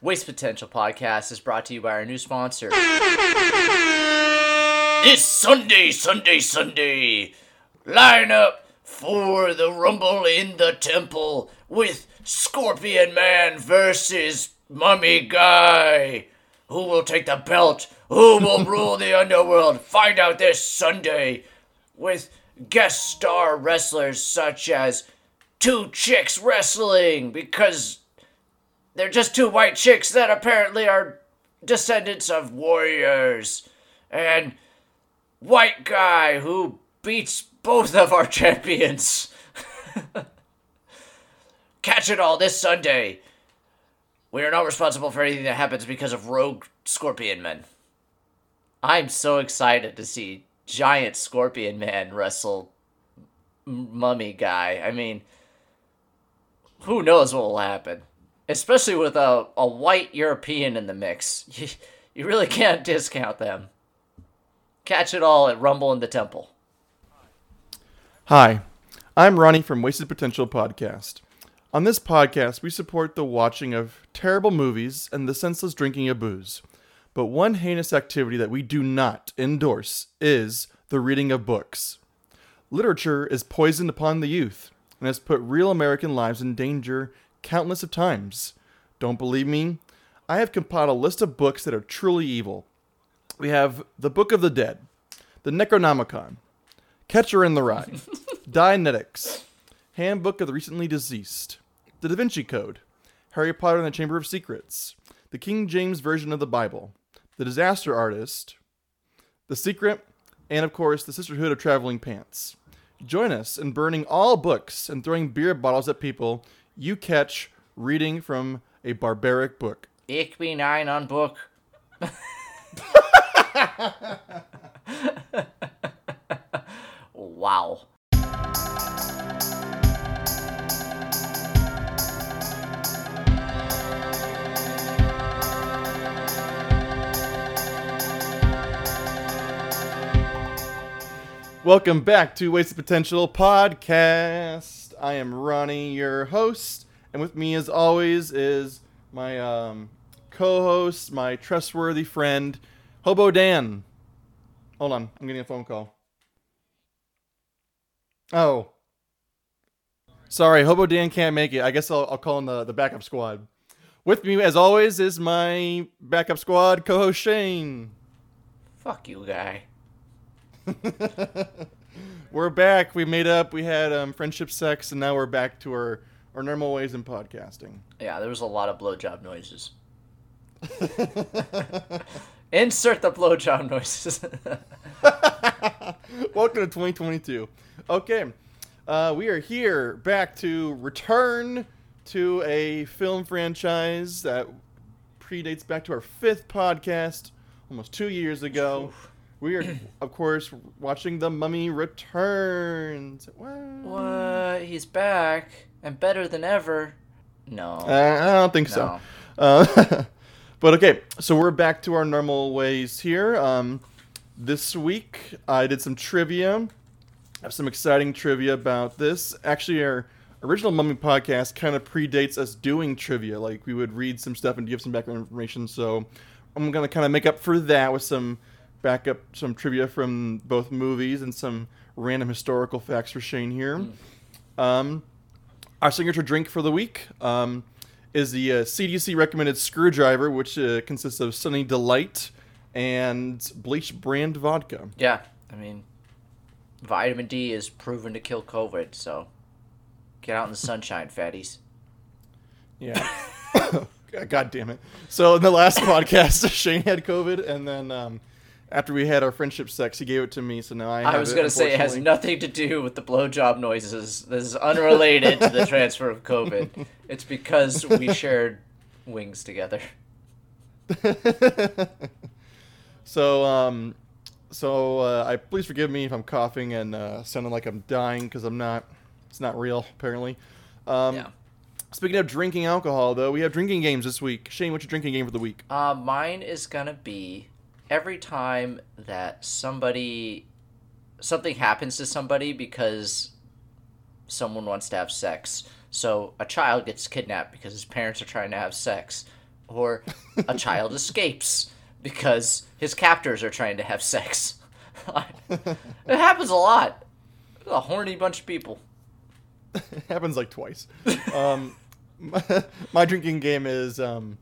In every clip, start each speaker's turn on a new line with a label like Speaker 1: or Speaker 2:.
Speaker 1: Waste Potential Podcast is brought to you by our new sponsor.
Speaker 2: This Sunday, Sunday, Sunday, line up for the Rumble in the Temple with Scorpion Man versus Mummy Guy. Who will take the belt? Who will rule the underworld? Find out this Sunday with guest star wrestlers such as Two Chicks Wrestling because they're just two white chicks that apparently are descendants of warriors. And White Guy who beats both of our champions. Catch it all this Sunday. We are not responsible for anything that happens because of rogue scorpion men.
Speaker 1: I'm so excited to see giant scorpion man wrestle mummy guy. I mean, who knows what will happen? Especially with a, a white European in the mix. You, you really can't discount them. Catch it all at Rumble in the Temple.
Speaker 3: Hi, I'm Ronnie from Wasted Potential Podcast. On this podcast, we support the watching of terrible movies and the senseless drinking of booze. But one heinous activity that we do not endorse is the reading of books. Literature is poisoned upon the youth and has put real American lives in danger countless of times. Don't believe me? I have compiled a list of books that are truly evil. We have The Book of the Dead, The Necronomicon, Catcher in the Rye, Dianetics, Handbook of the Recently Deceased, The Da Vinci Code, Harry Potter and the Chamber of Secrets, the King James Version of the Bible, The Disaster Artist, The Secret, and of course, The Sisterhood of Traveling Pants. Join us in burning all books and throwing beer bottles at people you catch reading from a barbaric book.
Speaker 1: Ich bin ein on book. wow.
Speaker 3: Welcome back to Wasted Potential Podcast. I am Ronnie, your host, and with me, as always, is my um, co-host, my trustworthy friend, Hobo Dan. Hold on, I'm getting a phone call. Oh, sorry, Hobo Dan can't make it. I guess I'll, I'll call in the, the backup squad. With me, as always, is my backup squad co-host Shane.
Speaker 1: Fuck you, guy.
Speaker 3: we're back. We made up. We had um, friendship sex, and now we're back to our, our normal ways in podcasting.
Speaker 1: Yeah, there was a lot of blowjob noises. Insert the blowjob noises.
Speaker 3: Welcome to 2022. Okay, uh, we are here back to return to a film franchise that predates back to our fifth podcast almost two years ago. We are, of course, watching The Mummy Returns. What?
Speaker 1: what? He's back and better than ever. No.
Speaker 3: Uh, I don't think so. Uh, but okay, so we're back to our normal ways here. Um, this week, I did some trivia. I have some exciting trivia about this. Actually, our original Mummy podcast kind of predates us doing trivia. Like, we would read some stuff and give some background information. So, I'm going to kind of make up for that with some back up some trivia from both movies and some random historical facts for Shane here. Um, our signature drink for the week um, is the uh, CDC recommended screwdriver, which uh, consists of Sunny Delight and bleach brand vodka.
Speaker 1: Yeah, I mean, vitamin D is proven to kill COVID, so get out in the sunshine, fatties.
Speaker 3: Yeah. God damn it. So in the last podcast, Shane had COVID, and then um, after we had our friendship sex, he gave it to me. So now I. Have I
Speaker 1: was
Speaker 3: it,
Speaker 1: gonna say it has nothing to do with the blowjob noises. This is unrelated to the transfer of COVID. It's because we shared wings together.
Speaker 3: so um, so uh, I please forgive me if I'm coughing and uh, sounding like I'm dying because I'm not. It's not real apparently. Um,
Speaker 1: Yeah.
Speaker 3: Speaking of drinking alcohol, though, we have drinking games this week. Shane, what's your drinking game for the week?
Speaker 1: Uh, mine is gonna be every time that somebody something happens to somebody because someone wants to have sex. So a child gets kidnapped because his parents are trying to have sex. or a child escapes because his captors are trying to have sex. it happens a lot. A horny bunch of people.
Speaker 3: it happens like twice. um, my, my drinking game is um,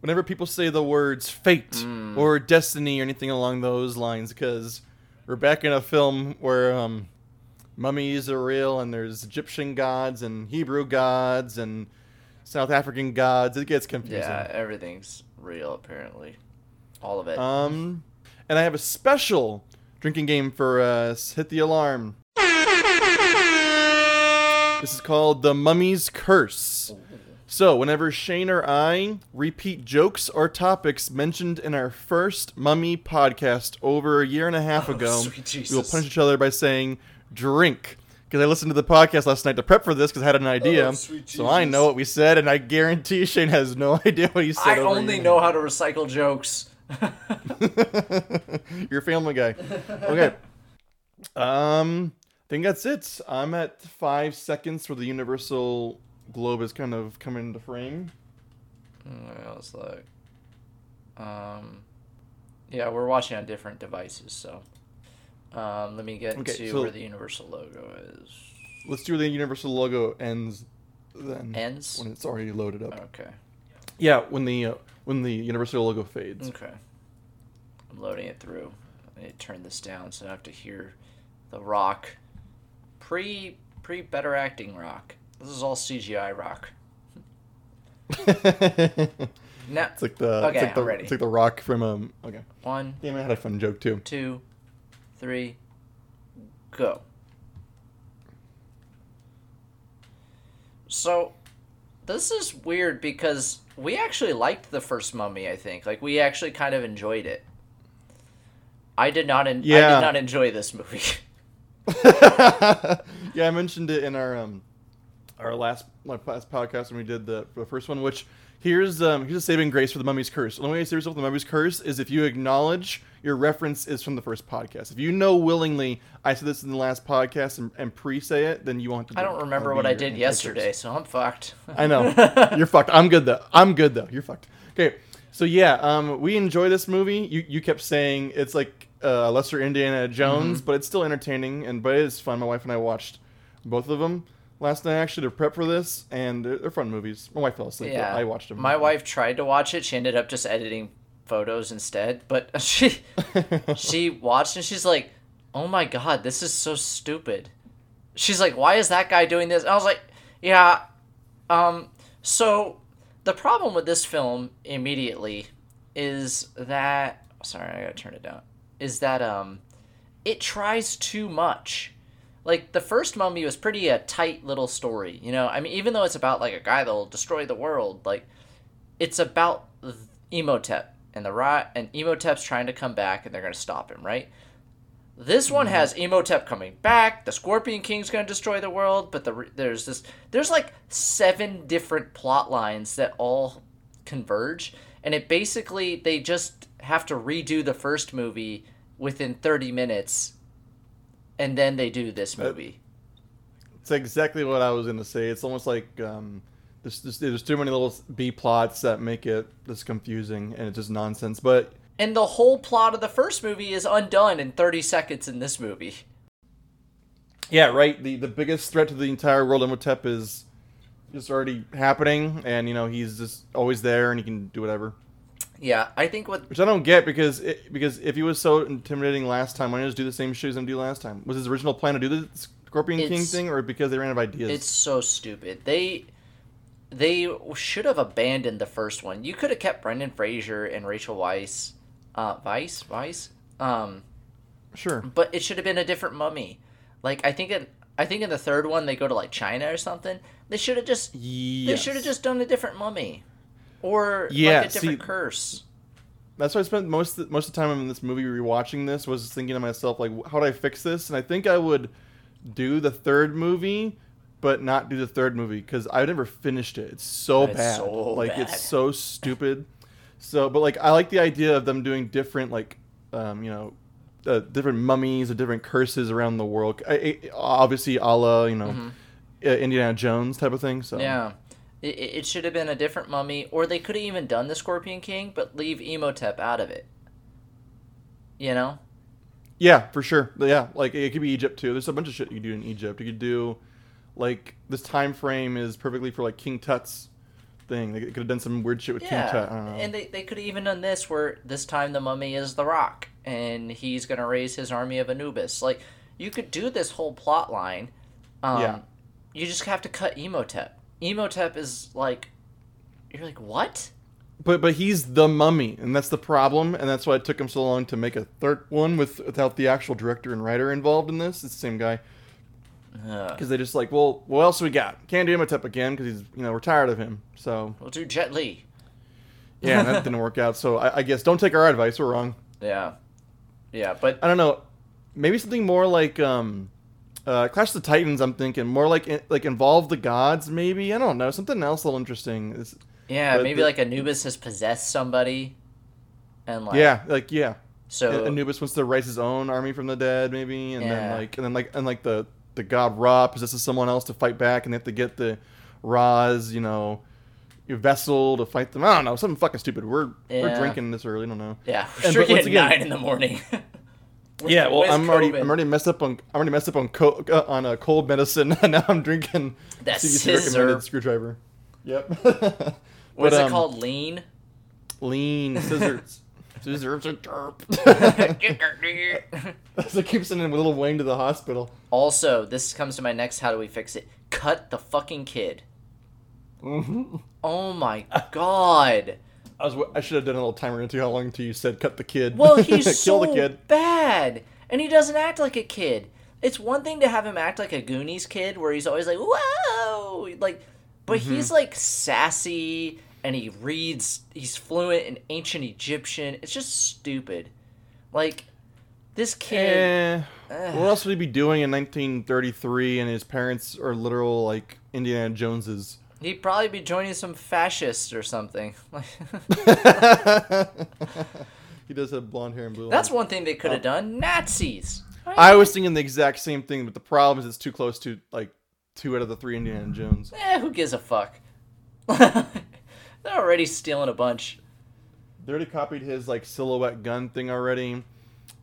Speaker 3: whenever people say the words fate or destiny or anything along those lines, because we're back in a film where um, mummies are real and there's Egyptian gods and Hebrew gods and South African gods. It gets confusing.
Speaker 1: Yeah, everything's real apparently. All of it.
Speaker 3: Um, and I have a special drinking game for us. Hit the alarm. This is called the Mummy's Curse. So, whenever Shane or I repeat jokes or topics mentioned in our first Mummy podcast over a year and a half ago,
Speaker 1: Oh, sweet
Speaker 3: we will punish each other by saying drink. Because I listened to the podcast last night to prep for this because I had an idea.
Speaker 1: Oh,
Speaker 3: so I know what we said, and I guarantee Shane has no idea what he said.
Speaker 1: I only
Speaker 3: here.
Speaker 1: know how to recycle jokes.
Speaker 3: You're a family guy. Okay. Um, I think that's it. I'm at five seconds for the universal globe is kind of coming into frame.
Speaker 1: What else like? Um, yeah, we're watching on different devices, so. Um, let me get
Speaker 3: Okay,
Speaker 1: to
Speaker 3: so-
Speaker 1: where the universal logo is.
Speaker 3: Let's do where the universal logo ends. Then
Speaker 1: Ends.
Speaker 3: when it's already loaded up.
Speaker 1: Okay.
Speaker 3: Yeah, when the uh, when the universal logo fades.
Speaker 1: Okay. I'm loading it through. I need to turn this down so I have to hear the rock. Pre pre better acting rock. This is all CGI rock. Now
Speaker 3: it's like the
Speaker 1: Okay,
Speaker 3: it's like the
Speaker 1: I'm ready.
Speaker 3: it's like the rock from um. Okay.
Speaker 1: one,
Speaker 3: Damn, I had a fun joke too.
Speaker 1: two, three, go. So, this is weird because we actually liked the first Mummy. I think like we actually kind of enjoyed it. I did not. En- I did not enjoy this movie.
Speaker 3: yeah, I mentioned it in our um our last like last podcast when we did the, the first one. Which here's um here's a saving grace for the Mummy's Curse. The only way to save yourself from the Mummy's Curse is if you acknowledge your reference is from the first podcast. If you know willingly I said this in the last podcast and, and pre-say it, then you won't. Have to
Speaker 1: I
Speaker 3: do
Speaker 1: don't
Speaker 3: it.
Speaker 1: remember what I did yesterday, so I'm fucked.
Speaker 3: I know. You're fucked. I'm good though. I'm good though. You're fucked. Okay. So yeah, um, we enjoy this movie. You you kept saying it's like uh, lesser Indiana
Speaker 1: Mm-hmm.
Speaker 3: Jones, but it's still entertaining and but it is fun. My wife and I watched both of them last night actually to prep for this, and they're, they're fun movies. My wife fell asleep.
Speaker 1: yeah,
Speaker 3: I watched them.
Speaker 1: My wife tried to watch it. She ended up just editing photos instead. But she she watched and she's like, "Oh my god, this is so stupid." She's like, "Why is that guy doing this?" And I was like, "Yeah, um, so the problem with this film immediately is that sorry, I gotta turn it down. Is that um, it tries too much." Like the first Mummy was pretty a tight little story, you know. I mean, even though it's about like a guy that'll destroy the world, like it's about Imhotep and the rat and Imhotep's trying to come back and they're gonna stop him, right? This one mm-hmm. has Imhotep coming back. The Scorpion King's gonna destroy the world, but the there's this there's like seven different plot lines that all converge, and it basically they just have to redo the first movie within 30 minutes, and then they do this movie.
Speaker 3: It's exactly what I was gonna say. It's almost like um, there's, there's there's too many little B plots that make it this confusing and it's just nonsense. But
Speaker 1: And the whole plot of the first movie is undone in 30 seconds in this movie.
Speaker 3: Yeah, right. The the biggest threat to the entire world, Imhotep, is just already happening, and you know he's just always there, and he can do whatever.
Speaker 1: Yeah, I think what
Speaker 3: Which I don't get because it, because if he was so intimidating last time, why he just do the same shit as him do last time? Was his original plan to do the Scorpion King thing, or because they ran out of ideas?
Speaker 1: it's so stupid. They they should have abandoned the first one. You could have kept Brendan Fraser and Rachel Weisz, uh, Weiss, Weiss, um,
Speaker 3: sure.
Speaker 1: but it should have been a different mummy. Like I think in I think in the third one they go to like China or something. They should have just they should have just done a different mummy, or
Speaker 3: Yeah,
Speaker 1: like a different
Speaker 3: see-
Speaker 1: curse.
Speaker 3: That's why I spent most of, most of the time in this movie rewatching this was thinking to myself like, how do I fix this? And I think I would do the third movie, but not do the third movie because I never finished it. It's so
Speaker 1: It's
Speaker 3: bad,
Speaker 1: so
Speaker 3: like
Speaker 1: bad.
Speaker 3: it's so stupid. So, but like I like the idea of them doing different like, um, you know, uh, different mummies or different curses around the world. I, I- obviously, a la you know, uh, Indiana Jones type of thing. So
Speaker 1: Mm-hmm. Yeah. It, it should have been a different mummy, or they could have even done the Scorpion King, but leave Imhotep out of it. You know?
Speaker 3: Yeah, for sure. Yeah, like it could be Egypt too. There's a bunch of shit you could do in Egypt. You could do, like this time frame is perfectly for like King Tut's thing. They could have done some weird shit with King Tut. I don't know.
Speaker 1: And they, they could have even done this where this time the mummy is the rock and he's going to raise his army of Anubis. Like, you could do this whole plot line. Um,
Speaker 3: Yeah.
Speaker 1: You just have to cut Imhotep. Imhotep is like, you're like, what?
Speaker 3: But but he's the mummy, and that's the problem, and that's why it took him so long to make a third one with without the actual director and writer involved in this. It's the same guy because they just like, well, what else we got? Can't do Imhotep again because he's you know we're tired of him. So
Speaker 1: We'll do Jet Li.
Speaker 3: yeah, that didn't work out. So I, I guess don't take our advice. We're wrong.
Speaker 1: Yeah. Yeah, but
Speaker 3: I don't know. Maybe something more like um, uh, Clash of the Titans. I'm thinking more like like involve the gods. Maybe I don't know something else a little interesting. It's,
Speaker 1: yeah,
Speaker 3: But
Speaker 1: maybe like Anubis has possessed somebody. And like,
Speaker 3: yeah, like yeah.
Speaker 1: so
Speaker 3: Anubis wants to raise his own army from the dead, maybe, and then like and then like and like the the god Ra possesses someone else to fight back, and they have to get the Ra's you know your vessel to fight them. I don't know, something fucking stupid. We're we're drinking this early. I don't know.
Speaker 1: yeah,
Speaker 3: And-
Speaker 1: we're
Speaker 3: but
Speaker 1: drinking
Speaker 3: once
Speaker 1: at
Speaker 3: again-
Speaker 1: nine in the morning. With-
Speaker 3: Yeah, well, I'm already I'm already messed up on I'm already messed up on co- uh, on a cold medicine, and now I'm drinking
Speaker 1: That scissor.
Speaker 3: recommended screwdriver. Yep.
Speaker 1: What's it
Speaker 3: um,
Speaker 1: called? Lean?
Speaker 3: Lean scissors. scissors are derp. so keep sending little Wayne to the hospital.
Speaker 1: also, this comes to my next how do we fix it? Cut the fucking kid. Oh my god.
Speaker 3: I was. I should have done a little timer into how long until you said cut the kid.
Speaker 1: Well, he's
Speaker 3: kill
Speaker 1: so
Speaker 3: the kid.
Speaker 1: bad. And he doesn't act like a kid. It's one thing to have him act like a Goonies kid where he's always like, whoa! Like, but
Speaker 3: Mm-hmm.
Speaker 1: he's like sassy and he reads, he's fluent in ancient Egyptian. It's just stupid. Like, this kid.
Speaker 3: Eh, what else would he be doing in 1933? And his parents are literal like Indiana Joneses.
Speaker 1: He'd probably be joining some fascists or something.
Speaker 3: he does have blonde hair and blue.
Speaker 1: That's
Speaker 3: eyes.
Speaker 1: one thing they could have done. Nazis.
Speaker 3: I was thinking the exact same thing, but the problem is it's too close to like two out of the three Indiana Jones.
Speaker 1: Eh, who gives a fuck? They're already stealing a bunch.
Speaker 3: They already copied his like silhouette gun thing already,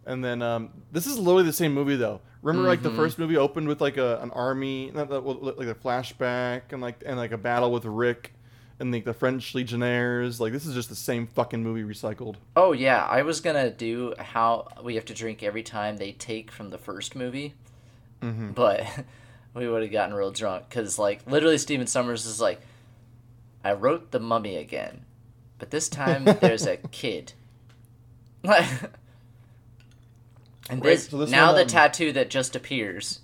Speaker 3: and then um, this is literally the same movie though. Remember, like the mm-hmm. first movie opened with like a an army, like a flashback, and like and like a battle with Rick and like the French Legionnaires. Like this is just the same fucking movie recycled.
Speaker 1: Oh yeah, I was gonna do how we have to drink every time they take from the first movie, mm-hmm. but we would have gotten real drunk because like literally Stephen Sommers is like, I wrote the mummy again, but this time there's a kid. and
Speaker 3: Wait,
Speaker 1: this,
Speaker 3: so this
Speaker 1: now
Speaker 3: one,
Speaker 1: the
Speaker 3: um,
Speaker 1: tattoo that just appears.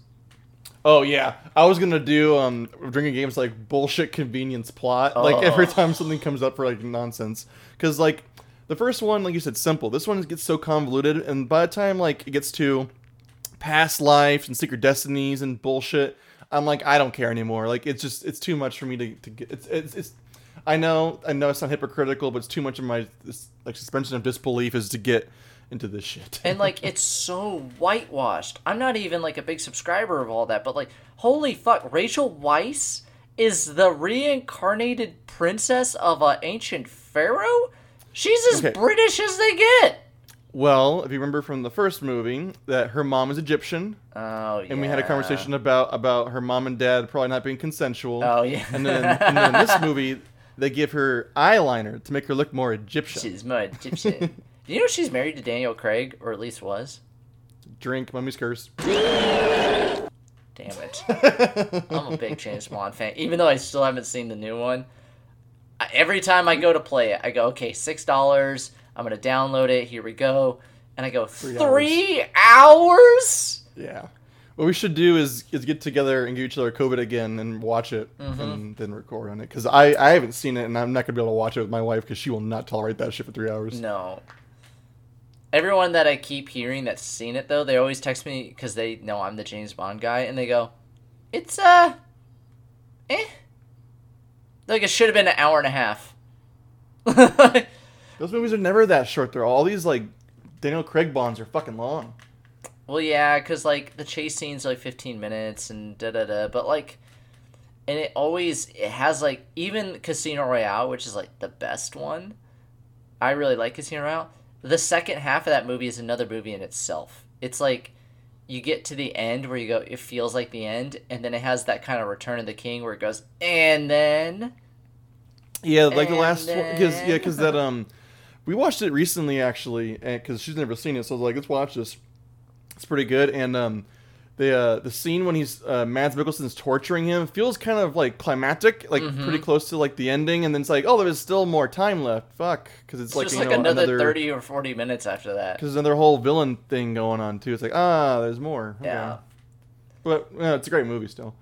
Speaker 3: Oh yeah, I was gonna do um drinking games like bullshit convenience plot. Like every
Speaker 1: Oh.
Speaker 3: time something comes up for like nonsense, because like the first one, like you said, simple. This one gets so convoluted, and by the time like it gets to past life and secret destinies and bullshit, I'm like I don't care anymore. Like it's just it's too much for me to, to get. It's, it's it's I know I know it's not hypocritical, but it's too much of my this, like suspension of disbelief is to get into this shit.
Speaker 1: and like it's so whitewashed. I'm not even like a big subscriber of all that, but like holy fuck, Rachel Weisz is the reincarnated princess of an ancient pharaoh. She's as
Speaker 3: Okay.
Speaker 1: British as they get.
Speaker 3: well, if you remember from the first movie, that her mom is Egyptian.
Speaker 1: Oh yeah.
Speaker 3: and we had a conversation about about her mom and dad probably not being consensual.
Speaker 1: Oh yeah.
Speaker 3: and then and then in this movie, they give her eyeliner to make her look more Egyptian.
Speaker 1: she's more Egyptian. Do you know she's married to Daniel Craig, or at least was?
Speaker 3: Drink, mummy's curse.
Speaker 1: Damn it. I'm a big James Bond fan, even though I still haven't seen the new one. I, every time I go to play it, I go, okay, six dollars. I'm gonna download it. Here we go, and I go three, hours.
Speaker 3: Yeah. What we should do is is get together and give each other COVID again and watch it
Speaker 1: Mm-hmm.
Speaker 3: and then record on it because I I haven't seen it and I'm not gonna be able to watch it with my wife because she will not tolerate that shit for three hours.
Speaker 1: No. Everyone that I keep hearing that's seen it though, they always text me because they know I'm the James Bond guy, and they go, "It's uh, eh." Like it should have been an hour and a half.
Speaker 3: Those movies are never that short. They're all these like Daniel Craig bonds are fucking long.
Speaker 1: Well, yeah, because like the chase scenes are like 15 minutes and da da da, but like and it always it has like even Casino Royale, which is like the best one. I really like Casino Royale. The second half of that movie is another movie in itself. It's like you get to the end where you go, it feels like the end, and then it has that kind of Return of the King where it goes, and then
Speaker 3: Yeah, like the last one, because yeah, because that um, we watched it recently actually, because she's never seen it, so I was like, let's watch this. It's pretty good, and um, the uh, the scene when he's uh, Mads Mikkelsen's torturing him feels kind of like climactic, like
Speaker 1: Mm-hmm.
Speaker 3: pretty close to like the ending, and then it's like, oh, there's still more time left. Fuck, because it's,
Speaker 1: it's
Speaker 3: like
Speaker 1: just
Speaker 3: you
Speaker 1: like
Speaker 3: know
Speaker 1: another,
Speaker 3: another
Speaker 1: thirty or forty minutes after that.
Speaker 3: because there's another whole villain thing going on too. It's like ah, there's more. Okay.
Speaker 1: Yeah.
Speaker 3: but yeah, it's a great movie still.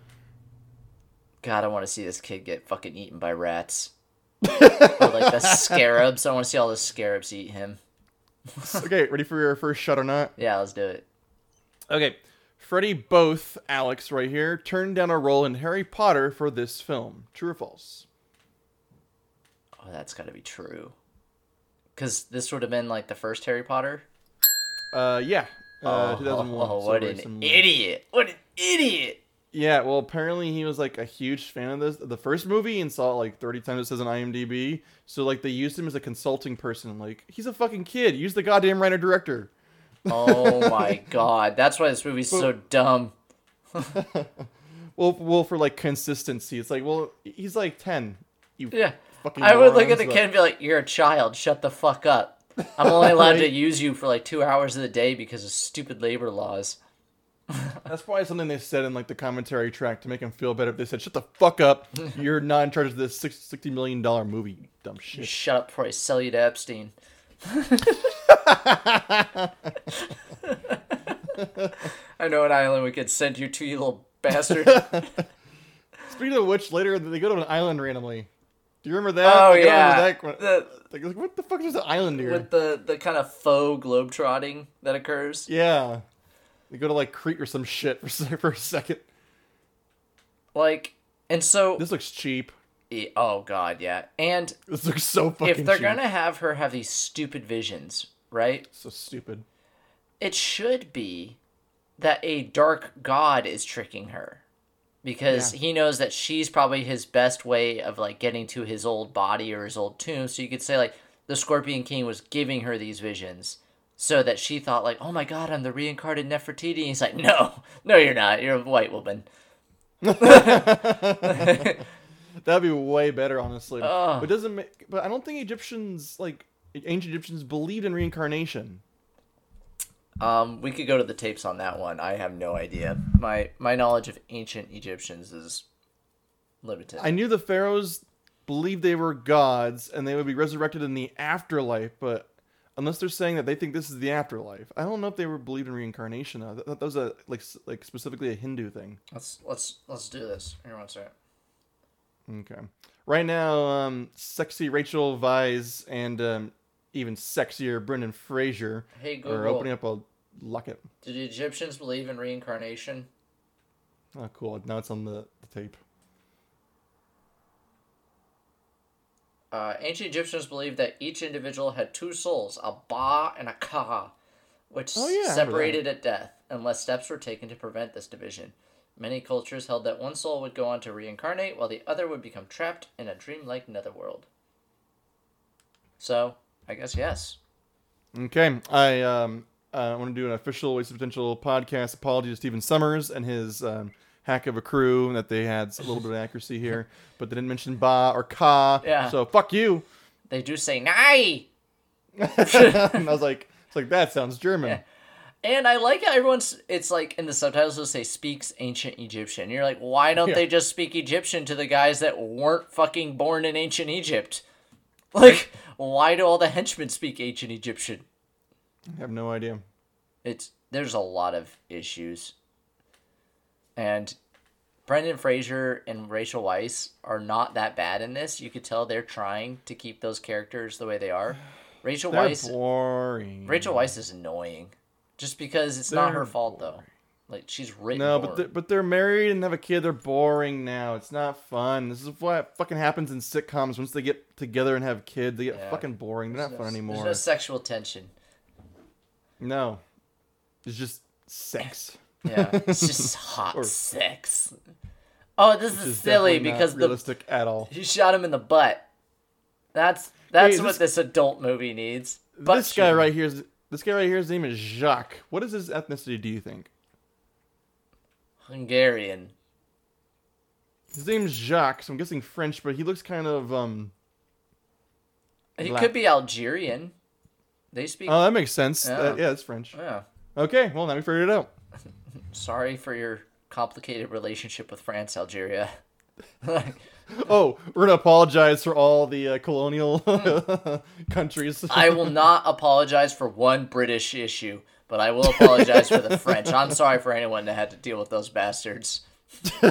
Speaker 1: God, I want to see this kid get fucking eaten by rats. or like the scarabs. I want to see all the scarabs eat him.
Speaker 3: okay, ready for your first shot or not?
Speaker 1: Yeah, let's do it.
Speaker 3: Okay, Freddie Boath Alex right here turned down a role in Harry Potter for this film. True or false?
Speaker 1: Oh, that's got to be true. Because this would have been like the first Harry Potter.
Speaker 3: Uh, yeah. Uh, 2001.
Speaker 1: Oh,
Speaker 3: so
Speaker 1: what an
Speaker 3: similar.
Speaker 1: idiot! What an idiot!
Speaker 3: Yeah, well, apparently he was like a huge fan of this, the first movie, and saw it like 30 times. It says on IMDb. So like they used him as a consulting person. Like he's a fucking kid. Use the goddamn writer director.
Speaker 1: Oh my god, that's why this movie's so dumb.
Speaker 3: Well, well, for like consistency, it's like, well, he's like 10. You
Speaker 1: Yeah,
Speaker 3: fucking.
Speaker 1: I would look at the
Speaker 3: but-
Speaker 1: kid and be like, "You're a child. Shut the fuck up. I'm only allowed to use you for like two hours of the day because of stupid labor laws."
Speaker 3: That's probably something they said in like the commentary track to make him feel better. They said, "Shut the fuck up! You're not in charge of this six- sixty million dollar movie, you dumb
Speaker 1: You
Speaker 3: shit."
Speaker 1: shut up before I sell you to Epstein. I know an island we could send you to, you little bastard.
Speaker 3: Speaking of which, later they go to an island randomly. Do you remember that?
Speaker 1: Oh
Speaker 3: Like,
Speaker 1: yeah,
Speaker 3: that-
Speaker 1: the,
Speaker 3: Like, what the fuck is an island here?
Speaker 1: with the the kind of faux globetrotting that occurs.
Speaker 3: Yeah, they go to like Crete or some shit for for a second.
Speaker 1: Like, and so
Speaker 3: This looks cheap.
Speaker 1: e- oh god, yeah. And
Speaker 3: This looks so fucking.
Speaker 1: if they're
Speaker 3: cheap.
Speaker 1: gonna have her have these stupid visions, right?
Speaker 3: so stupid.
Speaker 1: It should be that a dark god is tricking her. Because
Speaker 3: Yeah.
Speaker 1: he knows that she's probably his best way of like getting to his old body or his old tomb. So you could say like the Scorpion King was giving her these visions so that she thought like, "Oh my god, I'm the reincarnated Nefertiti." And he's like, "No, no, you're not. You're a white woman."
Speaker 3: That'd be way better, honestly. It doesn't make. But I don't think Egyptians like ancient Egyptians believed in reincarnation.
Speaker 1: Um, we could go to the tapes on that one. I have no idea. My my knowledge of ancient Egyptians is limited.
Speaker 3: I knew the pharaohs believed they were gods and they would be resurrected in the afterlife, but unless they're saying that they think this is the afterlife, I don't know if they were believed in reincarnation. Though. That, that was a like like specifically a Hindu thing.
Speaker 1: Let's let's let's do this. Here one second.
Speaker 3: Okay. Right now, um, sexy Rachel Vise and um, even sexier Brendan Fraser
Speaker 1: Hey
Speaker 3: are
Speaker 1: Google,
Speaker 3: opening up a locket.
Speaker 1: did the Egyptians believe in reincarnation?
Speaker 3: Oh, cool. Now it's on the, the tape.
Speaker 1: Uh, ancient Egyptians believed that each individual had two souls, a Ba and a Ka, which
Speaker 3: Oh, yeah, I remember that.
Speaker 1: separated at death, unless steps were taken to prevent this division. Many cultures held that one soul would go on to reincarnate, while the other would become trapped in a dreamlike netherworld. So, I guess yes.
Speaker 3: Okay, I um uh, want to do an official Waste of Potential podcast apology to Stephen Sommers and his um, hack of a crew that they had a little bit of accuracy here, but they didn't mention ba or ka.
Speaker 1: Yeah.
Speaker 3: So fuck you.
Speaker 1: They do say "nai,"
Speaker 3: and I was like, it's like that sounds German.
Speaker 1: and I like how everyone's. It's like in the subtitles it'll say "speaks ancient Egyptian." You're like, why don't
Speaker 3: Yeah.
Speaker 1: they just speak Egyptian to the guys that weren't fucking born in ancient Egypt? Like, why do all the henchmen speak ancient Egyptian?
Speaker 3: I have no idea.
Speaker 1: It's there's a lot of issues, and Brendan Fraser and Rachel Weisz are not that bad in this. You could tell they're trying to keep those characters the way they are. Rachel
Speaker 3: They're
Speaker 1: Weisz.
Speaker 3: boring.
Speaker 1: Rachel Weisz is annoying, just because it's not
Speaker 3: They're
Speaker 1: her fault though. Like she's written.
Speaker 3: No, but they're, but they're married and have a kid. They're boring now. It's not fun. This is what fucking happens in sitcoms. Once they get together and have kids, they get
Speaker 1: Yeah.
Speaker 3: fucking boring. They're not fun
Speaker 1: There's
Speaker 3: anymore.
Speaker 1: no sexual tension.
Speaker 3: No, it's just sex.
Speaker 1: Yeah, it's just hot
Speaker 3: Or-
Speaker 1: sex. Oh, this is
Speaker 3: is
Speaker 1: silly because the
Speaker 3: realistic at all.
Speaker 1: he shot him in the butt. That's that's
Speaker 3: Hey,
Speaker 1: what
Speaker 3: this-
Speaker 1: this adult movie needs. Butt
Speaker 3: this guy right here is this guy right here. His name is Jacques. What is his ethnicity? Do you think?
Speaker 1: Hungarian.
Speaker 3: His name's Jacques. So I'm guessing French, but he looks kind of um.
Speaker 1: He
Speaker 3: Black.
Speaker 1: could be Algerian. They speak.
Speaker 3: Oh, that makes sense.
Speaker 1: Yeah.
Speaker 3: Uh, yeah, it's French.
Speaker 1: yeah.
Speaker 3: Okay, well now we figured it out.
Speaker 1: Sorry for your complicated relationship with France, Algeria.
Speaker 3: Oh, we're gonna apologize for all the uh, colonial countries.
Speaker 1: I will not apologize for one British issue, but I will apologize for the French. I'm sorry for anyone that had to deal with those bastards.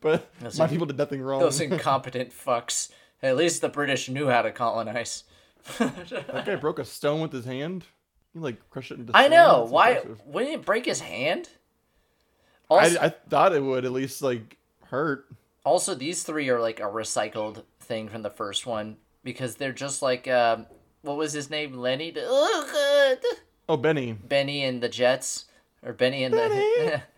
Speaker 3: but
Speaker 1: Those
Speaker 3: my
Speaker 1: are-
Speaker 3: people did nothing wrong.
Speaker 1: Those incompetent fucks. At least the British knew how to colonize.
Speaker 3: that guy broke a stone with his hand. He like crushed it into.
Speaker 1: I know. Why
Speaker 3: impressive.
Speaker 1: wouldn't it break his hand?
Speaker 3: I,
Speaker 1: Also,
Speaker 3: I thought it would at least like hurt.
Speaker 1: also, these three are like a recycled thing from the first one because they're just like um, what was his name? Lenny. Oh, God.
Speaker 3: Uh, oh, Benny.
Speaker 1: Benny and the Jets, or Benny and the.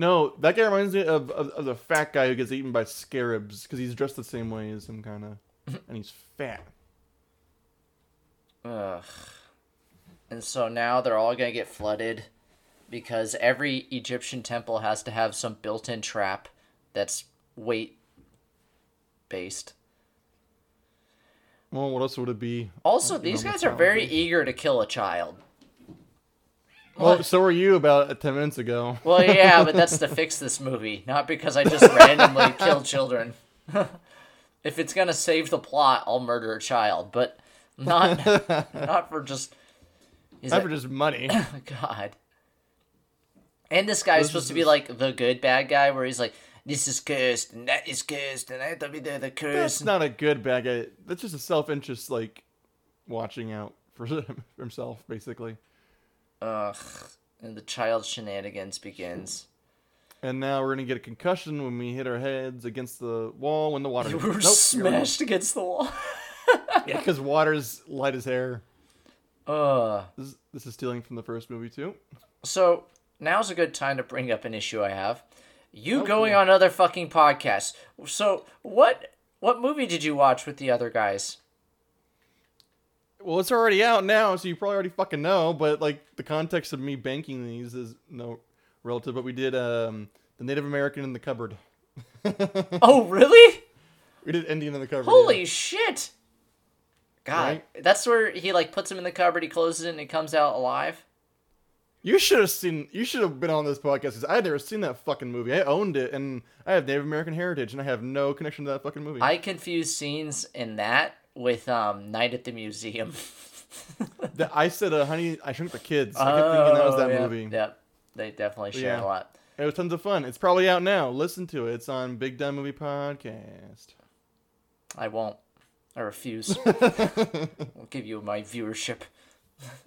Speaker 3: No, that guy reminds me of, of, of the fat guy who gets eaten by scarabs because he's dressed the same way as him, kind of, and he's fat.
Speaker 1: Ugh. And so now they're all gonna get flooded because every Egyptian temple has to have some built-in trap that's weight based.
Speaker 3: Well, what else would it be?
Speaker 1: Also, these guys are very eager to kill a child.
Speaker 3: Well, so were you about ten minutes ago.
Speaker 1: Well, yeah, but that's to fix this movie, not because I just randomly kill children. if it's gonna save the plot, I'll murder a child, but not not for just. Is
Speaker 3: Not
Speaker 1: it-
Speaker 3: for just money.
Speaker 1: God. And this guy's
Speaker 3: This
Speaker 1: supposed
Speaker 3: is-
Speaker 1: to be like the good bad guy, where he's like, "This is cursed and that is cursed, and I have to be the, the
Speaker 3: That's not a good bad guy. That's just a self-interest, like watching out for himself, basically.
Speaker 1: Ugh. And the child shenanigans begins.
Speaker 3: And now we're gonna get a concussion when we hit our heads against the wall when the water.
Speaker 1: We were
Speaker 3: Nope,
Speaker 1: smashed against the wall.
Speaker 3: Yeah, because water's light as air.
Speaker 1: Uh.
Speaker 3: This, this is stealing from the first movie too.
Speaker 1: So now's a good time to bring up an issue I have. You
Speaker 3: Oh,
Speaker 1: going
Speaker 3: cool.
Speaker 1: on other fucking podcasts. So what what movie did you watch with the other guys?
Speaker 3: Well, it's already out now, so you probably already fucking know. But like the context of me banking these is no relative. But we did um the Native American in the cupboard.
Speaker 1: Oh, really?
Speaker 3: We did Indian in the cupboard.
Speaker 1: Holy
Speaker 3: yeah.
Speaker 1: shit! God,
Speaker 3: Right?
Speaker 1: that's where he like puts him in the cupboard. He closes it and he comes out alive.
Speaker 3: You should have seen. You should have been on this podcast because I had never seen that fucking movie. I owned it, and I have Native American heritage, and I have no connection to that fucking movie.
Speaker 1: I confuse scenes in that with um Night at the Museum.
Speaker 3: The- I said, uh, "Honey, I shrunk the kids." I kept thinking that was that
Speaker 1: Oh, yeah.
Speaker 3: movie.
Speaker 1: Yep, they definitely share
Speaker 3: Yeah.
Speaker 1: a lot.
Speaker 3: It was tons of fun. It's probably out now. Listen to it. It's on Big Dumb Movie Podcast.
Speaker 1: I won't. I refuse. I'll give you my viewership,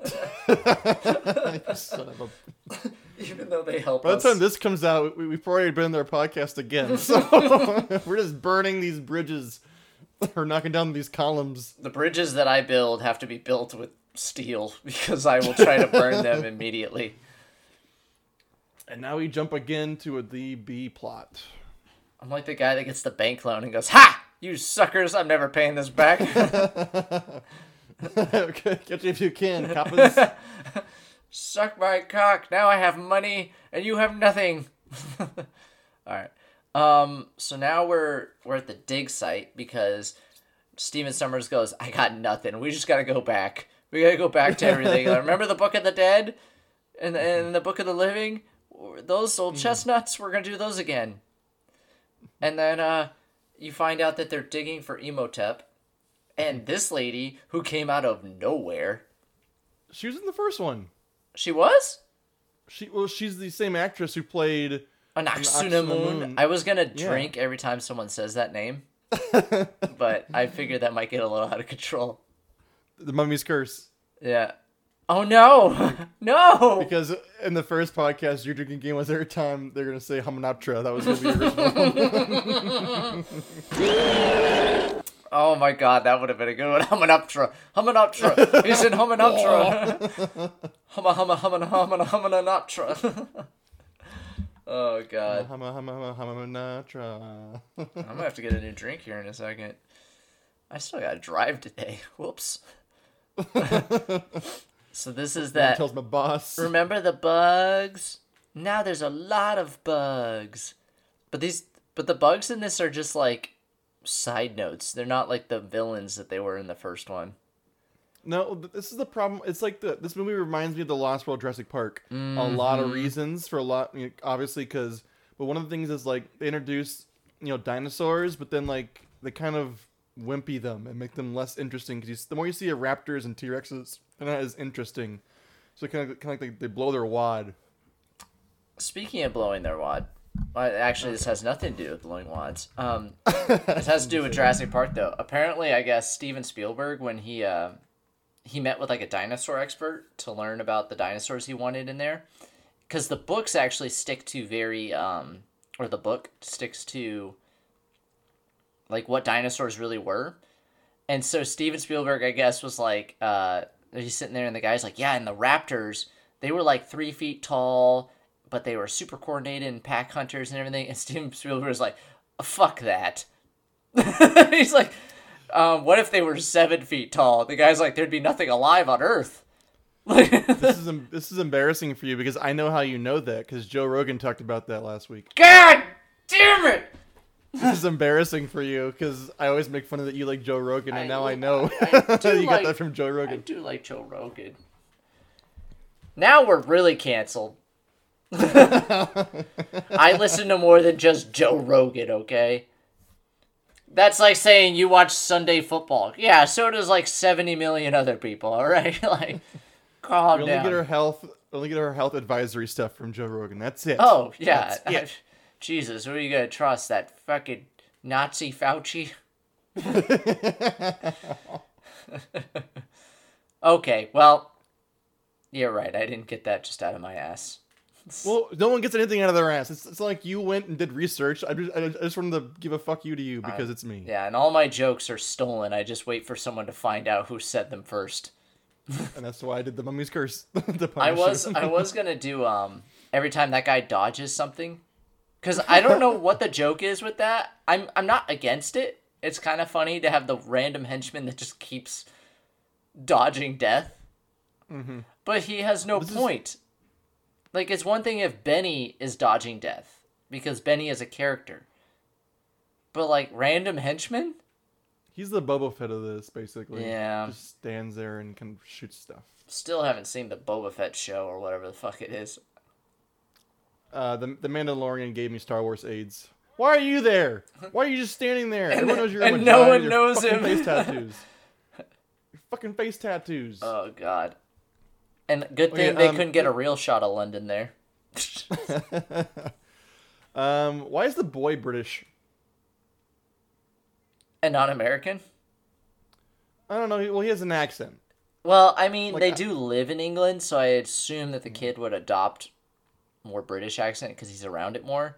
Speaker 3: Son of a-
Speaker 1: even though they help
Speaker 3: By the
Speaker 1: us.
Speaker 3: time this comes out, we, we've already been in their podcast again. So we're just burning these bridges or knocking down these columns.
Speaker 1: the bridges that I build have to be built with steel because I will try to burn them immediately.
Speaker 3: And now we jump again to the B plot.
Speaker 1: I'm like the guy that gets the bank loan and goes, "Ha! You suckers! I'm never paying this back."
Speaker 3: Catch you if you can, coppers.
Speaker 1: Suck my cock. Now I have money and you have nothing. All right. Um. So now we're we're at the dig site because Stephen Sommers goes, "I got nothing. We just gotta go back. We gotta go back to everything. Remember the Book of the Dead, and and the Book of the Living. Those old chestnuts. We're gonna do those again." And then uh, you find out that they're digging for Imhotep, and this lady who came out of nowhere.
Speaker 3: She was in the first one.
Speaker 1: She was.
Speaker 3: She well, she's the same actress who played.
Speaker 1: Anck-su-namun. Moon. I was gonna
Speaker 3: Yeah.
Speaker 1: drink every time someone says that name, but I figured that might get a little out of control.
Speaker 3: The Mummy's Curse.
Speaker 1: Yeah. Oh no, no.
Speaker 3: Because in the first podcast, you're drinking game was every time they're gonna say Hamunaptra. That was gonna be original.
Speaker 1: Oh my god, that would have been a good one. Hamunaptra. Hamunaptra. He's in Hamunaptra. Huma huma humana humana humanoptera. Oh god.
Speaker 3: Hama, hama, hama, Natra.
Speaker 1: I'm gonna have to get a new drink here in a second. I still gotta drive today. Whoops. so this is that.
Speaker 3: tells my boss.
Speaker 1: Remember the bugs? Now there's a lot of bugs. But these but the bugs in this are just like side notes. They're not like the villains that they were in the first one.
Speaker 3: No, this is the problem. It's like the this movie reminds me of the Lost World Jurassic Park. A lot of mm-hmm. reasons for a lot, you know, obviously, because but one of the things is like they introduce you know dinosaurs, but then like they kind of wimpy them and make them less interesting. Because the more you see a raptors and T Rexes, they're not as interesting. So kind of kind of like they, they blow their wad.
Speaker 1: Speaking of blowing their wad, well, actually, this has nothing to do with blowing wads. Um, this has to do with Jurassic Park, though. Apparently, I guess Steven Spielberg, when he uh, he met with like a dinosaur expert to learn about the dinosaurs he wanted in there, because the books actually stick to very um, or the book sticks to like what dinosaurs really were. And so Steven Spielberg, I guess, was like, uh, he's sitting there, and the guy's like, yeah, and the raptors, they were like three feet tall, but they were super coordinated and pack hunters and everything. And Steven Spielberg was like, fuck that. he's like, um, what if they were seven feet tall? The guy's like, there'd be nothing alive on Earth.
Speaker 3: This is this is embarrassing for you because I know how you know that because Joe Rogan talked about that last week.
Speaker 1: God damn it!
Speaker 3: This is embarrassing for you because I always make fun of that you like Joe Rogan, and
Speaker 1: I-
Speaker 3: now I know
Speaker 1: I do
Speaker 3: you got that from Joe Rogan.
Speaker 1: I do like Joe Rogan. Now we're really canceled. I listen to more than just Joe Rogan, okay? That's like saying you watch Sunday football. Yeah, so does like 70 million other people, alright? like, calm
Speaker 3: We only
Speaker 1: down.
Speaker 3: get our health, only get our health advisory stuff from Joe Rogan. That's it.
Speaker 1: Oh, yeah.
Speaker 3: That's it.
Speaker 1: Jesus, who are you gonna trust? That fucking Nazi Fauci? okay, well, you're right. I didn't get that just out of my ass.
Speaker 3: Well, no one gets anything out of their ass. It's, it's like you went and did research. I just, I just wanted to give a fuck you to you because it's me.
Speaker 1: Yeah, and all my jokes are stolen. I just wait for someone to find out who said them first.
Speaker 3: And that's why I did the Mummy's Curse.
Speaker 1: I was. I was gonna do um every time that guy dodges something, because I don't know what the joke is with that. I'm I'm not against it. It's kind of funny to have the random henchman that just keeps dodging death, but he has no
Speaker 3: Mm-hmm. is-
Speaker 1: point. Like it's one thing if Benny is dodging death because Benny is a character, but like random henchman.
Speaker 3: He's the Boba Fett of this, basically.
Speaker 1: Yeah.
Speaker 3: Just stands there and can shoot stuff.
Speaker 1: Still haven't seen the Boba Fett show or whatever the fuck it is.
Speaker 3: Uh, the the Mandalorian gave me Star Wars AIDS. Why are you there? Why are you just standing there? Everyone knows you're
Speaker 1: and no one knows him.
Speaker 3: Face tattoos. Your fucking face tattoos.
Speaker 1: Oh god. And good thing they
Speaker 3: um,
Speaker 1: couldn't get a real shot of London there.
Speaker 3: um, why is the boy British?
Speaker 1: and not American.
Speaker 3: I don't know. Well, he has an accent.
Speaker 1: Well, I mean,
Speaker 3: Like,
Speaker 1: they
Speaker 3: I-
Speaker 1: do live in England, so I assume that the kid would adopt more British accent because he's around it more.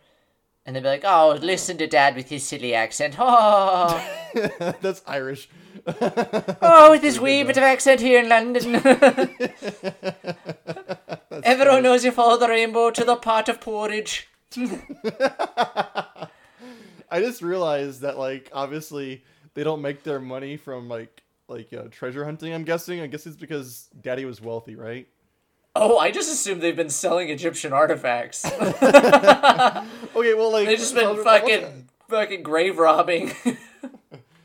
Speaker 1: And they'd be like, "Oh, listen to Dad with his silly accent. Oh,
Speaker 3: That's Irish.
Speaker 1: oh, with his wee bit of accent here in London. Everyone knows you follow the rainbow to the pot of porridge."
Speaker 3: I just realized that, like, obviously they don't make their money from like like uh, treasure hunting. I'm guessing. I guess it's because Daddy was wealthy, right?
Speaker 1: Oh, I just assumed they've been selling Egyptian artifacts.
Speaker 3: Okay, well, like
Speaker 1: They've just been fucking fucking grave robbing.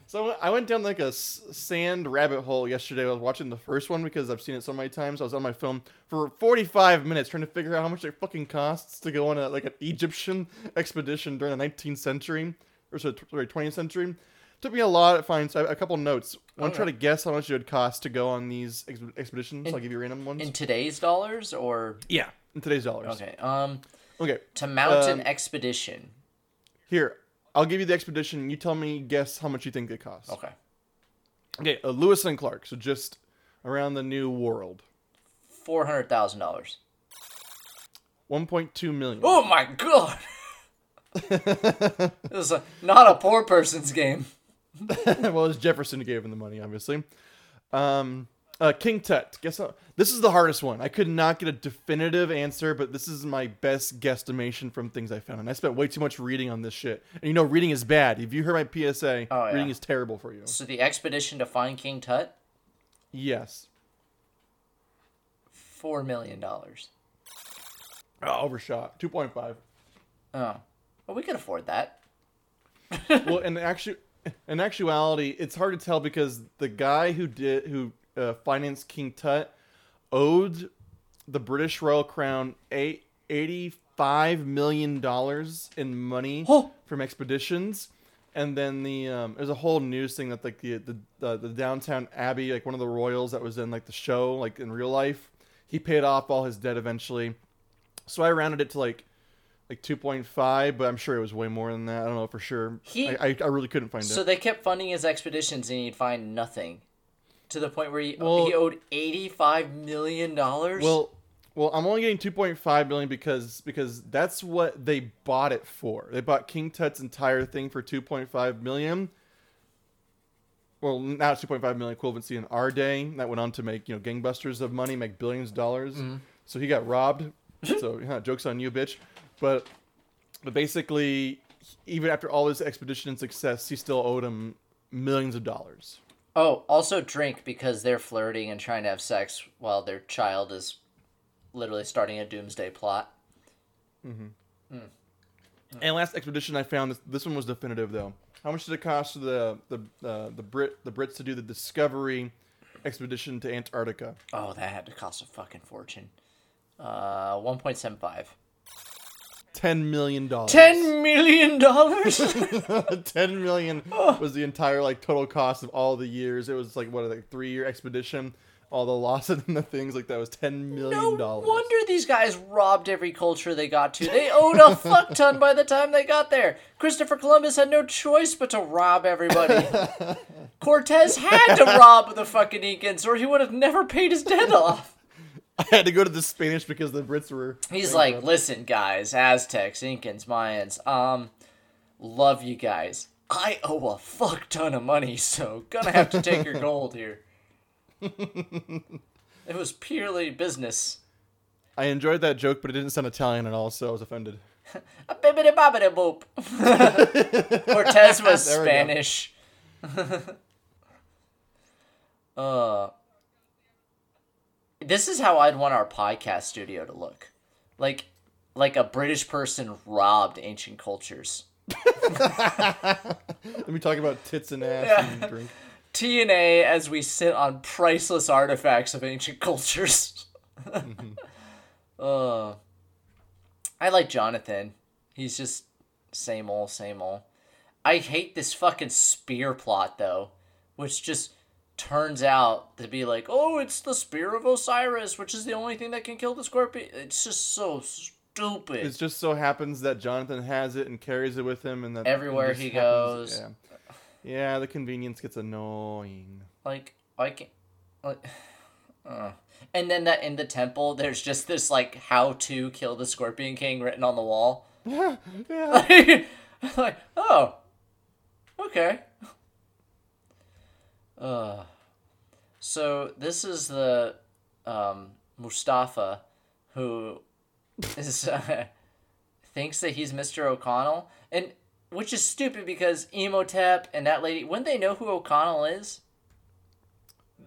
Speaker 3: So I went down like a sand rabbit hole yesterday. I was watching the first one because I've seen it so many times. I was on my phone for 45 minutes trying to figure out how much it fucking costs to go on a like an Egyptian expedition during the 19th century or sorry 20th century. Took me a lot to find so I a couple notes. I want to try to guess how much it would cost to go on these ex- expeditions. I'll give you random ones.
Speaker 1: In today's dollars or
Speaker 3: yeah, in today's dollars.
Speaker 1: okay. Um
Speaker 3: Okay.
Speaker 1: to mount an
Speaker 3: Um,
Speaker 1: expedition.
Speaker 3: Here, I'll give you the expedition. You tell me guess how much you think it costs.
Speaker 1: Okay.
Speaker 3: Okay, uh, Lewis and Clark. So just around the new world.
Speaker 1: Four hundred thousand dollars.
Speaker 3: 1.2 million.
Speaker 1: Oh my god! this is a, not a poor person's game.
Speaker 3: well, it's Jefferson who gave him the money, obviously. Um, Uh, King Tut. Guess what? This is the hardest one. I could not get a definitive answer, but this is my best guesstimation from things I found. And I spent way too much reading on this shit. And you know, reading is bad. If you heard my PSA,
Speaker 1: Oh, yeah.
Speaker 3: reading is terrible for you.
Speaker 1: So the expedition to find King Tut,
Speaker 3: Yes.
Speaker 1: four million dollars.
Speaker 3: Oh, overshot. 2.5.
Speaker 1: Oh, well, we could afford that.
Speaker 3: well, and actu- in actuality, it's hard to tell because the guy who did who uh, financed King Tut owed the British Royal Crown eight, 85 million dollars in money
Speaker 1: Oh.
Speaker 3: from expeditions. And then the um, there's a whole news thing that like the the, the the Downton Abbey, like one of the royals that was in like the show, like in real life, he paid off all his debt eventually. So I rounded it to like like 2.5, but I'm sure it was way more than that. I don't know for sure.
Speaker 1: He-
Speaker 3: I, I, I really couldn't find
Speaker 1: So
Speaker 3: it.
Speaker 1: So they kept funding his expeditions, and he'd find nothing, to the point where he,
Speaker 3: Well-
Speaker 1: he owed eighty-five million dollars.
Speaker 3: Well, well, I'm only getting 2.5 million because because that's what they bought it for. They bought King Tut's entire thing for 2.5 million. Well, now it's 2.5 million equivalency in our day. That went on to make you know gangbusters of money, make billions of dollars. Mm-hmm. So he got robbed. so jokes on you, bitch. But but basically, even after all his expedition and success, he still owed him millions of dollars.
Speaker 1: oh, also drink because they're flirting and trying to have sex while their child is literally starting a doomsday plot. Mm-hmm. Mm.
Speaker 3: And last expedition I found this, this one was definitive though. How much did it cost the the uh, the Brit the Brits to do the Discovery expedition to Antarctica?
Speaker 1: Oh, that had to cost a fucking fortune. Uh, one point seven five.
Speaker 3: Ten million dollars.
Speaker 1: Ten million dollars.
Speaker 3: Ten million was the entire like total cost of all the years. It was like what like three year expedition. All the losses and the things like that was ten million dollars.
Speaker 1: No wonder these guys robbed every culture they got to. They owed a fuck ton by the time they got there. Christopher Columbus had no choice but to rob everybody. Cortez had to rob the fucking Incans, or he would have never paid his debt off.
Speaker 3: I had to go to the Spanish because the Brits were.
Speaker 1: He's like, listen, guys, Aztecs, Incans, Mayans, um, love you guys. I owe a fuck ton of money, so gonna have to take your gold here. it was purely business.
Speaker 3: I enjoyed that joke, but it didn't sound Italian at all, so I was offended.
Speaker 1: A bibbidi bobbidi boop. Cortez was
Speaker 3: There we go.
Speaker 1: Spanish. uh, this is how I'd want our podcast studio to look, like like a British person robbed ancient cultures.
Speaker 3: Let me talk about tits and ass and drink.
Speaker 1: TNA as we sit on priceless artifacts of ancient cultures. uh, I like Jonathan. He's just same old, same old. I hate this fucking spear plot though, which just turns out to be like, oh, it's the spear of Osiris, which is the only thing that can kill the scorpion. It's just so stupid.
Speaker 3: It just so happens that Jonathan has it and carries it with him, and that
Speaker 1: Everywhere he
Speaker 3: happens-
Speaker 1: goes.
Speaker 3: Yeah. yeah, the convenience gets annoying.
Speaker 1: like I can like uh. and then that in the temple there's just this like how to kill the scorpion king written on the wall
Speaker 3: Yeah, yeah.
Speaker 1: like oh okay uh so this is the um mustafa who is uh, thinks that he's mr o'connell and which is stupid because Imhotep and that lady wouldn't they know who o'connell is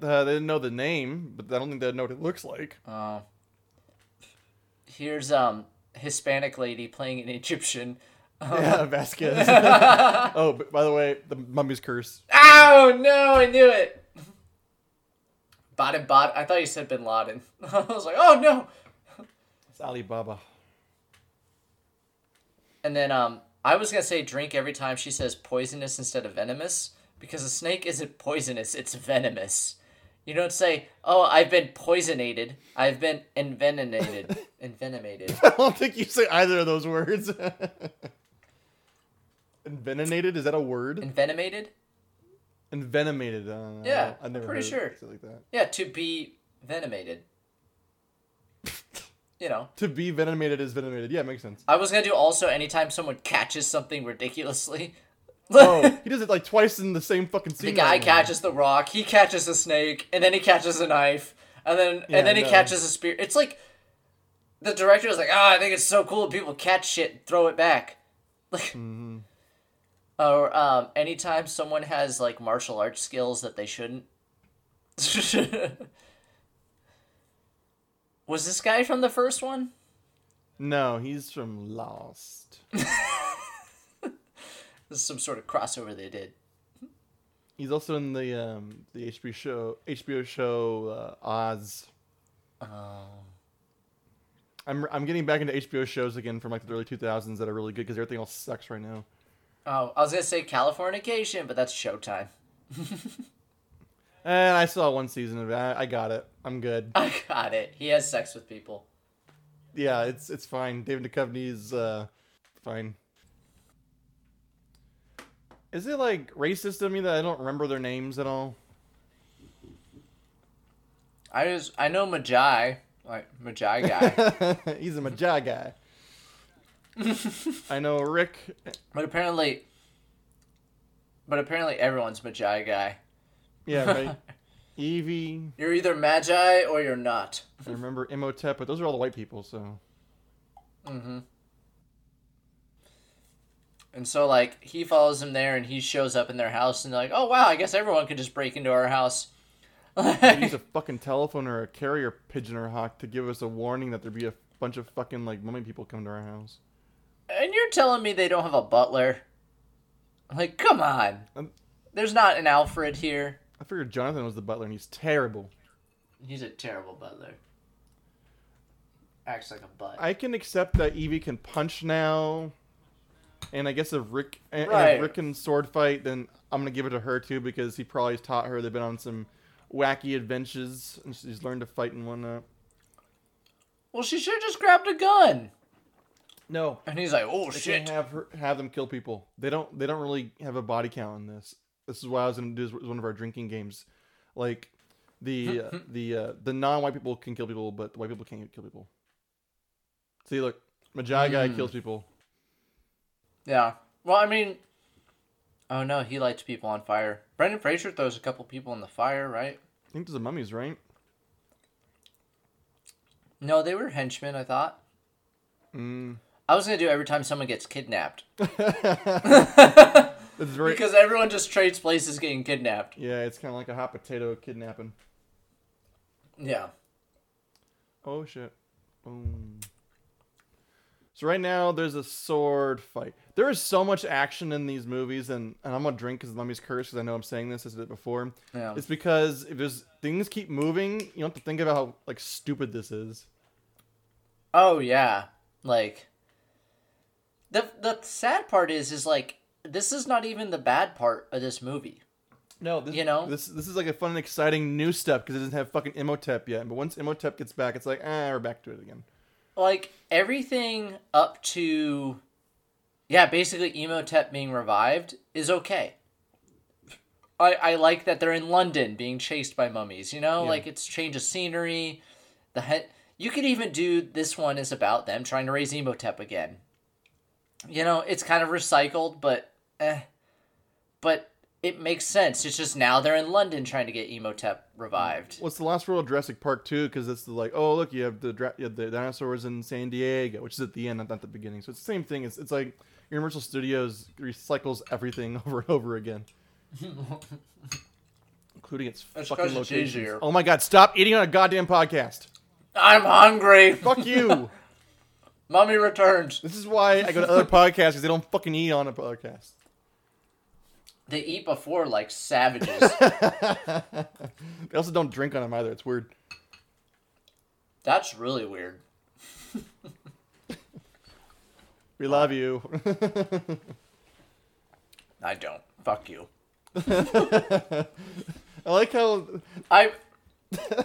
Speaker 3: Uh, they didn't know the name, but I don't think they know what it looks like.
Speaker 1: Oh. Here's um Hispanic lady playing an Egyptian.
Speaker 3: yeah, Vasquez. oh, by the way, the mummy's curse.
Speaker 1: Ow! Oh no, I knew it. Baden Baden. I thought you said Bin Laden. I was like, oh no.
Speaker 3: It's Alibaba.
Speaker 1: And then um, I was gonna say drink every time she says poisonous instead of venomous because a snake isn't poisonous; it's venomous. You don't say, "Oh, I've been poisonated. I've been envenomated." envenomated.
Speaker 3: I don't think you say either of those words. Envenomated? Is that a word?
Speaker 1: Envenomated?
Speaker 3: Envenomated. Uh,
Speaker 1: Yeah,
Speaker 3: I never
Speaker 1: pretty sure.
Speaker 3: like that.
Speaker 1: Yeah, to be venomated. you know.
Speaker 3: To be venomated is venomated. Yeah, it makes sense.
Speaker 1: I was gonna do also anytime someone catches something ridiculously,
Speaker 3: Oh, he does it like twice in the same fucking scene.
Speaker 1: the guy
Speaker 3: right
Speaker 1: catches the rock, he catches a snake, and then he catches a knife, and then
Speaker 3: Yeah,
Speaker 1: and then he catches a spear. It's like the director is like, "Ah, I think it's so cool. People catch shit, and throw it back." Like,
Speaker 3: Mm-hmm.
Speaker 1: Or um, anytime someone has like martial arts skills that they shouldn't. Was this guy from the first one?
Speaker 3: No, he's from Lost.
Speaker 1: This is some sort of crossover they did.
Speaker 3: He's also in the um the HBO show HBO show uh, Oz.
Speaker 1: Um,
Speaker 3: I'm I'm getting back into HBO shows again from like the early 2000s that are really good because everything else sucks right now.
Speaker 1: Oh, I was gonna say Californication, but that's Showtime.
Speaker 3: And I saw one season of it. I, I got it. I'm good.
Speaker 1: I got it. He has sex with people.
Speaker 3: Yeah, it's it's fine. David Duchovny's uh fine. Is it like racist of me that I don't remember their names at all?
Speaker 1: I just I know Majai, like Majai guy,
Speaker 3: He's a Magi guy. I know Rick.
Speaker 1: but apparently, but apparently everyone's Magi guy.
Speaker 3: Yeah, right. Evie.
Speaker 1: You're either Magi or you're not.
Speaker 3: I remember Imhotep, but those are all the white people. So
Speaker 1: Mm-hmm. And so like he follows him there, and he shows up in their house, and they're like, "Oh wow, I guess everyone could just break into our house."
Speaker 3: use a fucking telephone or a carrier pigeon or hawk to give us a warning that there'd be a bunch of fucking like mummy people come to our house.
Speaker 1: And you're telling me they don't have a butler? Like, come on.
Speaker 3: Um,
Speaker 1: There's not an Alfred here.
Speaker 3: I figured Jonathan was the butler, and he's terrible.
Speaker 1: He's a terrible butler. Acts like a butt.
Speaker 3: I can accept that Evie can punch now, and I guess if Rick and, and if Rick can sword fight, then I'm gonna give it to her too because he probably taught her. They've been on some wacky adventures, and she's learned to fight and whatnot.
Speaker 1: well, she should have just grabbed a gun.
Speaker 3: No,
Speaker 1: And he's like, "Oh
Speaker 3: they
Speaker 1: shit."
Speaker 3: can't have her have them kill people. They don't. They don't really have a body count in this. This is why I was gonna do this one of our drinking games, like the uh, the uh, the non-white people can kill people, but the white people can't kill people. See, look, Magi guy
Speaker 1: Hmm.
Speaker 3: kills people.
Speaker 1: Yeah. Well, I mean, oh no, he lights people on fire. Brendan Fraser throws a couple people in the fire, right?
Speaker 3: I think those are mummies, right?
Speaker 1: No, they were henchmen. I thought.
Speaker 3: Mm.
Speaker 1: I was gonna do every time someone gets kidnapped
Speaker 3: very
Speaker 1: because everyone just trades places getting kidnapped.
Speaker 3: yeah. It's kind of like a hot potato kidnapping.
Speaker 1: Yeah.
Speaker 3: Oh shit! Boom. So right now there's a sword fight. There is so much action in these movies, and, and I'm gonna drink because mummy's curse because I know I'm saying this as I did before.
Speaker 1: Yeah.
Speaker 3: It's because if there's things keep moving, you don't have to think about how like stupid this is.
Speaker 1: Oh yeah. Like. The the sad part is is like this is not even the bad part of this movie.
Speaker 3: No, this,
Speaker 1: You know?
Speaker 3: this this is like a fun and exciting new step because it doesn't have fucking Imhotep yet. But once Imhotep gets back, it's like ah, we're back to it again.
Speaker 1: like everything up to yeah basically Imhotep being revived is okay i i like that they're in london being chased by mummies you know
Speaker 3: Yeah.
Speaker 1: like it's change of scenery the he- you could even do this one is about them trying to raise Imhotep again you know it's kind of recycled but eh but it makes sense it's just now they're in london trying to get Imhotep revived
Speaker 3: What's the Lost World of Jurassic Park too? Because it's the, like, oh look, you have the dra- you have the dinosaurs in San Diego, which is at the end, not at the beginning. So it's the same thing. It's it's like Universal Studios recycles everything over and over again, including its
Speaker 1: That's
Speaker 3: fucking
Speaker 1: it's
Speaker 3: locations. Oh my god, stop eating on a goddamn podcast!
Speaker 1: i'm hungry
Speaker 3: Fuck you.
Speaker 1: mummy returns
Speaker 3: this is why I go to other podcasts because they don't fucking eat on a podcast.
Speaker 1: They eat before like savages.
Speaker 3: They also don't drink on them either. It's weird.
Speaker 1: That's really weird.
Speaker 3: We love you.
Speaker 1: I don't. Fuck you.
Speaker 3: I like how
Speaker 1: I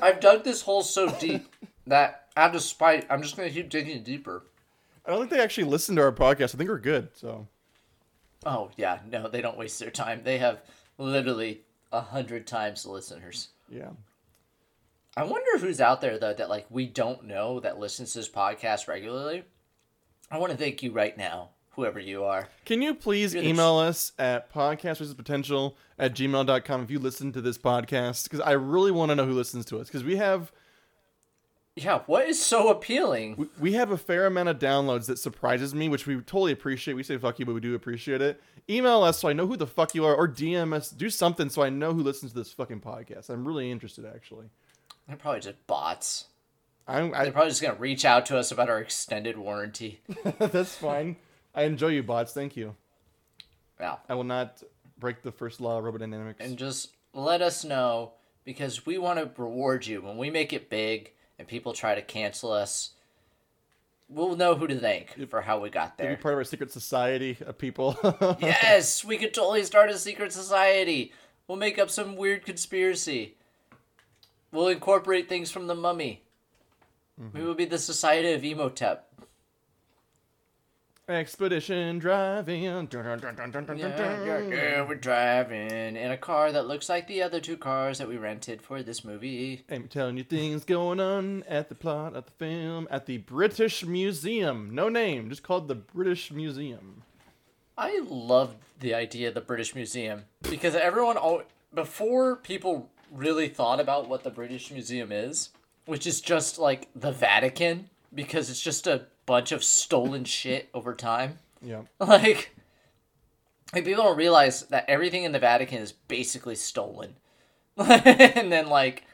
Speaker 1: I've dug this hole so deep that out of spite, I'm just gonna keep digging deeper.
Speaker 3: I don't think they actually listen to our podcast. I think we're good. So
Speaker 1: Oh yeah, no, they don't waste their time. They have literally a hundred times the listeners.
Speaker 3: yeah.
Speaker 1: I wonder who's out there though that like we don't know that listens to this podcast regularly. I want to thank you right now, whoever you are.
Speaker 3: Can you please
Speaker 1: You're the
Speaker 3: email us at podcastversuspotential at gmail.com if you listen to this podcast? Because I really want to know who listens to us. Because we have
Speaker 1: Yeah, what is so appealing?
Speaker 3: we- we have a fair amount of downloads that surprises me, which we totally appreciate. We say fuck you, but we do appreciate it. Email us so I know who the fuck you are, or DM us, do something so I know who listens to this fucking podcast. I'm really interested, actually.
Speaker 1: They're probably just bots.
Speaker 3: I'm,
Speaker 1: They're probably just gonna reach out to us about our extended warranty.
Speaker 3: that's fine. I enjoy you, bots. Thank you.
Speaker 1: Yeah.
Speaker 3: I will not break the first law of aerodynamics.
Speaker 1: and just let us know because we want to reward you when we make it big and people try to cancel us we'll know who to thank for how we got there.
Speaker 3: Be part of our secret society of people.
Speaker 1: yes we could totally start a secret society. We'll make up some weird conspiracy. We'll incorporate things from the mummy. We mm-hmm. will be the society of Imhotep
Speaker 3: Expedition driving. Dun, dun, dun,
Speaker 1: yeah, yeah, yeah, we're driving in a car that looks like the other two cars that we rented for this movie
Speaker 3: I'm telling you things going on at the plot of the film at the British Museum. No name, just called the British Museum.
Speaker 1: I love the idea of the British Museum because everyone, before people really thought about what the British Museum is, which is just like the Vatican, because it's just a bunch of stolen shit over time.
Speaker 3: Yeah.
Speaker 1: Like, like people don't realize that everything in the Vatican is basically stolen, and then like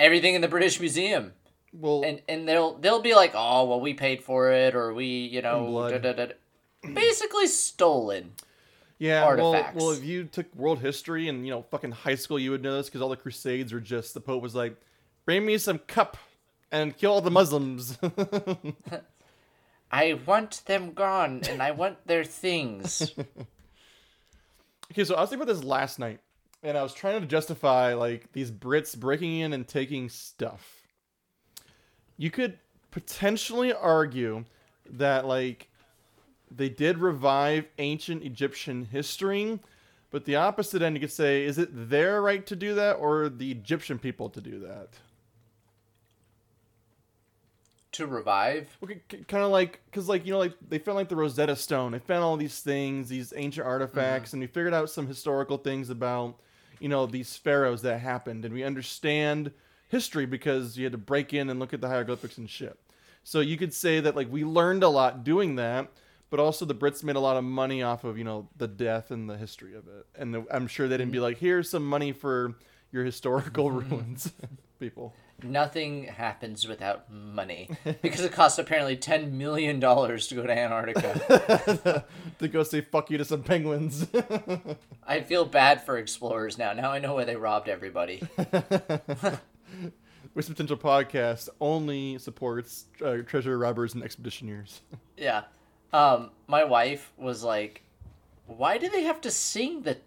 Speaker 1: everything in the British Museum
Speaker 3: Well,
Speaker 1: and and they'll they'll be like, oh well, we paid for it, or we you know, da, da, da, da." basically stolen.
Speaker 3: yeah. Well, well, if you took world history and you know fucking high school, you would know this because all the Crusades were just the Pope was like, bring me some cup and kill all the Muslims.
Speaker 1: I want them gone, and I want their things.
Speaker 3: Okay, so I was thinking about this last night, and I was trying to justify like these Brits breaking in and taking stuff. You could potentially argue that like they did revive ancient Egyptian history, but the opposite end you could say is it their right to do that or the Egyptian people to do that?
Speaker 1: To revive,
Speaker 3: Okay, kind of like because like you know like they found like the Rosetta Stone. They found all these things, these ancient artifacts, mm-hmm. and we figured out some historical things about you know these pharaohs that happened, and we understand history because you had to break in and look at the hieroglyphics and shit. So you could say that like we learned a lot doing that, but also the Brits made a lot of money off of you know the death and the history of it, and the, I'm sure they didn't be mm-hmm. like here's some money for your historical ruins, people.
Speaker 1: nothing happens without money because it costs apparently ten million dollars to go to Antarctica.
Speaker 3: to go say fuck you to some penguins.
Speaker 1: I feel bad for explorers now. Now I know why they robbed everybody.
Speaker 3: With Potential Podcast only supports uh, treasure robbers and expeditioneers.
Speaker 1: Yeah. Um, my wife was like, "Why do they have to sing the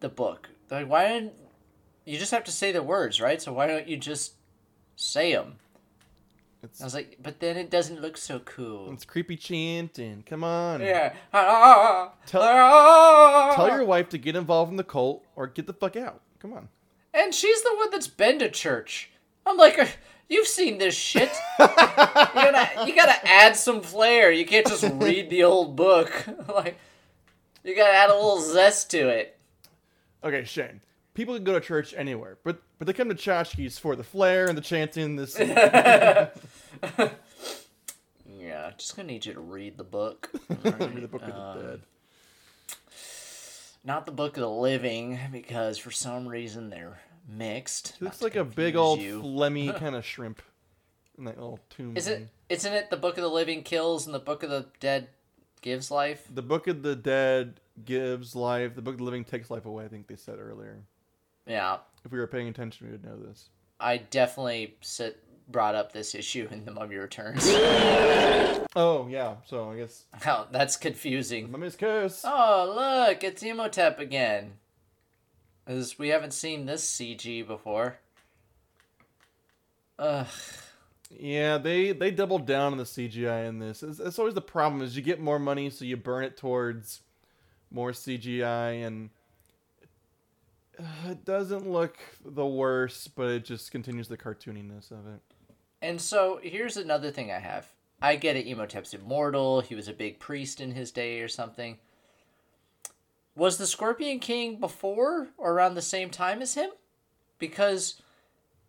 Speaker 1: the book? Like, why didn't you just have to say the words, right? So why don't you just say them?"
Speaker 3: It's
Speaker 1: I was like, "But then it doesn't look so cool."
Speaker 3: it's creepy chanting. Come on.
Speaker 1: Yeah.
Speaker 3: Tell-
Speaker 1: Tell,
Speaker 3: Tell your wife to get involved in the cult or get the fuck out. Come on.
Speaker 1: And she's the one that's been to church. I'm like, "Uh, you've seen this shit. you gotta, you gotta add some flair. You can't just read the old book. like, you gotta add a little zest to it.
Speaker 3: Okay, Shane. People can go to church anywhere, but but they come to Chotchkie's for the flair and the chanting. This
Speaker 1: Yeah, just gonna need you to read the book.
Speaker 3: Read the Book of
Speaker 1: Um,
Speaker 3: the Dead.
Speaker 1: Not the Book of the Living, because for some reason they're mixed.
Speaker 3: It looks like a big old
Speaker 1: you.
Speaker 3: phlegmy kind of shrimp in that little tomb.
Speaker 1: Is it? Isn't it the Book of the Living kills and the Book of the Dead gives life?
Speaker 3: The Book of the Dead gives life. The Book of the Living takes life away. I think they said earlier.
Speaker 1: Yeah,
Speaker 3: If we were paying attention, we would know this.
Speaker 1: I definitely sit, brought up this issue in the Mummy Returns.
Speaker 3: Oh yeah, so I guess
Speaker 1: How oh, that's confusing.
Speaker 3: Mummy's curse.
Speaker 1: Oh look, it's Imhotep again. As we haven't seen this CG before. Ugh.
Speaker 3: Yeah, they they doubled down on the CGI in this. It's, it's always the problem is you get more money, so you burn it towards more CGI, and uh, it doesn't look the worst, but it just continues the cartooniness of it.
Speaker 1: And so here's another thing I have. I get it, Imhotep's immortal. He was a big priest in his day or something. Was the Scorpion King before or around the same time as him? Because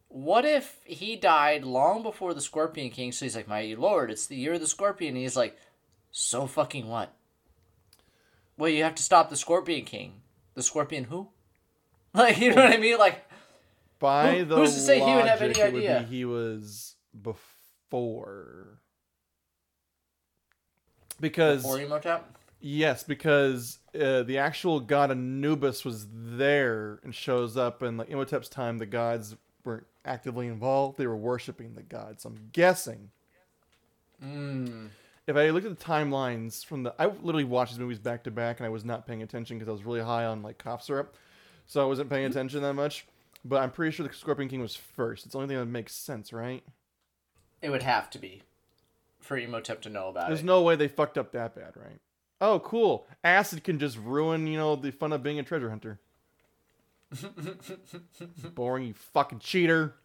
Speaker 1: what if he died long before the Scorpion King? So he's like, My lord, it's the year of the Scorpion. And he's like, So fucking what? Well, you have to stop the Scorpion King. The Scorpion who? Like, you know what I mean? Like,
Speaker 3: By
Speaker 1: Who-
Speaker 3: the
Speaker 1: who's to say he would have
Speaker 3: logic,
Speaker 1: any idea?
Speaker 3: he was before. Because
Speaker 1: before Imhotep?
Speaker 3: yes, because uh, the actual god Anubis was there and shows up, and like Imhotep's time, the gods weren't actively involved; they were worshiping the gods. I'm guessing.
Speaker 1: Mm.
Speaker 3: if I looked at the timelines from the, I literally watched these movies back to back, and I was not paying attention because I was really high on like cough syrup, so I wasn't paying attention that much. But I'm pretty sure the Scorpion King was first. It's the only thing that makes sense, right?
Speaker 1: It would have to be for Imhotep to know about it.
Speaker 3: There's
Speaker 1: it.
Speaker 3: no way they fucked up that bad, right? Oh, cool. Acid can just ruin, you know, the fun of being a treasure hunter. Boring, you fucking cheater.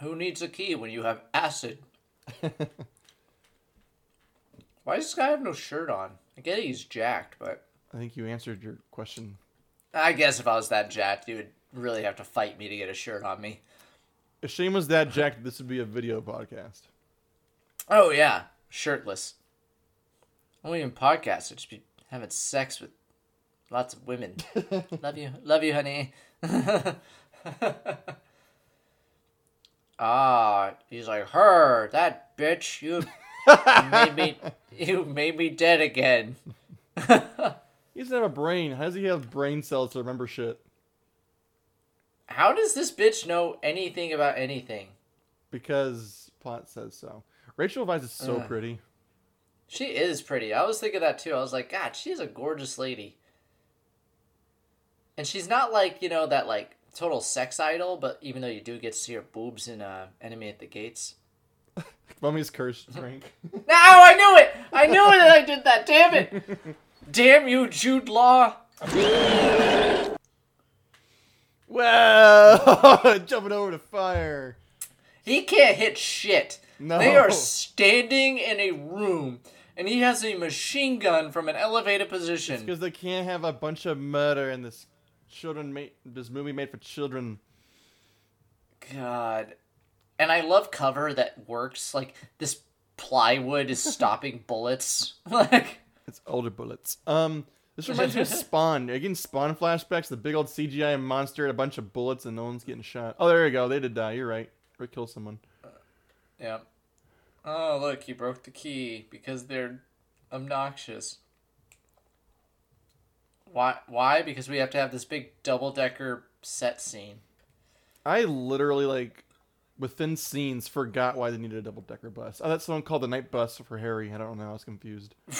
Speaker 1: Who needs a key when you have acid? Why does this guy have no shirt on? I get he's jacked, but
Speaker 3: I think you answered your question.
Speaker 1: I guess if I was that jacked, you would really have to fight me to get a shirt on me.
Speaker 3: If Shane was that jacked, this would be a video podcast.
Speaker 1: Oh yeah, shirtless. I won't even podcast. I'd just be having sex with lots of women. love you, love you, honey. ah, he's like her, that bitch. You made me, you made me dead again.
Speaker 3: He doesn't have a brain. How does he have brain cells to remember shit?
Speaker 1: How does this bitch know anything about anything?
Speaker 3: Because plot says so. Rachel Weisz is so
Speaker 1: Ugh.
Speaker 3: pretty.
Speaker 1: She is pretty. I was thinking that too. I was like, God, she's a gorgeous lady. And she's not like, you know, that like total sex idol, but even though you do get to see her boobs in uh, Enemy at the Gates.
Speaker 3: Mummy's curse drink.
Speaker 1: No, I knew it! I knew that I did that, damn it! Damn you, Jude Law!
Speaker 3: Well, Jumping over the fire.
Speaker 1: He can't hit shit.
Speaker 3: No.
Speaker 1: They are standing in a room, and he has a machine gun from an elevated position.
Speaker 3: Because they can't have a bunch of murder in this children made this movie made for children.
Speaker 1: God. And I love cover that works. Like this plywood is stopping bullets. Like
Speaker 3: It's older bullets. Um, this reminds me of Spawn. Again, Spawn flashbacks. The big old CGI monster and a bunch of bullets, and no one's getting shot. Oh, there you go. They did die. You're right. Or kill someone.
Speaker 1: Yeah. Oh look, he broke the key because they're obnoxious. Why why? Because we have to have this big double decker set scene.
Speaker 3: I literally like within scenes forgot why they needed a double decker bus. Oh, that's someone called the night bus for Harry. I don't know. I was confused.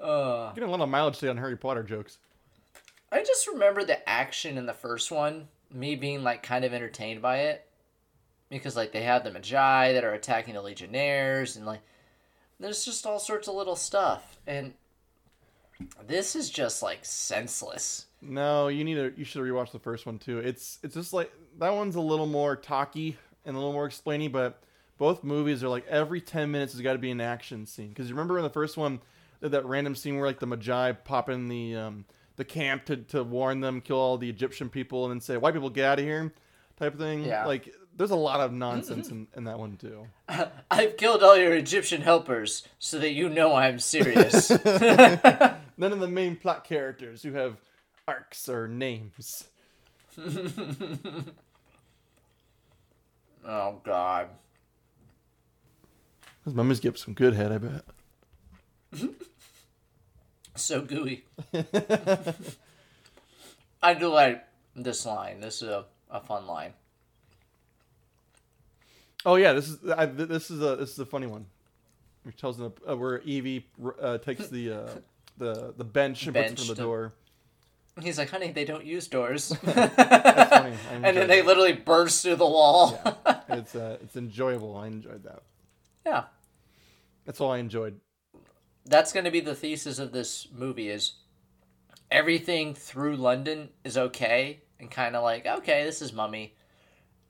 Speaker 1: uh
Speaker 3: Getting a lot of mileage today on Harry Potter jokes.
Speaker 1: I just remember the action in the first one, me being like kind of entertained by it. Because like they have the Magi that are attacking the Legionnaires and like there's just all sorts of little stuff. And this is just like senseless.
Speaker 3: No, you need to. You should rewatch the first one too. It's it's just like that one's a little more talky and a little more explainy, but both movies are like every ten minutes has got to be an action scene. Because you remember in the first one, that, that random scene where like the Magi pop in the um, the camp to to warn them, kill all the Egyptian people, and then say white people get out of here, type of thing.
Speaker 1: Yeah.
Speaker 3: Like there's a lot of nonsense in, in that one too.
Speaker 1: I've killed all your Egyptian helpers so that you know I'm serious.
Speaker 3: None of the main plot characters who have arcs or names.
Speaker 1: oh god.
Speaker 3: Those mummies give some good head, I bet.
Speaker 1: So gooey. I do like this line. This is a, a fun line.
Speaker 3: Oh yeah, this is I, this is a this is a funny one. Which tells them uh, where Evie uh, takes the uh, the the bench and puts it from the
Speaker 1: to-
Speaker 3: door.
Speaker 1: He's like, honey, they don't use doors.
Speaker 3: Funny.
Speaker 1: And then they
Speaker 3: that.
Speaker 1: literally burst through the wall.
Speaker 3: it's uh, it's enjoyable. I enjoyed that.
Speaker 1: yeah.
Speaker 3: That's all I enjoyed.
Speaker 1: That's going to be the thesis of this movie is everything through London is okay and kind of like, okay, this is mummy.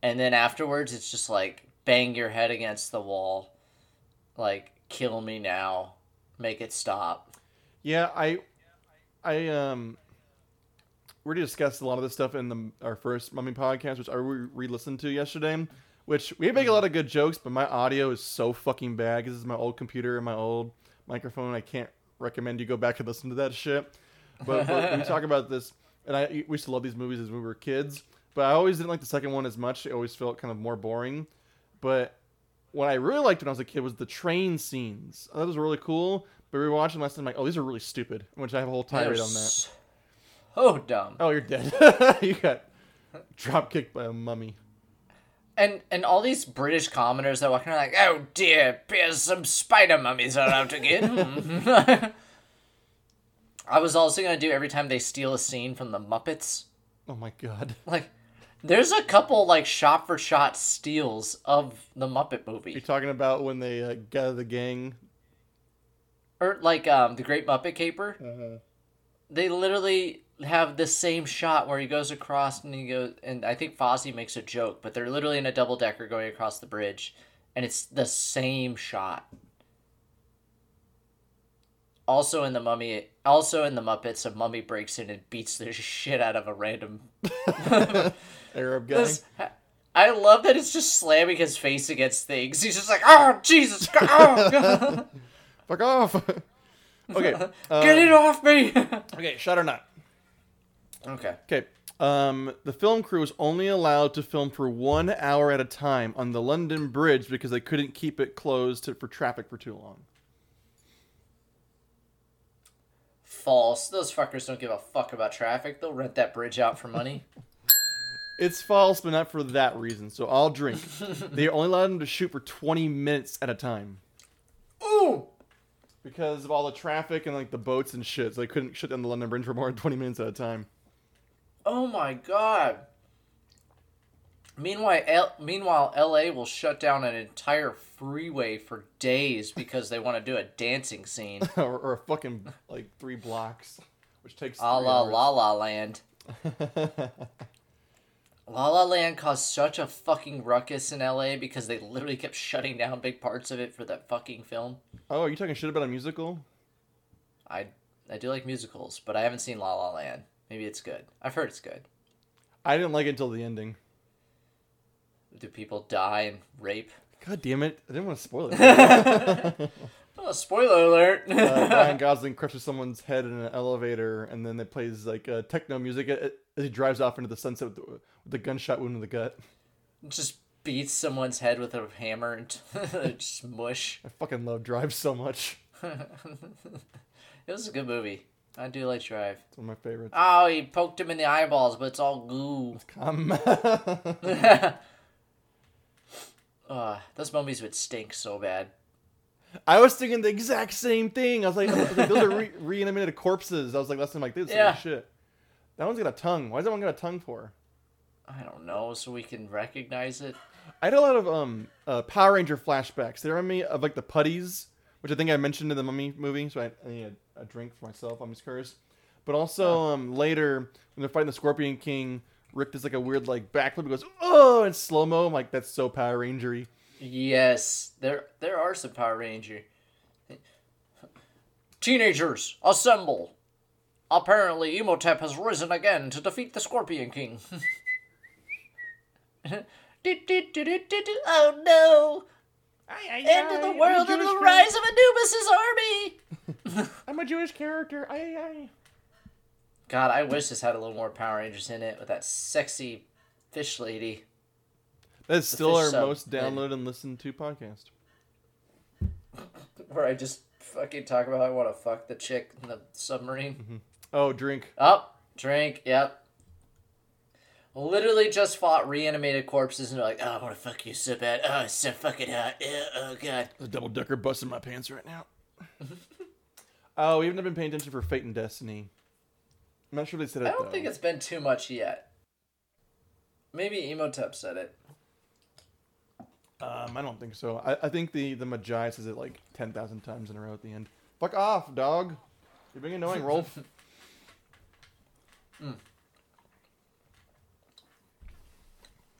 Speaker 1: And then afterwards it's just like bang your head against the wall, like kill me now, make it stop.
Speaker 3: Yeah, I, I um, we already discussed a lot of this stuff in the our first Mummy podcast, which I re- re-listened to yesterday. Which we make a lot of good jokes, but my audio is so fucking bad. 'cause This is my old computer and my old microphone. I can't recommend you go back and listen to that shit. But, but we talk about this, and I we used to love these movies as we were kids. But I always didn't like the second one as much. It always felt kind of more boring. But what I really liked when I was a kid was the train scenes. That was really cool. But we were watching last time, like, oh, these are really stupid. Which I have a whole tirade on that.
Speaker 1: Oh, dumb.
Speaker 3: Oh, you're dead. you got drop kicked by a mummy.
Speaker 1: And and all these British commoners that walking around like, oh dear, here's some spider mummies are out again. I was also gonna do every time they steal a scene from the Muppets.
Speaker 3: Oh my god.
Speaker 1: Like, there's a couple like shot for shot steals of the Muppet movie.
Speaker 3: You're talking about when they uh, gather the gang.
Speaker 1: or like um the Great Muppet Caper. They literally have the same shot where he goes across and he goes, and I think Fozzie makes a joke, but they're literally in a double decker going across the bridge, and it's the same shot. Also in the Mummy, also in the Muppets, a mummy breaks in and beats the shit out of a random
Speaker 3: Arab guy.
Speaker 1: This, I love that it's just slamming his face against things. He's just like, oh Jesus, oh,
Speaker 3: Fuck off. okay. uh,
Speaker 1: get um, it off me.
Speaker 3: okay. shut or not.
Speaker 1: Okay.
Speaker 3: Okay. Um, the film crew was only allowed to film for one hour at a time on the London Bridge because they couldn't keep it closed to, for traffic for too long.
Speaker 1: False. Those fuckers don't give a fuck about traffic. They'll rent that bridge out for money.
Speaker 3: It's false, but not for that reason. So I'll drink. they only allowed them to shoot for 20 minutes at a time
Speaker 1: Ooh.
Speaker 3: because of all the traffic and like the boats and shit. So they couldn't shut down the London Bridge for more than 20 minutes at a time.
Speaker 1: Oh my god. Meanwhile, L- meanwhile, LA will shut down an entire freeway for days because they want to do a dancing scene.
Speaker 3: or, or fucking like three blocks, which takes.
Speaker 1: A la
Speaker 3: hours.
Speaker 1: La La Land. La La Land caused such a fucking ruckus in LA because they literally kept shutting down big parts of it for that fucking film.
Speaker 3: oh, are you talking shit about a musical?
Speaker 1: I I do like musicals, but I haven't seen La La Land. Maybe it's good. I've heard it's good.
Speaker 3: I didn't like it until the ending.
Speaker 1: Do people die and rape?
Speaker 3: God damn it! I didn't want to spoil it.
Speaker 1: Oh, spoiler alert!
Speaker 3: uh, Ryan Gosling crushes someone's head in an elevator, and then it plays like uh, techno music as he drives off into the sunset with the, with the gunshot wound in the gut.
Speaker 1: Just beats someone's head with a hammer and just mush.
Speaker 3: I fucking love Drive so much.
Speaker 1: It was a good movie. I do like Drive.
Speaker 3: It's one of my favorites.
Speaker 1: Oh, he poked him in the eyeballs, but it's all goo.
Speaker 3: Come.
Speaker 1: Uh, those mummies would stink so bad.
Speaker 3: I was thinking the exact same thing. I was like, I was like, those are re- reanimated corpses. I was like, that's some like this
Speaker 1: Yeah.
Speaker 3: shit. That one's got a tongue. Why does that one got a tongue for?
Speaker 1: I don't know, so we can recognize it.
Speaker 3: I had a lot of um uh, Power Ranger flashbacks. They remind me of like the putties, which I think I mentioned in the Mummy movie. So I, I need a drink for myself. I'm just curious. But also um later when they're fighting the Scorpion King, Rick does like a weird like backflip. He goes oh in slow mo. I'm like that's so Power Rangery.
Speaker 1: Yes, there there are some Power Ranger. Teenagers, assemble! Apparently, Imhotep has risen again to defeat the Scorpion King. oh no! End of the world and the rise of Anubis' army!
Speaker 3: I'm a Jewish character. I, aye.
Speaker 1: God, I wish this had a little more Power Rangers in it with that sexy fish lady.
Speaker 3: That's still our
Speaker 1: sub
Speaker 3: most
Speaker 1: lady.
Speaker 3: downloaded and listened to podcast.
Speaker 1: Where I just fucking talk about how I want to fuck the chick in the submarine. Mm-hmm.
Speaker 3: Oh, drink.
Speaker 1: Up, drink, yep. Literally just fought reanimated corpses and they're like, oh, I want to fuck you so bad. Oh, it's so fucking hot. Ew, oh, God.
Speaker 3: The double decker busting my pants right now. Mm-hmm. Oh, we haven't been paying attention for Fate and Destiny. I'm not sure they said it.
Speaker 1: I don't
Speaker 3: though.
Speaker 1: think it's been too much yet. Maybe Imhotep said it.
Speaker 3: Um, I don't think so. I, I think the the Magi says it like ten thousand times in a row at the end. Fuck off, dog. You're being annoying, Rolf.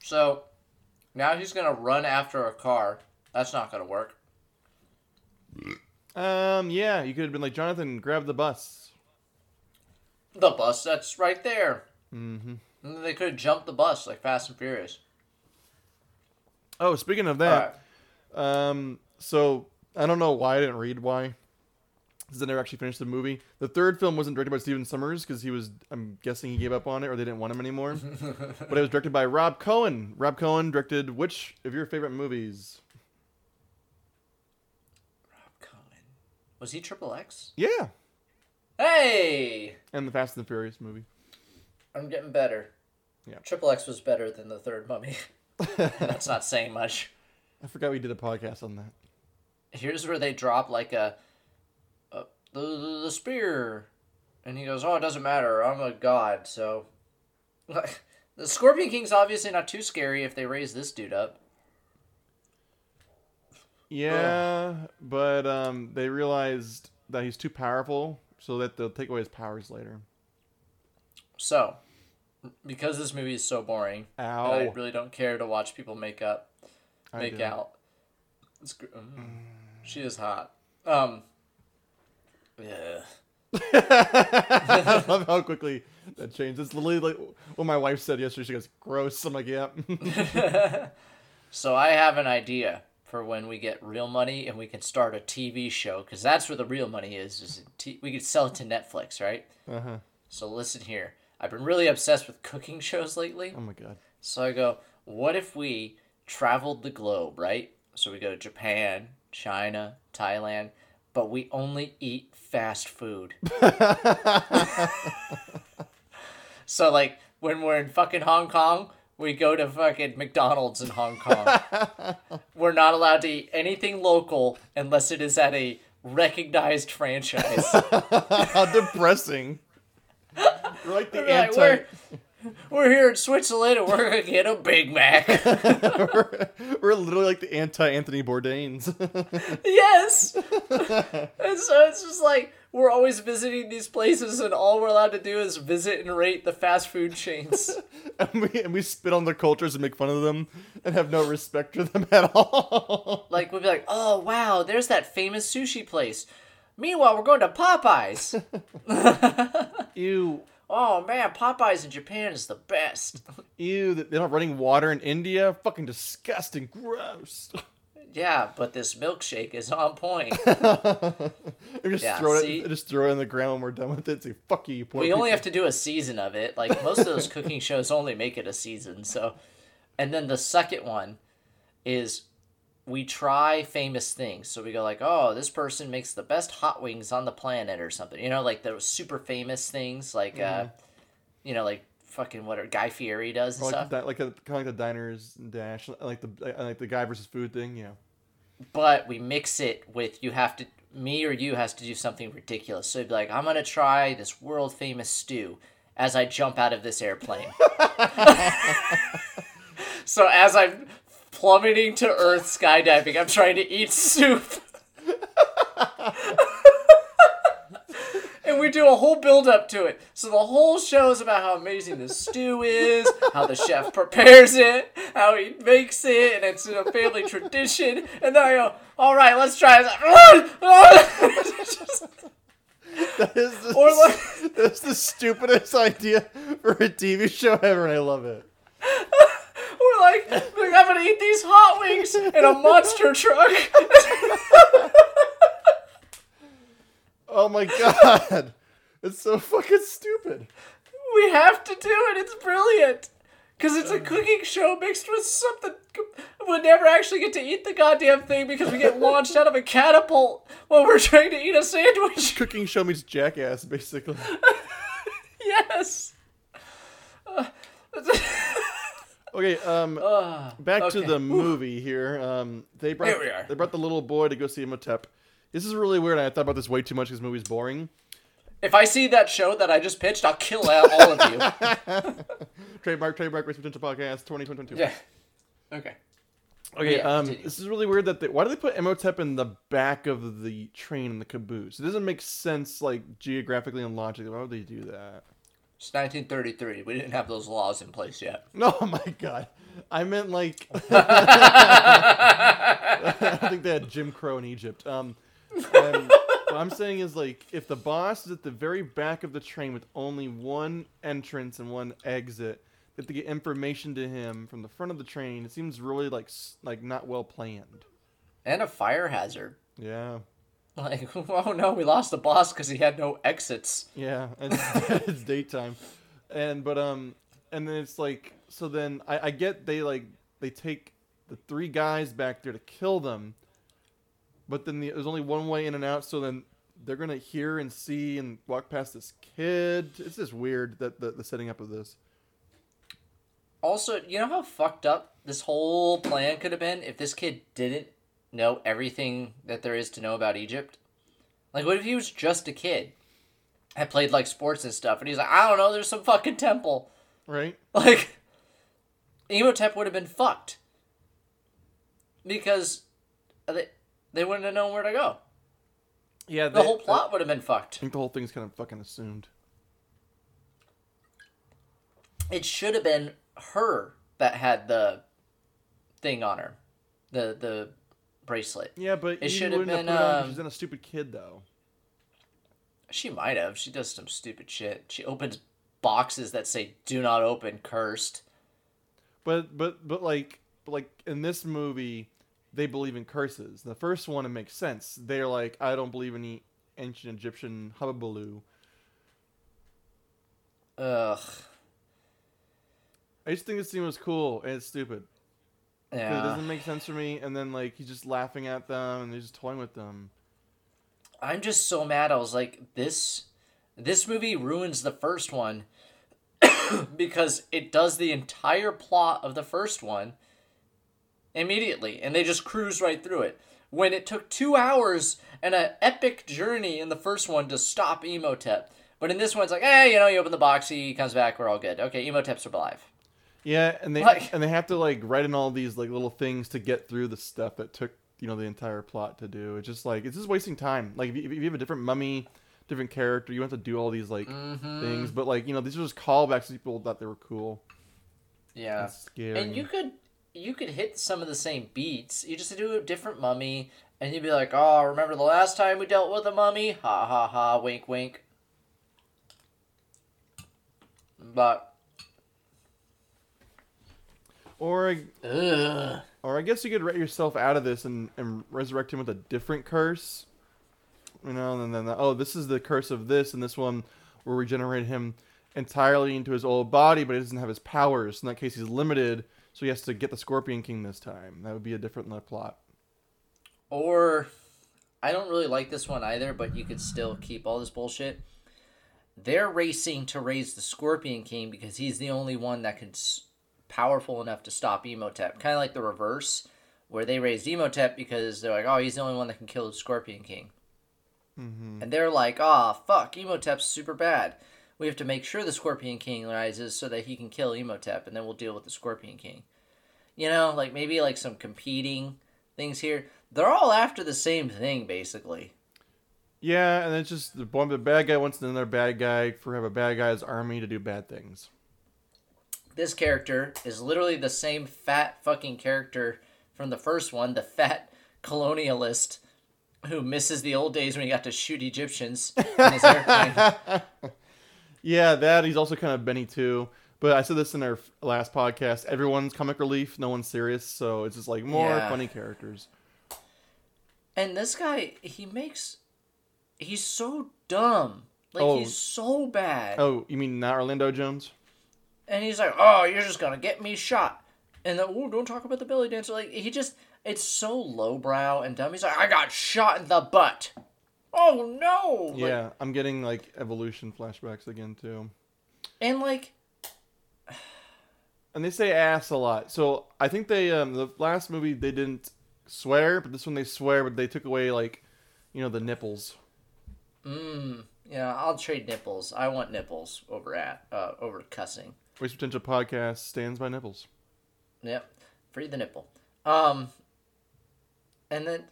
Speaker 1: So, Now he's gonna run after a car. That's not gonna work.
Speaker 3: Um, yeah, you could have been like Jonathan, grab the bus.
Speaker 1: The bus that's right there. Mm-hmm. And they could have jumped the bus like Fast and Furious.
Speaker 3: Oh, speaking of that, um, so I don't know why I didn't read why. Because I never actually finished the movie. The third film wasn't directed by Stephen Sommers because he was, I'm guessing he gave up on it or they didn't want him anymore. but it was directed by Rob Cohen. Rob Cohen directed which of your favorite movies?
Speaker 1: Rob Cohen. Was he Triple X?
Speaker 3: Yeah,
Speaker 1: Hey!
Speaker 3: and the Fast and the Furious movie.
Speaker 1: I'm getting better.
Speaker 3: Yeah.
Speaker 1: Triple X was better than the third mummy. That's not saying much.
Speaker 3: I forgot we did a podcast on that.
Speaker 1: Here's where they drop like a, a the, the the spear, and he goes, "Oh, it doesn't matter. I'm a god." So, the Scorpion King's obviously not too scary if they raise this dude up.
Speaker 3: Yeah, but um, they realized that he's too powerful, so that they'll take away his powers later.
Speaker 1: So, because this movie is so boring, and I really don't care to watch people make up, make out. It's, gr- mm, she is hot. Um. Yeah.
Speaker 3: I love how quickly that changed. It's literally like what my wife said yesterday. She goes, "Gross." I'm like, "Yep."
Speaker 1: So I have an idea for when we get real money and we can start a TV show because that's where the real money is. Is t- we could sell it to Netflix, right?
Speaker 3: uh huh.
Speaker 1: So listen here. I've been really obsessed with cooking shows lately.
Speaker 3: Oh my god.
Speaker 1: So I go, what if we traveled the globe, right? So we go to Japan, China, Thailand, but we only eat fast food. so like when we're in fucking Hong Kong, we go to fucking McDonald's in Hong Kong. we're not allowed to eat anything local unless it is at a recognized franchise.
Speaker 3: How depressing. We're like the
Speaker 1: like,
Speaker 3: anti.
Speaker 1: we're, we're here in Switzerland and we're gonna get a Big Mac.
Speaker 3: we're, we're literally like the anti Anthony Bourdains.
Speaker 1: yes. and so it's just like we're always visiting these places, and all we're allowed to do is visit and rate the fast food chains.
Speaker 3: and, we, and we spit on their cultures and make fun of them and have no respect for them at all.
Speaker 1: like we'll be like, "Oh wow, there's that famous sushi place." Meanwhile, we're going to Popeyes.
Speaker 3: ew.
Speaker 1: Oh man, Popeyes in Japan is the best.
Speaker 3: Ew. They're not running water in India. Fucking disgusting. Gross.
Speaker 1: Yeah, but this milkshake is on point.
Speaker 3: Just
Speaker 1: Yeah,
Speaker 3: throw it. Just throw it in the ground when we're done with it. Say fuck you. you
Speaker 1: we only have to do a season of it. Like most of those cooking shows only make it a season. So, and then the second one is we try famous things. So we go like, oh, this person makes the best hot wings on the planet or something. You know, like those super famous things, like uh, you know, like fucking what are Guy Fieri does and
Speaker 3: Or
Speaker 1: stuff.
Speaker 3: like, the, like a, kind of like the diners dash, like the like the guy versus food thing. Yeah.
Speaker 1: but we mix it with you have to me or you has to do something ridiculous. So it'd be like, I'm gonna try this world famous stew as I jump out of this airplane. so as I'm plummeting to earth skydiving, I'm trying to eat soup. And we do a whole build up to it. So the whole show is about how amazing the stew is, how the chef prepares it, how he makes it, and it's a family tradition. And then I go, all right, let's try this.
Speaker 3: That is the,
Speaker 1: Or like-
Speaker 3: that's the stupidest idea for a TV show ever, and I love it.
Speaker 1: We're like, like, I'm gonna eat these hot wings in a monster truck.
Speaker 3: Oh my god, it's so fucking stupid.
Speaker 1: we have to do it. It's brilliant. Because it's a cooking show mixed with something. We'll never actually get to eat the goddamn thing because we get launched out of a catapult while we're trying to eat a sandwich.
Speaker 3: Cooking show meets Jackass, basically.
Speaker 1: yes.
Speaker 3: Okay, um,
Speaker 1: Ah,
Speaker 3: back
Speaker 1: okay.
Speaker 3: to the movie here. Um, they brought
Speaker 1: Here we are.
Speaker 3: they brought the little boy to go see Imhotep. This is really weird. I thought about this way too much because the movie's boring.
Speaker 1: if I see that show that I just pitched, I'll kill all all of you.
Speaker 3: Trademark, trademark, Race Potential Podcast, 2022.
Speaker 1: yeah. Okay.
Speaker 3: Okay,
Speaker 1: Yeah,
Speaker 3: um,
Speaker 1: continue.
Speaker 3: this is really weird that they, why do they put Imhotep in the back of the train in the caboose? It doesn't make sense, like geographically and logically. Why would they do that?
Speaker 1: It's 1933. We didn't have those laws in place yet.
Speaker 3: Oh my god. I meant like I think they had Jim Crow in Egypt. Um and what I'm saying is like if the boss is at the very back of the train with only one entrance and one exit, they have to get information to him from the front of the train. It seems really like like not well planned.
Speaker 1: And a fire hazard.
Speaker 3: Yeah.
Speaker 1: Like, oh no, we lost the boss because he had no exits.
Speaker 3: Yeah, and it's daytime, and but um, and then it's like so. Then I, I get they like they take the three guys back there to kill them, but then the, there's only one way in and out. So then they're gonna hear and see and walk past this kid. It's just weird that the, the setting up of this.
Speaker 1: Also, you know how fucked up this whole plan could have been if this kid didn't know everything that there is to know about Egypt? Like, what if he was just a kid? Had played like sports and stuff, and he's like, I don't know, there's some fucking temple.
Speaker 3: Right?
Speaker 1: Like, Imhotep would have been fucked. Because uh, they, they wouldn't have known where to go.
Speaker 3: Yeah,
Speaker 1: The whole plot would have been fucked.
Speaker 3: I think the whole thing's kind of fucking assumed.
Speaker 1: It should have been her that had the thing on her. The the bracelet.
Speaker 3: Yeah, but
Speaker 1: It should have
Speaker 3: wouldn't
Speaker 1: been,
Speaker 3: put it on 'cause
Speaker 1: um,
Speaker 3: She's not a stupid kid though.
Speaker 1: She might have. She does some stupid shit. She opens boxes that say "Do not open," cursed.
Speaker 3: But but but like but like in this movie, they believe in curses. The first one it makes sense. They're like, I don't believe in any ancient Egyptian hubbubaloo.
Speaker 1: Ugh.
Speaker 3: I just think this scene was cool and it's stupid. 'Cause It doesn't make sense for me. And then like he's just laughing at them and they're just toying with them.
Speaker 1: I'm just so mad. I was like, this this movie ruins the first one because it does the entire plot of the first one immediately, and they just cruise right through it. When it took two hours and an epic journey in the first one to stop Imhotep. But in this one, it's like, hey, you know, you open the box, he comes back, we're all good. Okay, Imhotep's are alive.
Speaker 3: Yeah, and they
Speaker 1: Like-
Speaker 3: and they have to like write in all these like little things to get through the stuff that took you know the entire plot to do. It's just like it's just wasting time. Like if you, if you have a different mummy, different character, you have to do all these like
Speaker 1: Mm-hmm.
Speaker 3: things. But like you know these are just callbacks to people thought they were cool.
Speaker 1: Yeah.
Speaker 3: and scary.
Speaker 1: And you could you could hit some of the same beats. You just do a different mummy, and you'd be like, "Oh, remember the last time we dealt with a mummy? Ha ha ha! Wink wink." But
Speaker 3: or
Speaker 1: ugh.
Speaker 3: or I guess you could write yourself out of this and, and resurrect him with a different curse. You know, and then oh, this is the curse of this, and this one will regenerate him entirely into his old body, but he doesn't have his powers. In that case, he's limited, so he has to get the Scorpion King this time. That would be a different plot.
Speaker 1: Or I don't really like this one either, but you could still keep all this bullshit. They're racing to raise the Scorpion King because he's the only one that can powerful enough to stop Imhotep. Kind of like the reverse, where they raised Imhotep because they're like, oh, he's the only one that can kill the Scorpion King.
Speaker 3: Mm-hmm.
Speaker 1: And they're like, oh, fuck, Imhotep's super bad. We have to make sure the Scorpion King rises so that he can kill Imhotep, and then we'll deal with the Scorpion King. You know, like maybe like some competing things here. They're all after the same thing, basically.
Speaker 3: Yeah, and it's just the one the bad guy wants another bad guy for have a bad guy's army to do bad things.
Speaker 1: This character is literally the same fat fucking character from the first one, the fat colonialist who misses the old days when he got to shoot Egyptians in his airplane.
Speaker 3: Yeah, that he's also kind of Benny too. But I said this in our last podcast. Everyone's comic relief, no one's serious, so it's just like more
Speaker 1: Yeah.
Speaker 3: funny characters.
Speaker 1: And this guy, he makes. He's so dumb. Like,
Speaker 3: Oh.
Speaker 1: he's so bad.
Speaker 3: Oh, you mean not Orlando Jones?
Speaker 1: And he's like, oh, you're just going to get me shot. And then, oh, don't talk about the belly dancer. Like, he just. It's so lowbrow and dumb. He's like, I got shot in the butt. Oh, no. Like,
Speaker 3: Yeah, I'm getting like evolution flashbacks again too.
Speaker 1: and, like,
Speaker 3: And they say ass a lot. So I think they um the last movie they didn't swear, but this one they swear, but they took away like, you know, the nipples.
Speaker 1: Mmm. Yeah, I'll trade nipples. I want nipples over at uh over cussing.
Speaker 3: Waste Potential Podcast stands by nipples.
Speaker 1: Yep. Free the nipple. Um and then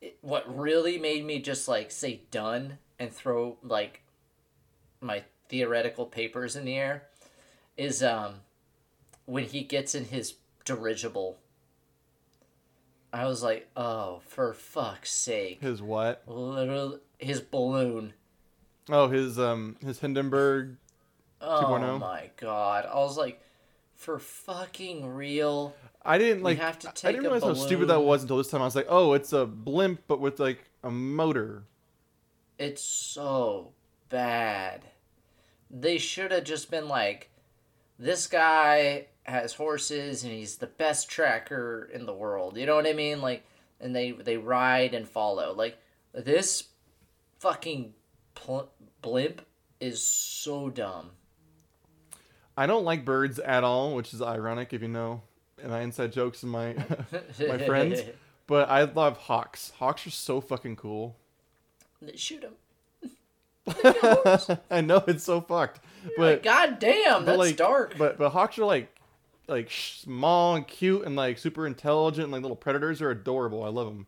Speaker 1: it, what really made me just like say done and throw like my theoretical papers in the air is um when he gets in his dirigible. I was like, oh, for fuck's sake!
Speaker 3: His what?
Speaker 1: Literally, his balloon.
Speaker 3: Oh, his um his Hindenburg.
Speaker 1: Oh my god! I was like, for fucking real.
Speaker 3: I didn't like.
Speaker 1: have to
Speaker 3: I- I didn't realize how stupid that was until this time. I was like, oh, it's a blimp, but with like a motor.
Speaker 1: It's so bad. They should have just been like, this guy has horses and he's the best tracker in the world. You know what I mean? Like, and they they ride and follow. Like this fucking pl- blimp is so dumb.
Speaker 3: I don't like birds at all, which is ironic if you know. And I inside jokes and my my friends, but I love hawks. Hawks are so fucking cool.
Speaker 1: They Shoot them.
Speaker 3: I know it's so fucked, but
Speaker 1: God damn,
Speaker 3: but
Speaker 1: that's
Speaker 3: like
Speaker 1: dark.
Speaker 3: But but hawks are like like small and cute and like super intelligent. And, like little predators are adorable. I love them.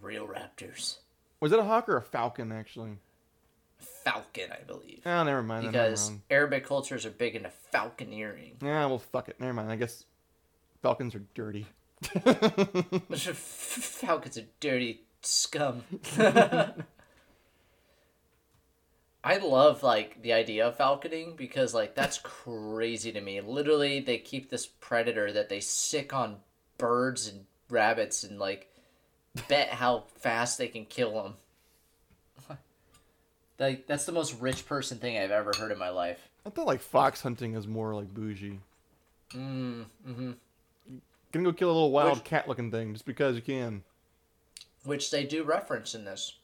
Speaker 1: Real raptors.
Speaker 3: Was it a hawk or a falcon actually?
Speaker 1: Falcon, I believe.
Speaker 3: Oh, never mind.
Speaker 1: Because. Arabic cultures are big into falconeering.
Speaker 3: Yeah, well, fuck it. Never mind. I guess falcons are dirty.
Speaker 1: Falcons are dirty scum. I love like the idea of falconing because like that's crazy to me. Literally, they keep this predator that they sick on birds and rabbits and like bet how fast they can kill them. Like that's the most rich person thing I've ever heard in my life.
Speaker 3: I thought like fox hunting is more like bougie.
Speaker 1: Mm, hmm
Speaker 3: Gonna go kill a little wild
Speaker 1: Which-
Speaker 3: cat looking thing just because you can.
Speaker 1: Which they do reference in this.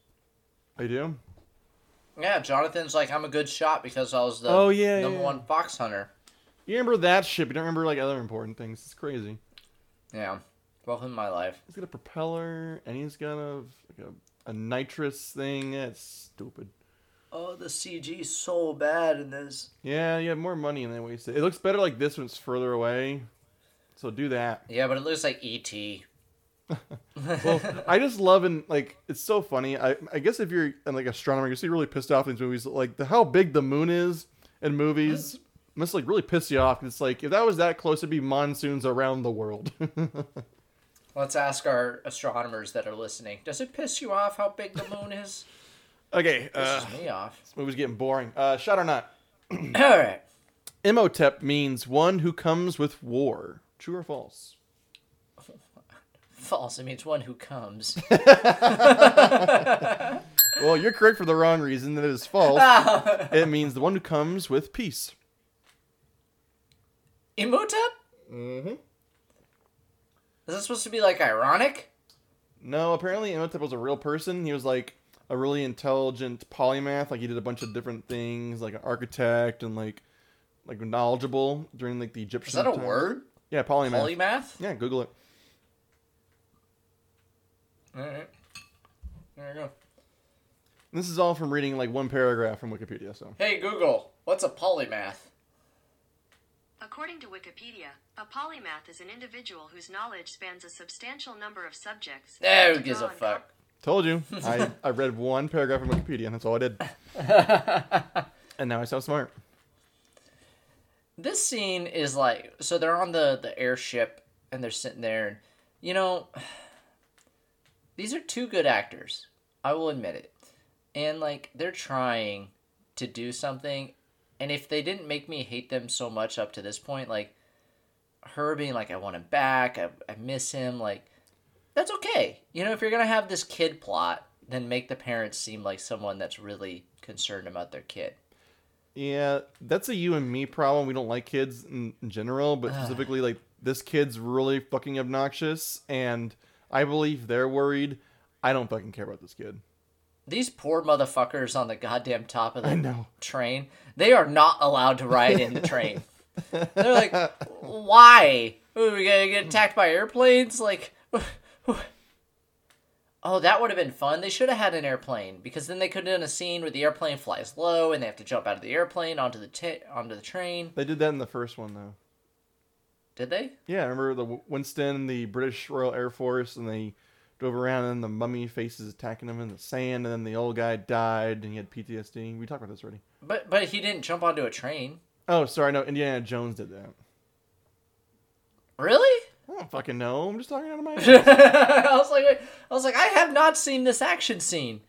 Speaker 3: I do.
Speaker 1: Yeah, Jonathan's like, I'm a good shot because I was the
Speaker 3: Oh, yeah,
Speaker 1: number
Speaker 3: yeah.
Speaker 1: one fox hunter.
Speaker 3: You remember that shit, but you don't remember like other important things. It's crazy.
Speaker 1: Yeah. Welcome to my life.
Speaker 3: He's got a propeller and he's got a like a, a nitrous thing. That's stupid.
Speaker 1: Oh, the CG's so bad in this.
Speaker 3: Yeah, you have more money and they waste it. It looks better like this when it's further away. So do that.
Speaker 1: Yeah, but it looks like E E.T.
Speaker 3: Well, I just love and like it's so funny. I I guess if you're an like astronomer, you see really pissed off in these movies. Like the how big the moon is in movies must like really piss you off. It's like if that was that close, it'd be monsoons around the world.
Speaker 1: Let's ask our astronomers that are listening. Does it piss you off how big the moon is?
Speaker 3: Okay, uh,
Speaker 1: me off.
Speaker 3: this movie's getting boring. Uh, shot or not?
Speaker 1: All right.
Speaker 3: Imhotep means one who comes with war. True or false?
Speaker 1: False. It means one who comes.
Speaker 3: Well, you're correct for the wrong reason. That is false. it means the one who comes with peace.
Speaker 1: Imhotep?
Speaker 3: Mm-hmm.
Speaker 1: Is this supposed to be like ironic?
Speaker 3: No, apparently Imhotep was a real person. He was like a really intelligent polymath. Like he did a bunch of different things, like an architect and like like knowledgeable during like the Egyptian.
Speaker 1: Is that a
Speaker 3: times.
Speaker 1: word?
Speaker 3: Yeah, polymath.
Speaker 1: Polymath?
Speaker 3: yeah, Google it.
Speaker 1: All right. There you go.
Speaker 3: This is all from reading like one paragraph from Wikipedia. So
Speaker 1: Hey, Google, what's a polymath?
Speaker 4: According to Wikipedia, a polymath is an individual whose knowledge spans a substantial number of subjects.
Speaker 1: Eh, who gives a
Speaker 4: draw on
Speaker 1: fuck?
Speaker 3: Told you. I I read one paragraph from Wikipedia, and that's all I did. and now I sound smart.
Speaker 1: This scene is like so they're on the the airship and they're sitting there and you know these are two good actors. I will admit it. And like they're trying to do something and if they didn't make me hate them so much up to this point like her being like I want him back, I, I miss him like that's okay. You know, if you're going to have this kid plot, then make the parents seem like someone that's really concerned about their kid.
Speaker 3: Yeah, that's a you and me problem. We don't like kids in, in general, but specifically like this kid's really fucking obnoxious, and I believe they're worried. I don't fucking care about this kid.
Speaker 1: These poor motherfuckers on the goddamn top of the train, they are not allowed to ride in the train. They're like, why? Are we gonna get attacked by airplanes? Like, oh, that would have been fun. They should have had an airplane because then they could have done a scene where the airplane flies low and they have to jump out of the airplane onto the ta- onto the train.
Speaker 3: They did that in the first one though.
Speaker 1: Did they?
Speaker 3: Yeah, remember the Winston, the British Royal Air Force, and they drove around, and then the mummy faces attacking him in the sand, and then the old guy died, and he had PTSD. We talked about this already.
Speaker 1: But but he didn't jump onto a train.
Speaker 3: Oh, sorry, no, Indiana Jones did that.
Speaker 1: Really?
Speaker 3: I don't fucking know. I'm just talking out of my ass.
Speaker 1: I was like, I was like, I have not seen this action scene.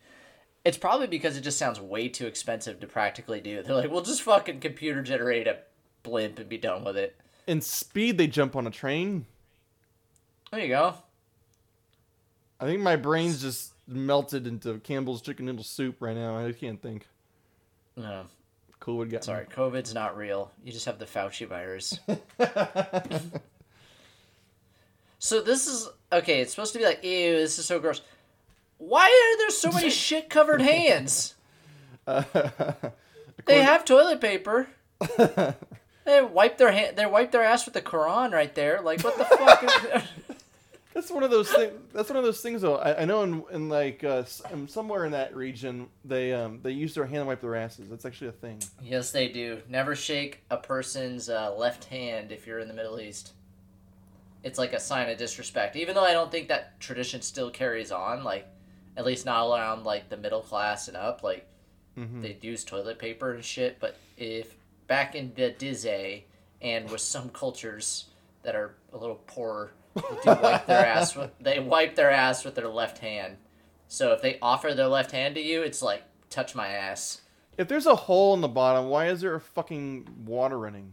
Speaker 1: It's probably because it just sounds way too expensive to practically do. They're like, we'll just fucking computer generate a blimp and be done with it.
Speaker 3: In Speed, they jump on a train.
Speaker 1: There you go.
Speaker 3: I think my brain's just melted into Campbell's chicken noodle soup right now. I can't think.
Speaker 1: No,
Speaker 3: Cool would get
Speaker 1: sorry, COVID's not real. You just have the Fauci virus. so this is okay. It's supposed to be like, ew, this is so gross. Why are there so many shit covered hands? They have toilet paper. they wipe their hand. They wipe their ass with the Quran right there. Like what the fuck? Is...
Speaker 3: That's one of those things. That's one of those things, though. I, I know in, in like uh, somewhere in that region, they um they use their hand to wipe their asses. That's actually a thing.
Speaker 1: yes, they do. Never shake a person's uh, left hand if you're in the Middle East. It's like a sign of disrespect. Even though I don't think that tradition still carries on, like at least not around like the middle class and up. Like mm-hmm. they use toilet paper and shit. But if back in the Dizay and with some cultures that are a little poorer, they do wipe their ass. With, they wipe their ass with their left hand. So if they offer their left hand to you, it's like touch my ass.
Speaker 3: If there's a hole in the bottom, why is there a fucking water running?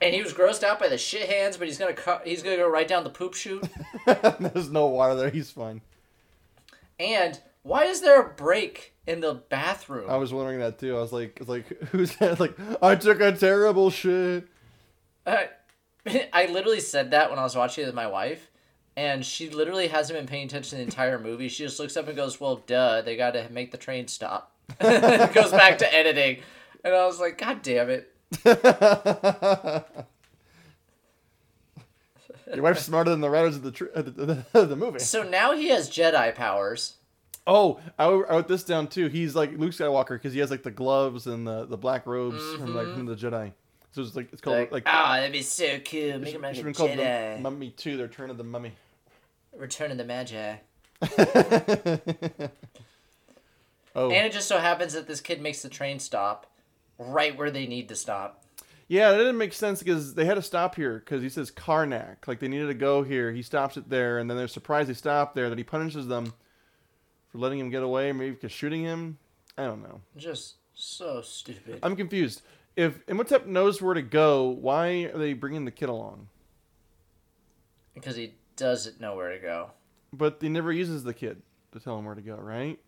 Speaker 1: And he was grossed out by the shit hands, but he's gonna cut. He's gonna go right down the poop chute.
Speaker 3: there's no water there. He's fine.
Speaker 1: And why is there a break in the bathroom?
Speaker 3: I was wondering that too. I was like, I was like, who's that? Like, I took a terrible shit.
Speaker 1: I, uh, I literally said that when I was watching it with my wife, and she literally hasn't been paying attention to the entire movie. She just looks up and goes, "Well, duh, they got to make the train stop." goes back to editing, and I was like, "God damn it!"
Speaker 3: Your wife's smarter than the writers of the tr- uh, the, the, the movie.
Speaker 1: So now he has Jedi powers.
Speaker 3: Oh, I wrote I wrote this down too. He's like Luke Skywalker because he has like the gloves and the, the black robes from like from the Jedi. So it's like it's called
Speaker 1: Like,
Speaker 3: like,
Speaker 1: ah, that'd be so cool. Make him like a
Speaker 3: been called
Speaker 1: Jedi.
Speaker 3: the Mummy Two: The Return of the Mummy.
Speaker 1: Return of the Magi.
Speaker 3: Oh,
Speaker 1: And it just so happens that this kid makes the train stop right where they need to stop.
Speaker 3: yeah, that didn't make sense because they had to stop here because he says Karnak, like they needed to go here. He stops it there, and then they're surprised they stop there. That he punishes them for letting him get away, maybe because shooting him. I don't know.
Speaker 1: Just so stupid.
Speaker 3: I'm confused. If Imhotep knows where to go, why are they bringing the kid along?
Speaker 1: because he doesn't know where to go.
Speaker 3: But he never uses the kid to tell him where to go, right?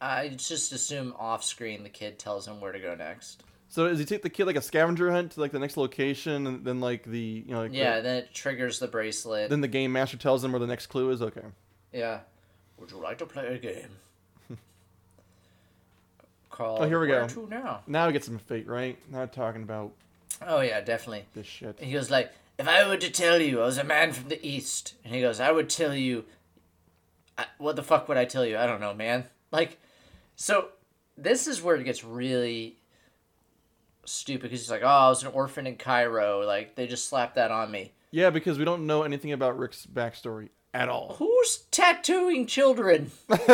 Speaker 1: I just assume off screen the kid tells him where to go next.
Speaker 3: So does he take the kid like a scavenger hunt to like the next location, and then like the you know like the-
Speaker 1: Yeah, then it triggers the bracelet.
Speaker 3: then the game master tells him where the next clue is. Okay.
Speaker 1: yeah. Would you like to play a game? Call.
Speaker 3: Oh, here we go.
Speaker 1: now?
Speaker 3: Now we get some fate, right? Not talking about
Speaker 1: Oh yeah, definitely.
Speaker 3: this shit.
Speaker 1: He goes like, if I were to tell you I was a man from the east, and he goes, I would tell you. I, what the fuck would I tell you? I don't know, man. Like, so this is where it gets really stupid because he's like, oh, I was an orphan in Cairo. Like they just slapped that on me.
Speaker 3: Yeah, because we don't know anything about Rick's backstory at all.
Speaker 1: Who's tattooing children? like,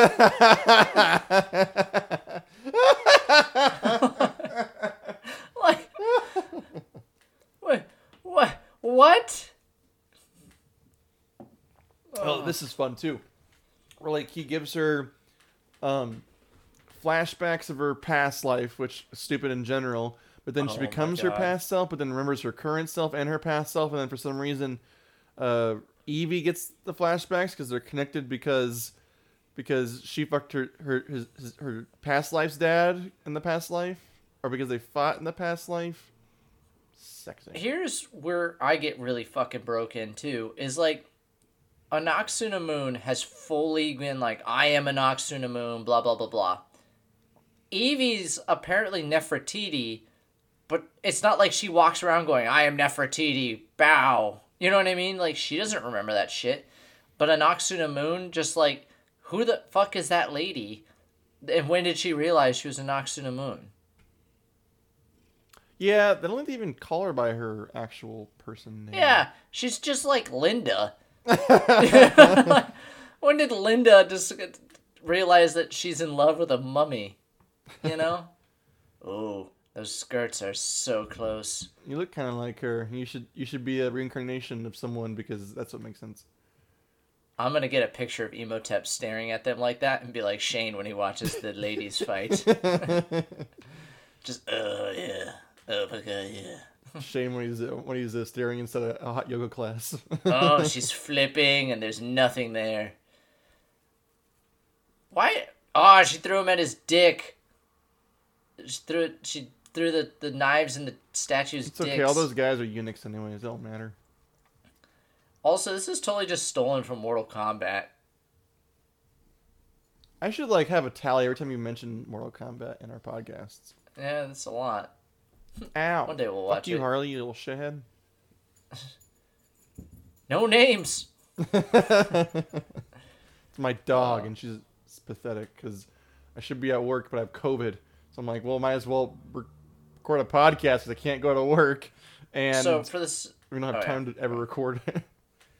Speaker 1: what? What? What?
Speaker 3: Oh, this is fun too. Where like he gives her um flashbacks of her past life, which is stupid in general, but then she
Speaker 1: Oh my
Speaker 3: becomes her past self, but then remembers her current self and her past self, and then for some reason uh Evie gets the flashbacks because they're connected because because she fucked her her his, his, her past life's dad in the past life, or because they fought in the past life. Sexy.
Speaker 1: Here's where I get really fucking broken too. Is like, Anck-su-namun has fully been like, I am Anck-su-namun, blah blah blah blah. Evie's apparently Nefertiti, but it's not like she walks around going, I am Nefertiti, bow. You know what I mean? Like she doesn't remember that shit. But Anck-su-namun, just like, who the fuck is that lady? And when did she realize she was Anoxuna Moon?
Speaker 3: Yeah, they don't even call her by her actual person name.
Speaker 1: Yeah, she's just like Linda. When did Linda just realize that she's in love with a mummy? You know? oh, those skirts are so close.
Speaker 3: You look kind of like her. You should you should be a reincarnation of someone because that's what makes sense.
Speaker 1: I'm gonna get a picture of Imhotep staring at them like that and be like Shane when he watches the ladies fight. Just, oh yeah, oh my god, yeah.
Speaker 3: Shame when he's uh, when he's uh, staring inside a, a hot yoga class.
Speaker 1: Oh, she's flipping and there's nothing there. Why? Oh, she threw him at his dick. She threw it. She threw the, the knives and the statue's
Speaker 3: it's okay. All those guys are eunuchs anyways. It don't matter.
Speaker 1: Also, this is totally just stolen from Mortal Kombat.
Speaker 3: I should like have a tally every time you mention Mortal Kombat in our podcasts.
Speaker 1: Yeah, that's a lot.
Speaker 3: Ow!
Speaker 1: One day we'll
Speaker 3: Fuck
Speaker 1: watch
Speaker 3: you,
Speaker 1: it.
Speaker 3: Harley, you little shithead.
Speaker 1: No names.
Speaker 3: It's my dog,
Speaker 1: Oh.
Speaker 3: and she's pathetic because I should be at work, but I have COVID. So I'm like, well, might as well re- record a podcast because I can't go to work, and
Speaker 1: so for this,
Speaker 3: we don't have
Speaker 1: oh, yeah.
Speaker 3: time to ever record.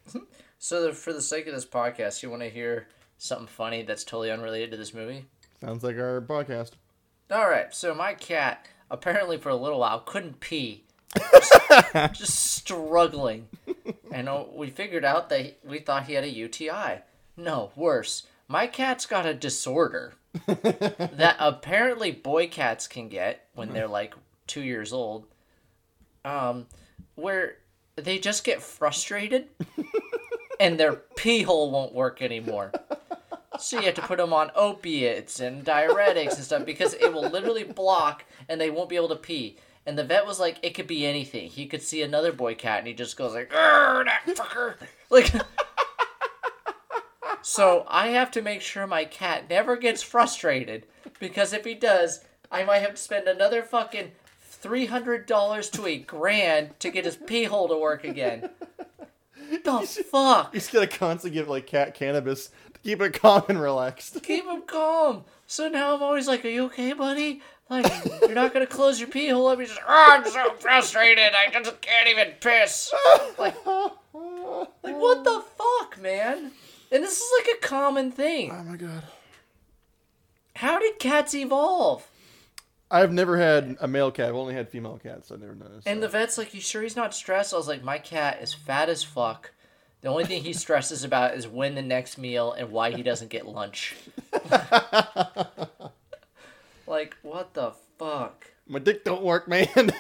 Speaker 1: so the, for the sake of this podcast, you want to hear something funny that's totally unrelated to this movie?
Speaker 3: Sounds like our podcast.
Speaker 1: All right, so my cat apparently for a little while couldn't pee, just, just struggling, and uh, we figured out that we thought he had a UTI. No, worse, my cat's got a disorder that apparently boy cats can get when they're like two years old, um, where they just get frustrated and their pee hole won't work anymore. So you have to put them on opiates and diuretics and stuff because it will literally block and they won't be able to pee. And the vet was like, it could be anything. He could see another boy cat and he just goes like, that fucker. Like, so I have to make sure my cat never gets frustrated because if he does, I might have to spend another fucking three hundred dollars to a grand to get his pee hole to work again. The fuck?
Speaker 3: He's gonna constantly give like cat cannabis to keep it calm and relaxed.
Speaker 1: keep him calm. So now I'm always like, "Are you okay, buddy? Like, you're not gonna close your pee hole up. You're just, oh, I'm so frustrated. I just can't even piss. Like, like what the fuck, man? And this is like a common thing.
Speaker 3: Oh my god.
Speaker 1: How did cats evolve?
Speaker 3: I've never had a male cat. I've only had female cats. I've never noticed.
Speaker 1: And the vet's like, "You sure he's not stressed?" I was like, "My cat is fat as fuck. The only thing he stresses about is when the next meal and why he doesn't get lunch." like, what the fuck?
Speaker 3: my dick don't work, man.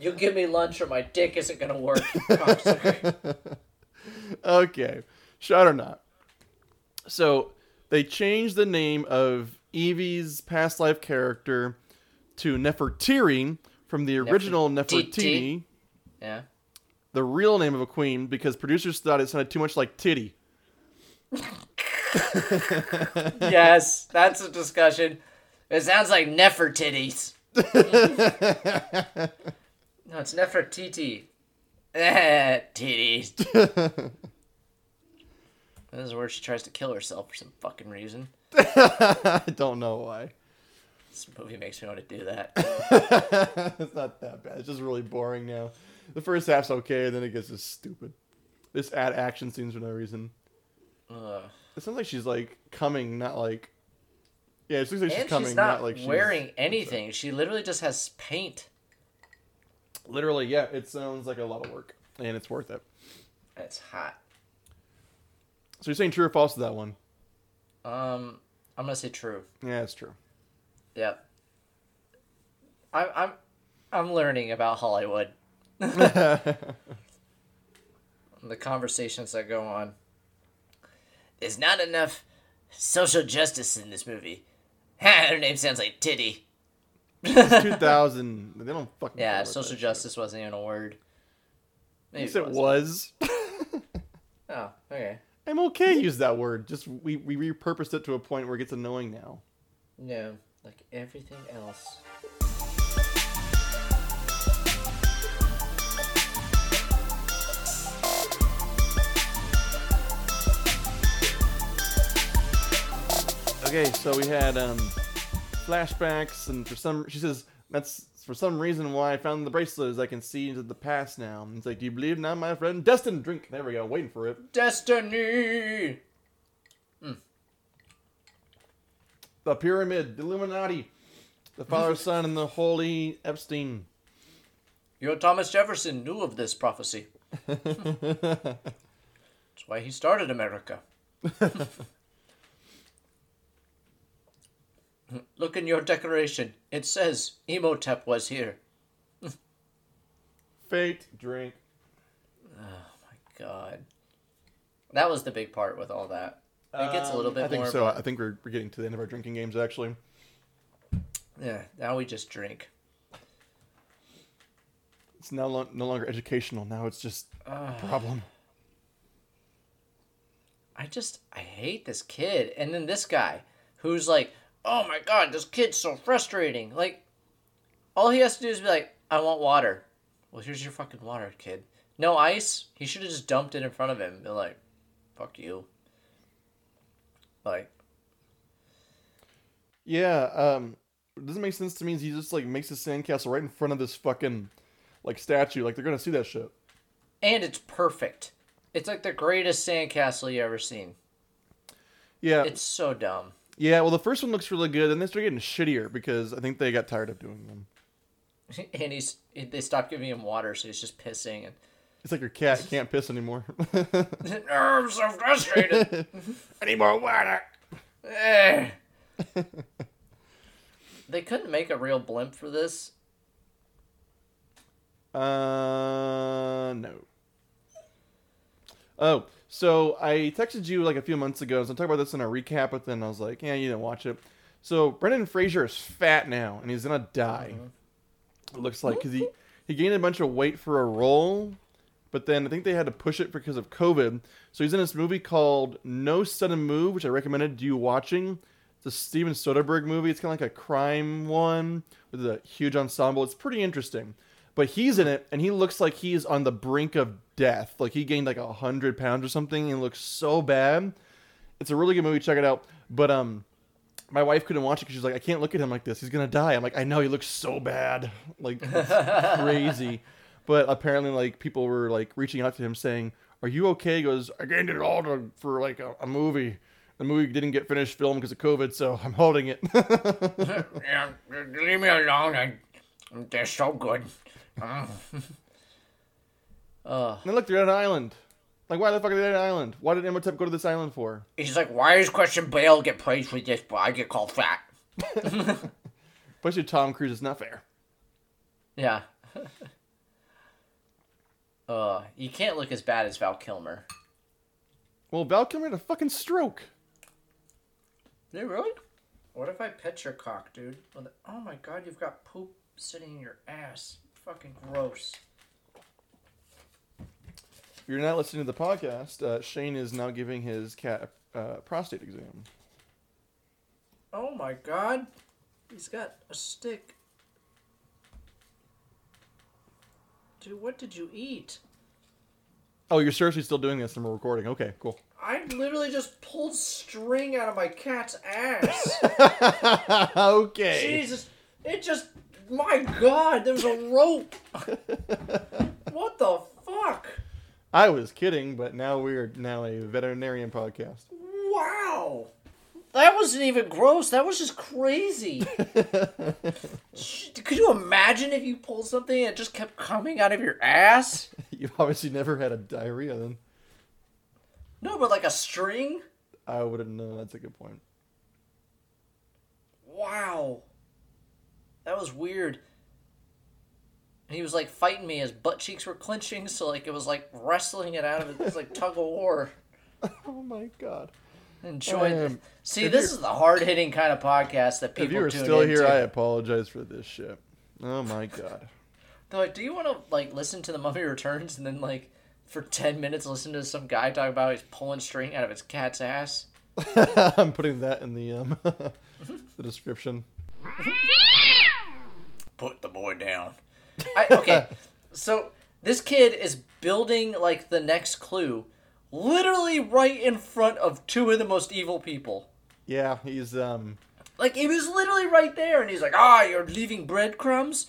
Speaker 1: You give me lunch or my dick isn't gonna work.
Speaker 3: okay, shot or not. So they changed the name of Evie's past life character to Nefertiri from the original
Speaker 1: Nefertiti. Yeah.
Speaker 3: the real name of a queen, because producers thought it sounded too much like titty.
Speaker 1: Yes, that's a discussion. It sounds like Nefertitties. no, it's Nefertiti. Eh, titties. This is where she tries to kill herself for some fucking reason.
Speaker 3: I don't know why.
Speaker 1: This movie makes me want to do that.
Speaker 3: it's not that bad. It's just really boring now. The first half's okay, and then it gets just stupid. This add action scenes for no reason.
Speaker 1: Ugh.
Speaker 3: It sounds like she's like coming, not like. Yeah, it looks like she's coming,
Speaker 1: she's not,
Speaker 3: like she's
Speaker 1: wearing anything. She literally just has paint.
Speaker 3: Literally, yeah. It sounds like a lot of work, and it's worth it.
Speaker 1: It's hot.
Speaker 3: So you're saying true or false to that one?
Speaker 1: Um, I'm gonna say true.
Speaker 3: Yeah, it's true.
Speaker 1: Yep. I'm I'm I'm learning about Hollywood. the conversations that go on. There's not enough social justice in this movie. Her name sounds like titty.
Speaker 3: 2000. They don't fucking.
Speaker 1: Yeah, social
Speaker 3: that shit.
Speaker 1: justice wasn't even a word. Maybe
Speaker 3: Yes, it was.
Speaker 1: Oh, okay.
Speaker 3: MLK Use that word. Just we we repurposed it to a point where it gets annoying now.
Speaker 1: Yeah, like everything else.
Speaker 3: Okay, so we had um, flashbacks, and for some, she says that's for some reason why I found the bracelet I can see into the past now. It's like, do you believe now, my friend? Destiny, drink. There we go. Waiting for it.
Speaker 1: Destiny. Mm.
Speaker 3: The pyramid, the Illuminati, the Father, Son, and the Holy Epstein.
Speaker 1: Your Thomas Jefferson knew of this prophecy. That's why he started America. Look in your decoration. It says Imhotep was here.
Speaker 3: Fate, drink.
Speaker 1: Oh my god. That was the big part with all that. It gets a little bit
Speaker 3: Um, I think
Speaker 1: more.
Speaker 3: so. I think we're, we're getting to the end of our drinking games, actually.
Speaker 1: yeah, now we just drink.
Speaker 3: It's now lo- no longer educational. Now it's just a problem.
Speaker 1: I just I hate this kid, and then this guy who's like, "Oh my god, this kid's so frustrating." Like, all he has to do is be like, "I want water." Well, here's your fucking water, kid. No ice. He should have just dumped it in front of him. And like, "Fuck you." Like,
Speaker 3: Yeah, um, it doesn't make sense to me. He just like makes a sandcastle right in front of this fucking like statue. Like they're gonna see that shit.
Speaker 1: and it's perfect. It's like the greatest sandcastle you ever seen.
Speaker 3: Yeah,
Speaker 1: It's so dumb.
Speaker 3: Yeah. Well, the first one looks really good, and they start getting shittier because I think they got tired of doing them.
Speaker 1: and he's they stopped giving him water, so he's just pissing and.
Speaker 3: It's like your cat can't piss anymore.
Speaker 1: I'm so frustrated.
Speaker 2: I need more water.
Speaker 1: Eh. they couldn't make a real blimp for this.
Speaker 3: uh, no. Oh, so I texted you like a few months ago. I was gonna talk about this in a recap, but then I was like, yeah, you didn't watch it. So Brendan Fraser is fat now, and he's gonna die. Uh-huh. It looks like because he he gained a bunch of weight for a role, but then I think they had to push it because of COVID. So he's in this movie called No Sudden Move, which I recommended you watching. It's a Steven Soderbergh movie. It's kind of like a crime one with a huge ensemble. It's pretty interesting. But he's in it, and he looks like he's on the brink of death. Like he gained like a hundred pounds or something, and looks so bad. It's a really good movie. Check it out. But um, my wife couldn't watch it because she's like, I can't look at him like this. He's gonna die. I'm like, I know he looks so bad, like it's crazy. But apparently, like people were like reaching out to him saying, "Are you okay?" He goes, "I gained it all to, for like a, a movie. The movie didn't get finished filmed because of COVID, so I'm holding it."
Speaker 2: Yeah, leave me alone. I, they're so good.
Speaker 1: Ugh.
Speaker 3: and look, they're on an island. Like, why the fuck are they on an island? Why did Imhotep go to this island for?
Speaker 2: He's like, why does Christian Bale get praised for this, but I get called fat?
Speaker 3: Especially Tom Cruise. is not fair.
Speaker 1: Yeah. uh, you can't look as bad as Val Kilmer.
Speaker 3: Well, Val Kilmer had a fucking stroke.
Speaker 1: Did really? What if I pet your cock, dude? Oh my god, you've got poop sitting in your ass. Fucking gross.
Speaker 3: If you're not listening to the podcast, uh, Shane is now giving his cat a uh, prostate exam.
Speaker 1: Oh my god. He's got a stick. Dude, what did you eat?
Speaker 3: Oh, you're seriously still doing this and we're recording. Okay, cool.
Speaker 1: I literally just pulled string out of my cat's ass.
Speaker 3: okay.
Speaker 1: Jesus. It just. My god, there's a rope. what the fuck?
Speaker 3: I was kidding, but now we're now a veterinarian podcast.
Speaker 1: Wow. That wasn't even gross. That was just crazy. Could you imagine if you pulled something and it just kept coming out of your ass?
Speaker 3: You've obviously never had a diarrhea then.
Speaker 1: No, but like a string?
Speaker 3: I wouldn't know. That's a good point.
Speaker 1: Wow. That was weird. And he was like fighting me. His butt cheeks were clenching, so like it was like wrestling it out of it. It was like tug of war.
Speaker 3: Oh my god.
Speaker 1: Enjoy
Speaker 3: Um,
Speaker 1: this. See, this is the hard hitting kind of podcast that people
Speaker 3: If you are
Speaker 1: tune
Speaker 3: still here,
Speaker 1: into.
Speaker 3: I apologize for this shit. Oh my god.
Speaker 1: They're like, do you want to like listen to the Mummy Returns and then like for ten minutes listen to some guy talk about he's pulling string out of his cat's ass?
Speaker 3: I'm putting that in the um the description.
Speaker 2: Put the boy down.
Speaker 1: I, okay, so this kid is building like the next clue, literally right in front of two of the most evil people.
Speaker 3: Yeah, he's um
Speaker 1: Like he was literally right there, and he's like, "Ah, you're leaving breadcrumbs."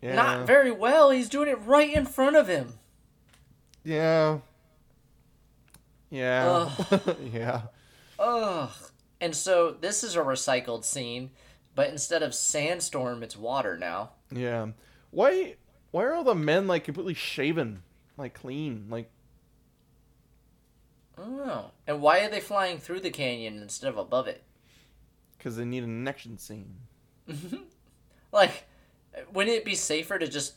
Speaker 3: yeah.
Speaker 1: Not very well. He's doing it right in front of him.
Speaker 3: Yeah. Yeah. yeah.
Speaker 1: Ugh. And so this is a recycled scene, but instead of sandstorm, it's water now.
Speaker 3: Yeah. Why? Why are all the men like completely shaven, like clean, like?
Speaker 1: I don't know. And why are they flying through the canyon instead of above it?
Speaker 3: Because they need an action scene.
Speaker 1: Like, wouldn't it be safer to just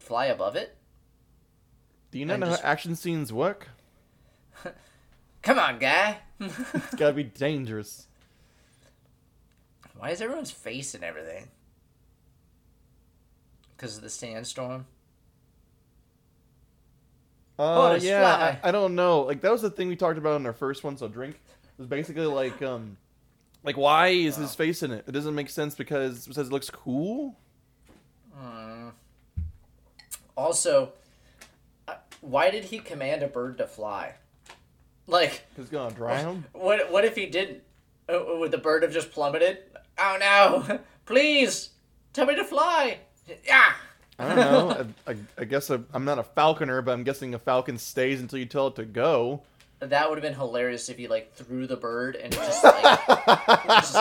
Speaker 1: fly above it?
Speaker 3: Do you not know
Speaker 1: just-
Speaker 3: how action scenes work?
Speaker 1: Come on, guy.
Speaker 3: It's gotta be dangerous.
Speaker 1: Why is everyone's face and everything? Because of the sandstorm?
Speaker 3: Uh,
Speaker 1: just
Speaker 3: yeah. I, I don't know. Like that was the thing we talked about in our first one. So drink it was basically like, um, like why is his face in it? It doesn't make sense because it says it looks cool.
Speaker 1: Also, uh, why did he command a bird to fly? Like,
Speaker 3: he's gonna drown.
Speaker 1: what what if he didn't? Uh, would the bird have just plummeted? Oh no! Please tell me to fly. Yeah.
Speaker 3: I don't know. I, I, I guess I, I'm not a falconer, but I'm guessing a falcon stays until you tell it to go.
Speaker 1: That would have been hilarious if he like threw the bird and it just like just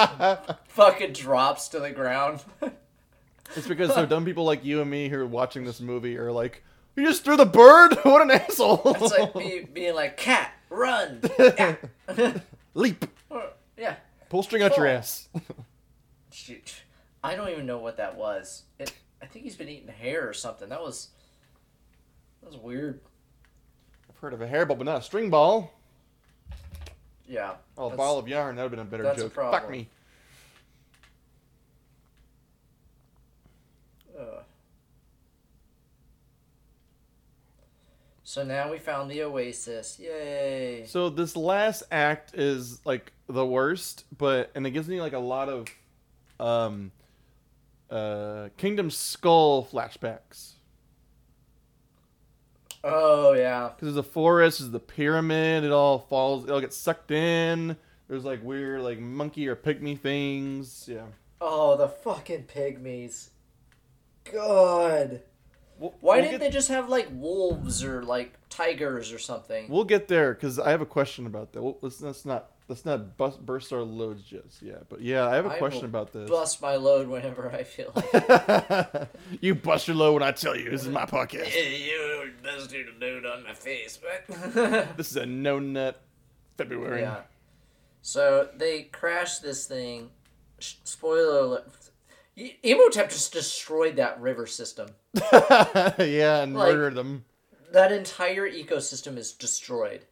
Speaker 1: fucking drops to the ground.
Speaker 3: It's because so dumb people like you and me who are watching this movie are like, "You just threw the bird? what an asshole!"
Speaker 1: It's like me being like, "Cat, run!" Yeah.
Speaker 3: Leap,
Speaker 1: Or- yeah.
Speaker 3: pull string out your ass.
Speaker 1: Shoot. I don't even know what that was. It, I think he's been eating hair or something. That was that was weird.
Speaker 3: I've heard of a hairball, but not a string ball.
Speaker 1: Yeah.
Speaker 3: Oh, a ball of yarn. That would have been a better
Speaker 1: a
Speaker 3: joke.
Speaker 1: problem.
Speaker 3: Fuck me.
Speaker 1: Ugh. So now we found the oasis. Yay.
Speaker 3: So this last act is like the worst, but and it gives me like a lot of um uh Kingdom Skull flashbacks.
Speaker 1: Oh yeah.
Speaker 3: Because there's a forest, there's the pyramid, it all falls, it all gets sucked in. There's like weird like monkey or pygmy things. Yeah.
Speaker 1: Oh, the fucking pygmies. God.
Speaker 3: We'll,
Speaker 1: Why
Speaker 3: we'll
Speaker 1: didn't
Speaker 3: get,
Speaker 1: they just have like wolves or like tigers or something?
Speaker 3: We'll get there because I have a question about that. Well, let's, let's not let's not bust, burst our loads just yet. But yeah, I have a
Speaker 1: I
Speaker 3: question about this.
Speaker 1: Bust my load whenever I feel like.
Speaker 3: you bust your load when I tell you. This is my podcast.
Speaker 1: you busted a dude on my face, but.
Speaker 3: This is a no nut February.
Speaker 1: yeah. So they crashed this thing. Spoiler alert. Imhotep just destroyed that river system.
Speaker 3: yeah, and
Speaker 1: Like-
Speaker 3: murdered them.
Speaker 1: That entire ecosystem is destroyed.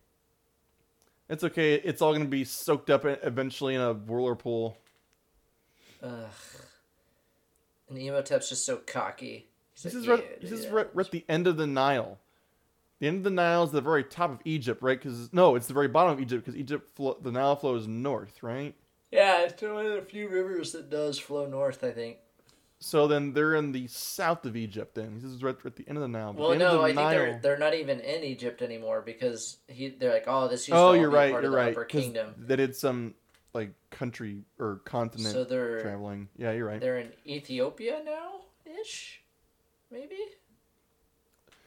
Speaker 3: It's okay. It's all gonna be soaked up eventually in a whirlpool.
Speaker 1: Ugh. And Imhotep's just so cocky. He's
Speaker 3: This
Speaker 1: like,
Speaker 3: is right.
Speaker 1: "Yeah,
Speaker 3: This is right, right at the end of the Nile. The end of the Nile is the very top of Egypt, right? Because no, it's the very bottom of Egypt because Egypt, flo- the Nile flows north, right?
Speaker 1: Yeah, it's one of the few rivers that does flow north, I think.
Speaker 3: So then they're in the south of Egypt. Then this is right at the end of the Nile.
Speaker 1: Well,
Speaker 3: the
Speaker 1: no, I think they're they're not even in Egypt anymore because he they're like, oh, this used
Speaker 3: Oh,
Speaker 1: to
Speaker 3: you're
Speaker 1: be
Speaker 3: right.
Speaker 1: part
Speaker 3: You're
Speaker 1: of the
Speaker 3: right.
Speaker 1: Upper Kingdom.
Speaker 3: They did some like country or continent
Speaker 1: So they're
Speaker 3: traveling. Yeah, you're right.
Speaker 1: they're in Ethiopia now, ish, maybe.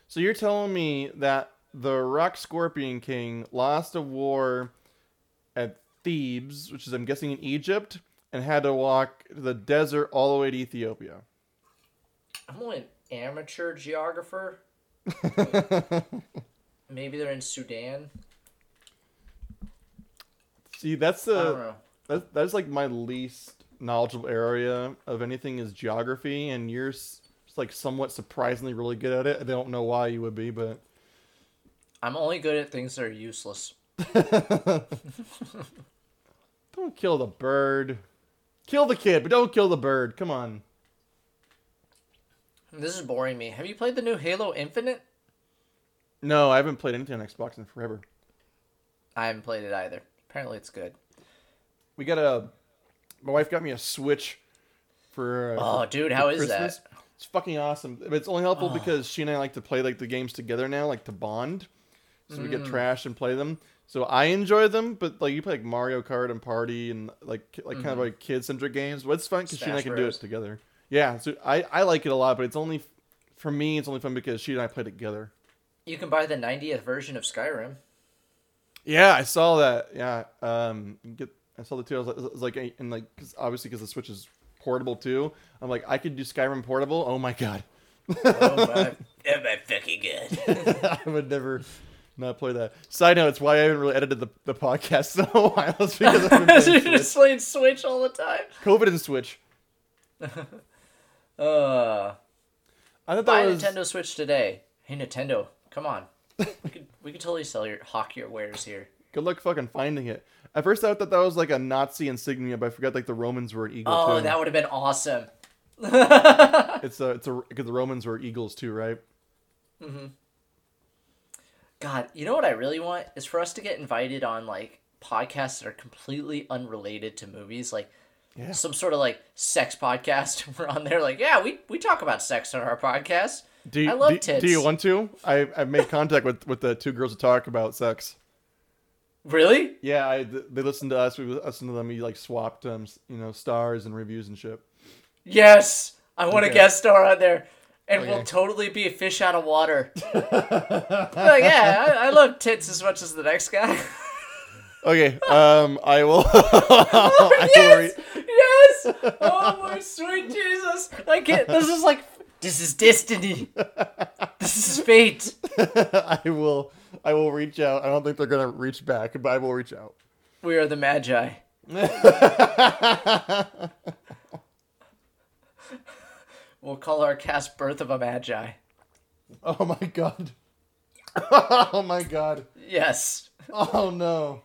Speaker 3: So you're telling me that the Rock Scorpion King lost a war at Thebes, which is I'm guessing in Egypt, and had to walk the desert all the way to Ethiopia.
Speaker 1: I'm only an amateur geographer. Maybe they're in Sudan.
Speaker 3: See, that's the that's, that's like my least knowledgeable area of anything is geography, and you're like somewhat surprisingly really good at it. I don't know why you would be, but
Speaker 1: I'm only good at things that are useless.
Speaker 3: don't kill the bird. Kill the kid, but don't kill the bird. Come on.
Speaker 1: This is boring me. Have you played the new Halo Infinite?
Speaker 3: No, I haven't played anything on Xbox in forever.
Speaker 1: I haven't played it either. Apparently, it's good.
Speaker 3: We got a. My wife got me a Switch for. Uh,
Speaker 1: Oh,
Speaker 3: for-
Speaker 1: dude,
Speaker 3: for
Speaker 1: how is
Speaker 3: Christmas.
Speaker 1: that?
Speaker 3: It's fucking awesome. But it's only helpful because she and I like to play like the games together now, like to bond. So we
Speaker 1: Mm.
Speaker 3: get trash and play them. So I enjoy them, but like you play like Mario Kart and Party and like like kind of like kid centric games. But it's fun because she and I
Speaker 1: Mm-hmm.
Speaker 3: Can do it together. Yeah, so I I like it a lot, but it's only for me. It's only fun because she and I play together.
Speaker 1: You can buy the 90th version of Skyrim.
Speaker 3: Yeah, I saw that. Yeah, um, get I saw the two. I was like, it was like and like, cause obviously, because the Switch is portable too. I'm like, I could do Skyrim portable. Oh my god,
Speaker 1: Oh my.
Speaker 2: Oh my fucking good?
Speaker 3: I would never not play that. Side note: It's why I haven't really edited the, the podcast in a while. It's because I've been playing Switch.
Speaker 1: just playing Switch all the time.
Speaker 3: COVID and Switch.
Speaker 1: Uh,
Speaker 3: I thought
Speaker 1: buy
Speaker 3: that
Speaker 1: a
Speaker 3: was
Speaker 1: Nintendo Switch today. Hey Nintendo, come on. we could we could totally sell your hawk your wares here.
Speaker 3: good luck fucking finding it. At first, I thought that was like a Nazi insignia, but I forgot like the Romans were an eagle
Speaker 1: Oh,
Speaker 3: too.
Speaker 1: that would have been awesome.
Speaker 3: It's a it's a because the Romans were eagles too, right?
Speaker 1: God, you know what I really want is for us to get invited on like podcasts that are completely unrelated to movies, like
Speaker 3: Yeah.
Speaker 1: some sort of like sex podcast. We're on there, like, yeah, we we talk about sex on our podcast.
Speaker 3: Do you,
Speaker 1: I love
Speaker 3: do,
Speaker 1: tits.
Speaker 3: do you want to? I I've made contact with with the two girls to talk about sex.
Speaker 1: Really?
Speaker 3: Yeah, I, they listened to us. We listened to them. We like swapped um you know stars and reviews and shit.
Speaker 1: Yes, I want a guest star on there, and
Speaker 3: Okay.
Speaker 1: we'll totally be a fish out of water. like, yeah, I, I love tits as much as the next guy.
Speaker 3: Okay, um, I will. I will re-
Speaker 1: yes, yes. Oh my sweet Jesus! I can't. This is like this is destiny. This is fate.
Speaker 3: I will. I will reach out. I don't think they're gonna reach back, but I will reach out.
Speaker 1: We are the Magi. We'll call our cast "Birth of a Magi."
Speaker 3: Oh my god. Oh my god.
Speaker 1: Yes.
Speaker 3: Oh no.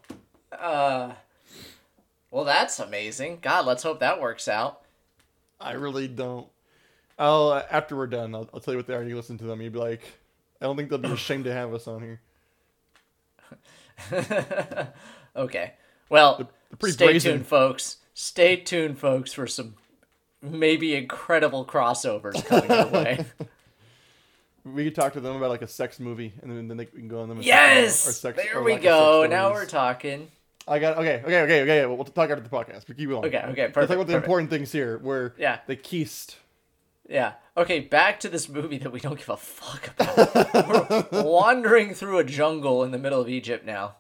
Speaker 1: Uh. Well, that's amazing. God, let's hope that works out.
Speaker 3: I really don't. I'll uh, after we're done, I'll, I'll tell you what they are. You listen to them. You'd be like, I don't think they'll be ashamed to have us on here.
Speaker 1: Okay. Well, stay tuned, folks. Stay tuned, folks, for some maybe incredible crossovers coming your way.
Speaker 3: We could talk to them about like a sex movie, and then, then they can go on them.
Speaker 1: yes.
Speaker 3: sex-
Speaker 1: there
Speaker 3: our
Speaker 1: we
Speaker 3: of
Speaker 1: go. Now we're talking.
Speaker 3: I got okay, okay, okay, okay. We'll, we'll talk after the podcast. But keep going.
Speaker 1: Okay. Okay.
Speaker 3: Let's talk about the
Speaker 1: perfect.
Speaker 3: important things here. Where
Speaker 1: Yeah.
Speaker 3: the Keist.
Speaker 1: Yeah. Okay, back to this movie that we don't give a fuck about. We're wandering through a jungle in the middle of Egypt now.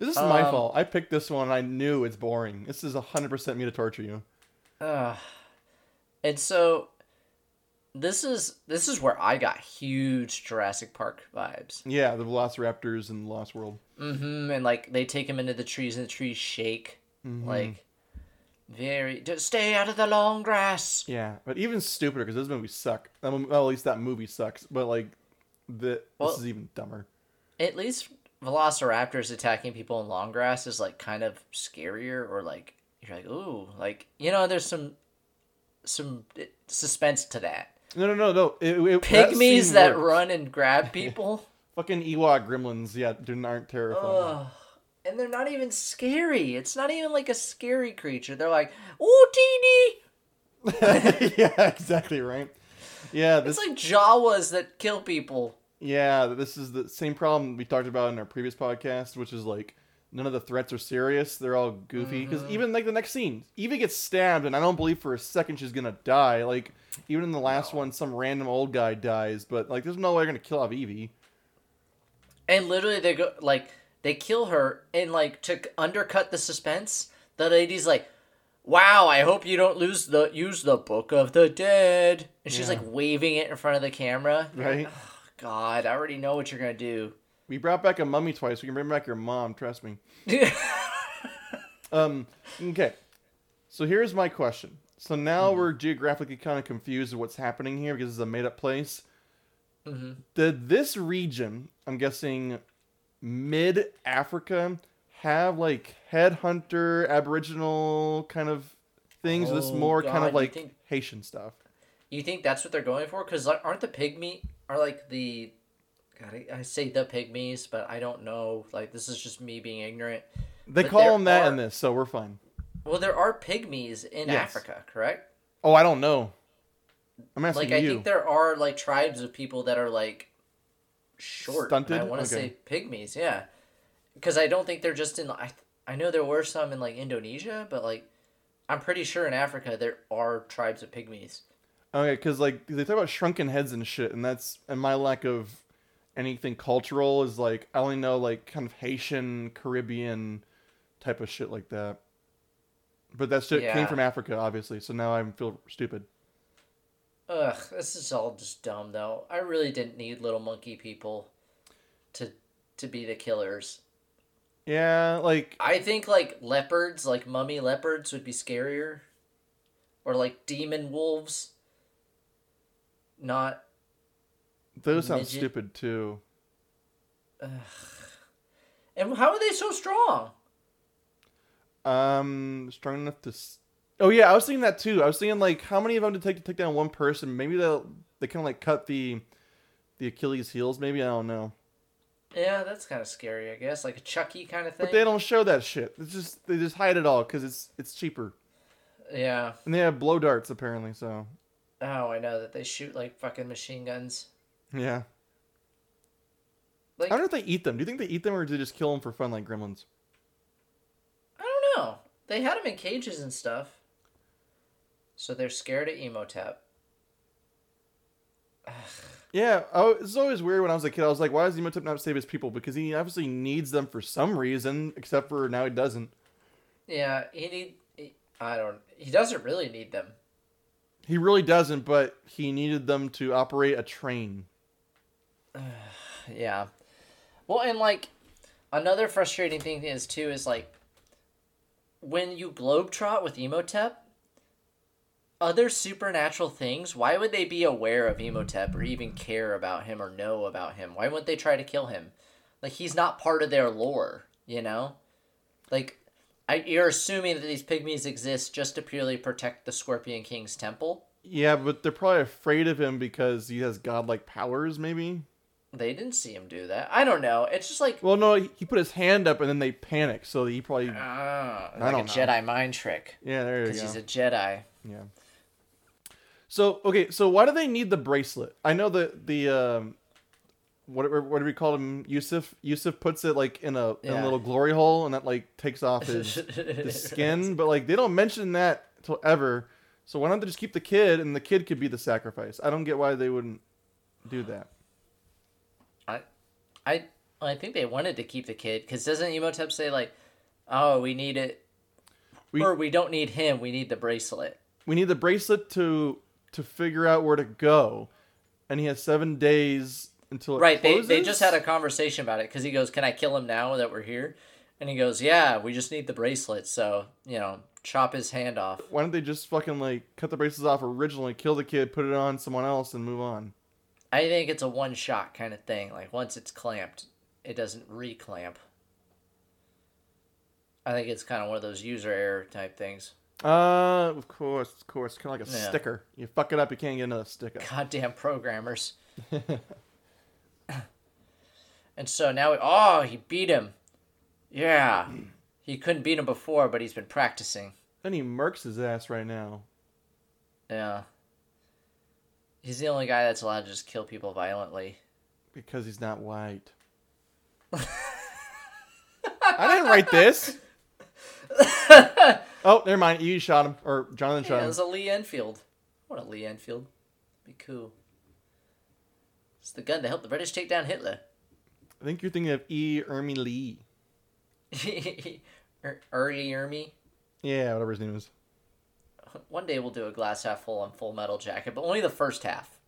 Speaker 3: This is my
Speaker 1: Um,
Speaker 3: fault. I picked this one. I knew it's boring. This is hundred percent me to torture you.
Speaker 1: And so this is this is where I got huge Jurassic Park vibes.
Speaker 3: Yeah, the Velociraptors and Lost World.
Speaker 1: Mm, and like they take him into the trees and the trees shake. Like very just stay out of the long grass.
Speaker 3: Yeah, but even stupider because those movies suck. That mo- well, at least that movie sucks. But like, the
Speaker 1: Well-
Speaker 3: this is even dumber.
Speaker 1: At least velociraptors attacking people in long grass is like kind of scarier or like you're like ooh like you know there's some some eh, suspense to that.
Speaker 3: No, no, no, no. It, it, that
Speaker 1: Pygmies
Speaker 3: scene
Speaker 1: that run and grab people.
Speaker 3: Fucking Ewok gremlins. Yeah, aren't terrifying.
Speaker 1: Ugh. And they're not even scary. It's not even like a scary creature. They're like, "Ooh, teeny."
Speaker 3: yeah, exactly right. Yeah, this
Speaker 1: It's like Jawas that kill people.
Speaker 3: yeah, this is the same problem we talked about in our previous podcast, which is like none of the threats are serious. They're all goofy because
Speaker 1: Mm-hmm.
Speaker 3: even like the next scene, Eva gets stabbed, and I don't believe for a second she's gonna die. Like even in the last one, some random old guy dies, but like there's no way they're gonna kill off Evie.
Speaker 1: And literally, they go like they kill her, and like to undercut the suspense, the lady's like, "Wow, I hope you don't lose the use the Book of the Dead." And she's
Speaker 3: Yeah.
Speaker 1: like waving it in front of the camera.
Speaker 3: Right?
Speaker 1: God, I already know what you're gonna do.
Speaker 3: We brought back a mummy twice. We can bring back your mom. Trust me. Um. Okay. So here's my question. So now we're geographically kind of confused of what's happening here because it's a made-up place. Did this region, I'm guessing, mid Africa, have like headhunter, Aboriginal kind of things? this
Speaker 1: Oh,
Speaker 3: more kind of like
Speaker 1: think-
Speaker 3: Haitian stuff.
Speaker 1: You think that's what they're going for? Because like, aren't the pygmy are like the, God, I, I say the pygmies, but I don't know. Like this is just me being ignorant.
Speaker 3: They
Speaker 1: But
Speaker 3: call them that
Speaker 1: are-
Speaker 3: in this, so we're fine.
Speaker 1: Well, there are pygmies in
Speaker 3: Yes.
Speaker 1: Africa, correct?
Speaker 3: Oh, I don't know. I'm asking
Speaker 1: Like I think there are like tribes of people that are like short. and I want to
Speaker 3: Okay.
Speaker 1: say pygmies, yeah. Because I don't think they're just in. I I know there were some in like Indonesia, but like I'm pretty sure in Africa there are tribes of pygmies.
Speaker 3: Okay, because like they talk about shrunken heads and shit, and that's and my lack of anything cultural is like I only know like kind of Haitian, Caribbean type of shit like that. But that shit
Speaker 1: Yeah.
Speaker 3: came from Africa, obviously. So now I feel stupid.
Speaker 1: Ugh, this is all just dumb though. I really didn't need little monkey people to to be the killers.
Speaker 3: Yeah, like
Speaker 1: I think like leopards, like mummy leopards would be scarier. Or like demon wolves. Not
Speaker 3: those sound
Speaker 1: Midget.
Speaker 3: stupid too. Ugh.
Speaker 1: and how are they so strong?
Speaker 3: Um, strong enough to. S- oh yeah, I was thinking that too. I was thinking like how many of them to take to take down one person? Maybe they'll they kind of like cut the the Achilles heels. Maybe I don't know.
Speaker 1: Yeah, that's kind of scary, I guess. Like a Chucky kind of thing.
Speaker 3: But they don't show that shit. It's just they just hide it all because it's it's cheaper.
Speaker 1: Yeah.
Speaker 3: And they have blow darts apparently. So
Speaker 1: Oh, I know that they shoot like fucking machine guns.
Speaker 3: Yeah.
Speaker 1: Like
Speaker 3: I know if they eat them. Do you think they eat them or do they just kill them for fun like gremlins?
Speaker 1: I don't know. They had them in cages and stuff. So they're scared of Imhotep.
Speaker 3: Yeah, I, it's always weird when I was a kid. I was like, why does Imhotep not save his people? Because he obviously needs them for some reason, except for now he doesn't.
Speaker 1: Yeah, he need. He, I don't. He doesn't really need them.
Speaker 3: He really doesn't, but he needed them to operate a train.
Speaker 1: Yeah. Well, and like another frustrating thing is too is like when you globetrot with Imhotep, other supernatural things. Why would they be aware of Imhotep or even care about him or know about him? Why wouldn't they try to kill him? Like he's not part of their lore, you know. Like I, you're assuming that these pygmies exist just to purely protect the Scorpion King's temple.
Speaker 3: Yeah, but they're probably afraid of him because he has godlike powers, maybe?
Speaker 1: They didn't see him do that. I don't know. It's just like
Speaker 3: Well, no, he he put his hand up and then they panic, so he probably.
Speaker 1: ah,
Speaker 3: I
Speaker 1: like a
Speaker 3: don't know.
Speaker 1: Jedi mind trick.
Speaker 3: Yeah, there you
Speaker 1: Because he's a Jedi.
Speaker 3: Yeah. So okay, so why do they need the bracelet? I know that the um, whatever what do we call him? Yusuf. Yusuf puts it like in a, in a little glory hole, and that like takes off his his skin. But like they don't mention that till ever. So why don't they just keep the kid, and the kid could be the sacrifice? I don't get why they wouldn't do that.
Speaker 1: I, I, think they wanted to keep the kid because doesn't Imhotep say like, "Oh, we need it,"
Speaker 3: We-
Speaker 1: or we don't need him. We need the bracelet.
Speaker 3: We need the bracelet to to figure out where to go, and he has seven days until it
Speaker 1: Right. They they just had a conversation about it because he goes, "Can I kill him now that we're here?" And he goes, "Yeah, we just need the bracelet. So you know, chop his hand off."
Speaker 3: Why don't they just fucking like cut the braces off originally, kill the kid, put it on someone else, and move on?
Speaker 1: I think it's a one shot kind of thing. Like once it's clamped, it doesn't re-clamp. I think it's kind of one of those user error type things.
Speaker 3: Uh, of course, of course, kind of like a
Speaker 1: Yeah.
Speaker 3: sticker. You fuck it up, you can't get another sticker.
Speaker 1: Goddamn programmers. and so now, oh, he beat him. Yeah. He couldn't beat him before, but he's been practicing.
Speaker 3: Then he murks his ass right now.
Speaker 1: Yeah. He's the only guy that's allowed to just kill people violently.
Speaker 3: Because he's not white. I didn't write this. oh, never mind. You shot him, or Jonathan
Speaker 1: Yeah,
Speaker 3: shot
Speaker 1: it
Speaker 3: him.
Speaker 1: was a Lee Enfield. What a Lee Enfield. Be cool. It's the gun to help the British take down Hitler.
Speaker 3: I think you're thinking of E. Ermy Lee.
Speaker 1: R. Lee Ermey.
Speaker 3: Yeah, whatever his name is.
Speaker 1: One day we'll do a glass half full on Full Metal Jacket, but only the first half.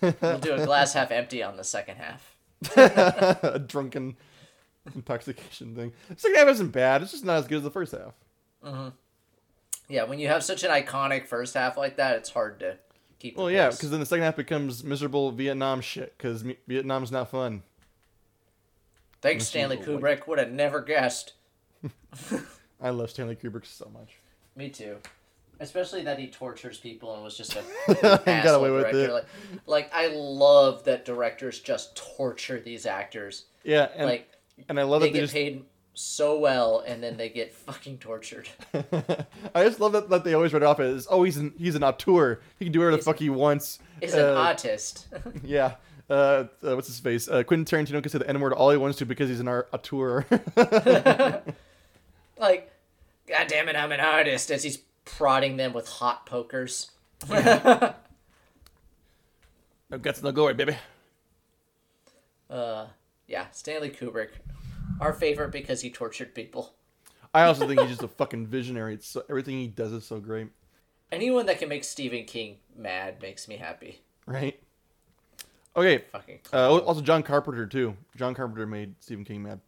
Speaker 1: We'll do a glass half empty on the second half.
Speaker 3: a drunken intoxication thing. Second half isn't bad. It's just not as good as the first half. Mm-hmm.
Speaker 1: Yeah, when you have such an iconic first half like that, it's hard to keep.
Speaker 3: Well, yeah, because then the second half becomes miserable Vietnam shit. Because Vietnam's not fun.
Speaker 1: thanks Stanley
Speaker 3: Unless you're
Speaker 1: Kubrick. Would have never guessed.
Speaker 3: I love Stanley Kubrick so much.
Speaker 1: Me too. Especially that he tortures people and was just a
Speaker 3: Got
Speaker 1: asshole
Speaker 3: away with
Speaker 1: director.
Speaker 3: it.
Speaker 1: Like, like I love that directors just torture these actors.
Speaker 3: Yeah, and
Speaker 1: like
Speaker 3: and I love
Speaker 1: they
Speaker 3: that they
Speaker 1: get
Speaker 3: just.
Speaker 1: paid so well and then they get fucking tortured.
Speaker 3: I just love that, that they always write it off as oh he's an he's an auteur he can do whatever the
Speaker 1: He's-
Speaker 3: fuck he wants.
Speaker 1: An
Speaker 3: Uh,
Speaker 1: artist.
Speaker 3: Yeah. Uh, uh, what's his face? Uh, Quentin Tarantino can say the N word all he wants to because he's an art- auteur.
Speaker 1: like, God damn it, I'm an artist as he's prodding them with hot pokers.
Speaker 3: no guts, no glory, baby.
Speaker 1: Uh, yeah, Stanley Kubrick, our favorite because he tortured people.
Speaker 3: I also think he's just a fucking visionary. It's so, everything he does is so great,
Speaker 1: Anyone that can make Stephen King mad makes me happy.
Speaker 3: right? Okay.
Speaker 1: Fucking
Speaker 3: Uh, also, John Carpenter too. John Carpenter made Stephen King mad.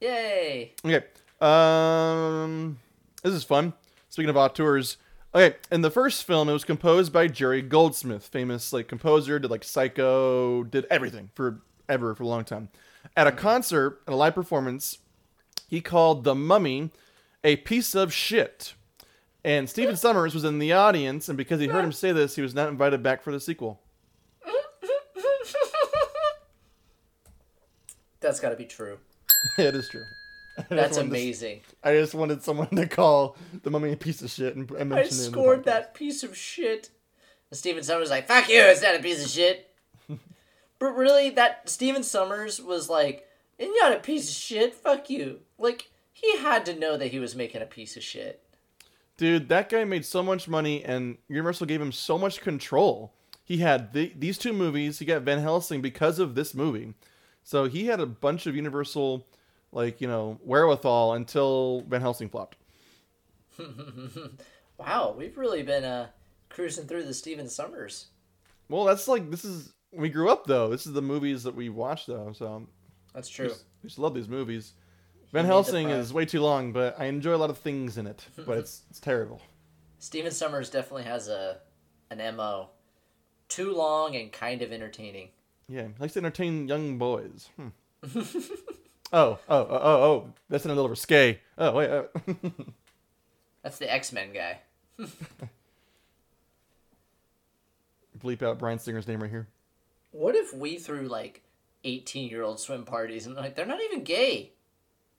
Speaker 1: yay!
Speaker 3: Okay. Um, this is fun. Speaking of auteurs, okay, in the first film, it was composed by Jerry Goldsmith, famous like composer, did like Psycho, did everything for ever for a long time. At a concert, at a live performance, he called The Mummy a piece of shit. And Stephen Sommers was in the audience, and because he heard him say this, he was not invited back for the sequel.
Speaker 1: That's got to be true.
Speaker 3: it is true. I
Speaker 1: That's
Speaker 3: wanted to-
Speaker 1: amazing.
Speaker 3: I just wanted someone to call The Mummy a piece of shit and, and
Speaker 1: I
Speaker 3: it. the
Speaker 1: scored that piece of shit. And Stephen Sommers was like, fuck you, it's not a piece of shit. but really, that Stephen Sommers was like, it's not a piece of shit, fuck you. Like, he had to know that he was making a piece of shit.
Speaker 3: Dude, that guy made so much money, and Universal gave him so much control. He had the, these two movies. He got Van Helsing because of this movie, so he had a bunch of Universal, like you know, wherewithal until Van Helsing flopped.
Speaker 1: Wow, we've really been uh, cruising through the Stephen Sommers.
Speaker 3: Well, that's like this is we grew up though. This is the movies that we watched though. So
Speaker 1: That's
Speaker 3: we
Speaker 1: true.
Speaker 3: just, we just love these movies. Van Helsing is way too long, but I enjoy a lot of things in it. But it's it's terrible.
Speaker 1: Stephen Sommers definitely has a an MO. Too long and kind of entertaining.
Speaker 3: Yeah, he likes to entertain young boys. Hmm. oh, oh, oh, oh, oh, that's in a little risque. Oh, wait. Uh,
Speaker 1: That's the X Men guy.
Speaker 3: bleep out Bryan Singer's name right here.
Speaker 1: What if we threw like 18 year old swim parties and like they're not even gay?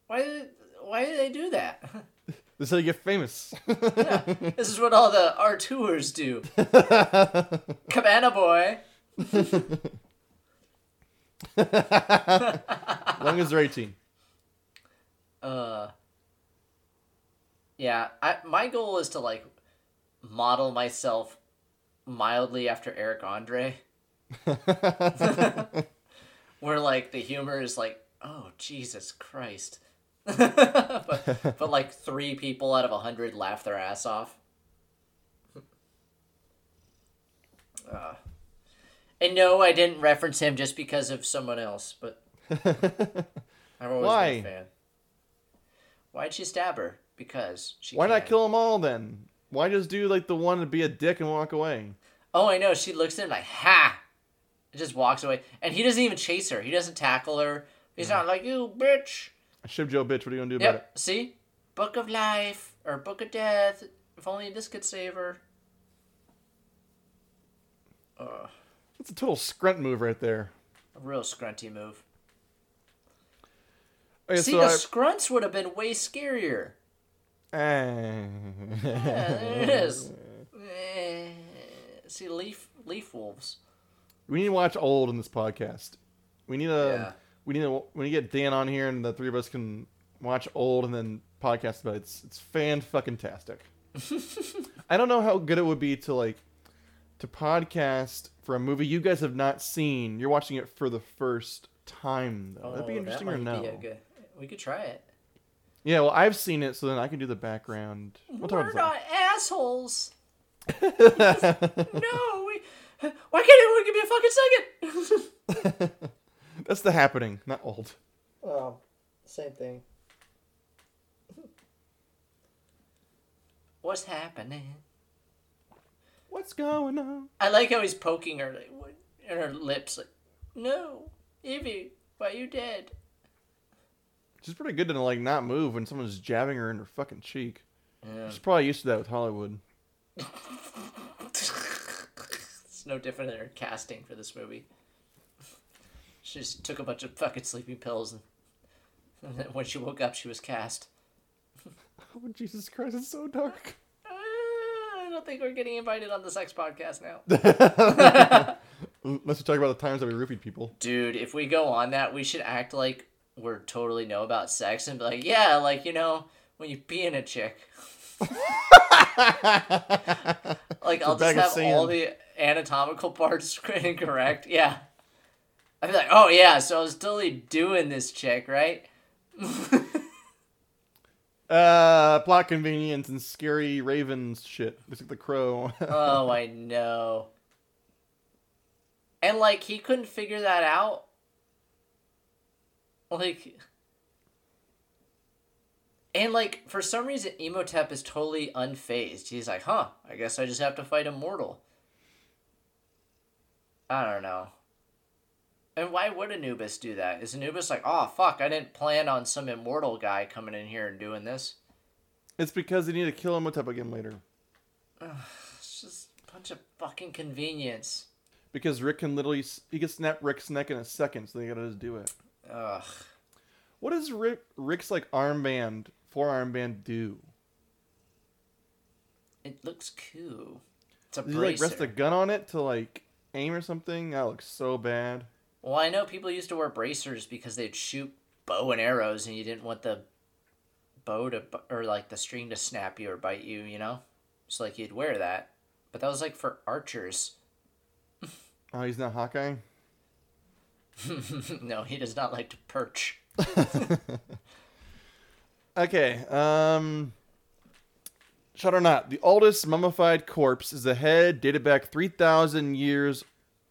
Speaker 1: Why why do they do that?
Speaker 3: This is how you get famous.
Speaker 1: yeah, this is what all the auteurs do. Cabana boy.
Speaker 3: as long as they're 18.
Speaker 1: Uh Yeah, I my goal is to like model myself mildly after Eric Andre. Where like the humor is like, oh Jesus Christ. but, but like three people out of a hundred laugh their ass off. Uh, and no, I didn't reference him just because of someone else, but I've always
Speaker 3: Why?
Speaker 1: been a fan. Why'd she stab her? Because she.
Speaker 3: Why not kill them all then? Why just do like the one to be a dick and walk away?
Speaker 1: Oh, I know. She looks at him like, "Ha!" It just walks away, and he doesn't even chase her. He doesn't tackle her. He's not like you, bitch.
Speaker 3: Shib Joe bitch, what are you gonna do about it?
Speaker 1: See, book of life or book of death. If only this could save her. Uh,
Speaker 3: That's a total scrunt move right there.
Speaker 1: a real scrunty move.
Speaker 3: Okay,
Speaker 1: See,
Speaker 3: so
Speaker 1: the
Speaker 3: I-
Speaker 1: scrunts would have been way scarier.
Speaker 3: Eh.
Speaker 1: Yeah, there it is. Eh, See, leaf leaf wolves.
Speaker 3: we need to watch old in this podcast. We need a
Speaker 1: Yeah.
Speaker 3: we need to we need to get Dan on here and the three of us can watch old and then podcast about it. It's it's fan fucking tastic. I don't know how good it would be to like to podcast for a movie you guys have not seen. You're watching it for the first time though. That'd be
Speaker 1: Oh,
Speaker 3: interesting
Speaker 1: that
Speaker 3: or no?
Speaker 1: good- We could try it.
Speaker 3: Yeah, well I've seen it, so then I can do the background. We'll talk
Speaker 1: We're not assholes. No, we. Why can't anyone give me a fucking second?
Speaker 3: That's the happening, not old.
Speaker 1: oh, same thing. What's happening?
Speaker 3: What's going on?
Speaker 1: I like how he's poking her like, what- in her lips, like, no, Evie, why you dead?
Speaker 3: She's pretty good to like not move when someone's jabbing her in her fucking cheek.
Speaker 1: Yeah.
Speaker 3: She's probably used to that with Hollywood.
Speaker 1: it's no different than her casting for this movie. She just took a bunch of fucking sleeping pills, and, and then when she woke up, she was cast.
Speaker 3: Oh Jesus Christ, it's so dark.
Speaker 1: I don't think we're getting invited on the sex podcast now.
Speaker 3: Unless we talk about the times that we roofied people.
Speaker 1: Dude, if we go on that, we should act like we're totally know about sex and be like, yeah, like, you know, when you pee in a chick. like, I'll just have all the anatomical parts incorrect. Yeah. I'd be like, oh, yeah, so I was totally doing this chick, right?
Speaker 3: Uh, plot convenience and scary ravens shit. It's like the crow.
Speaker 1: oh, I know. And like he couldn't figure that out. Like and like for some reason Imhotep is totally unfazed. He's like, "Huh, I guess I just have to fight Immortal." I don't know. And why would Anubis do that? Is Anubis like, "Oh, fuck, I didn't plan on some immortal guy coming in here and doing this."
Speaker 3: it's because they need to kill Imhotep again later.
Speaker 1: It's just a bunch of fucking convenience.
Speaker 3: Because Rick can literally he can snap Rick's neck in a second, so they gotta just do it.
Speaker 1: Ugh.
Speaker 3: What does Rick Rick's like armband forearm band do?
Speaker 1: It looks cool. It's a
Speaker 3: Does he like rest a gun on it to like aim or something? That looks so bad.
Speaker 1: Well, I know people used to wear bracers because they'd shoot bow and arrows, and you didn't want the bow to or like the string to snap you or bite you. You know, so like you'd wear that. But that was like for archers.
Speaker 3: Oh, he's not Hawkeye.
Speaker 1: no, he does not like to perch.
Speaker 3: Okay. Um. Shot or not, the oldest mummified corpse is a head dated back three thousand years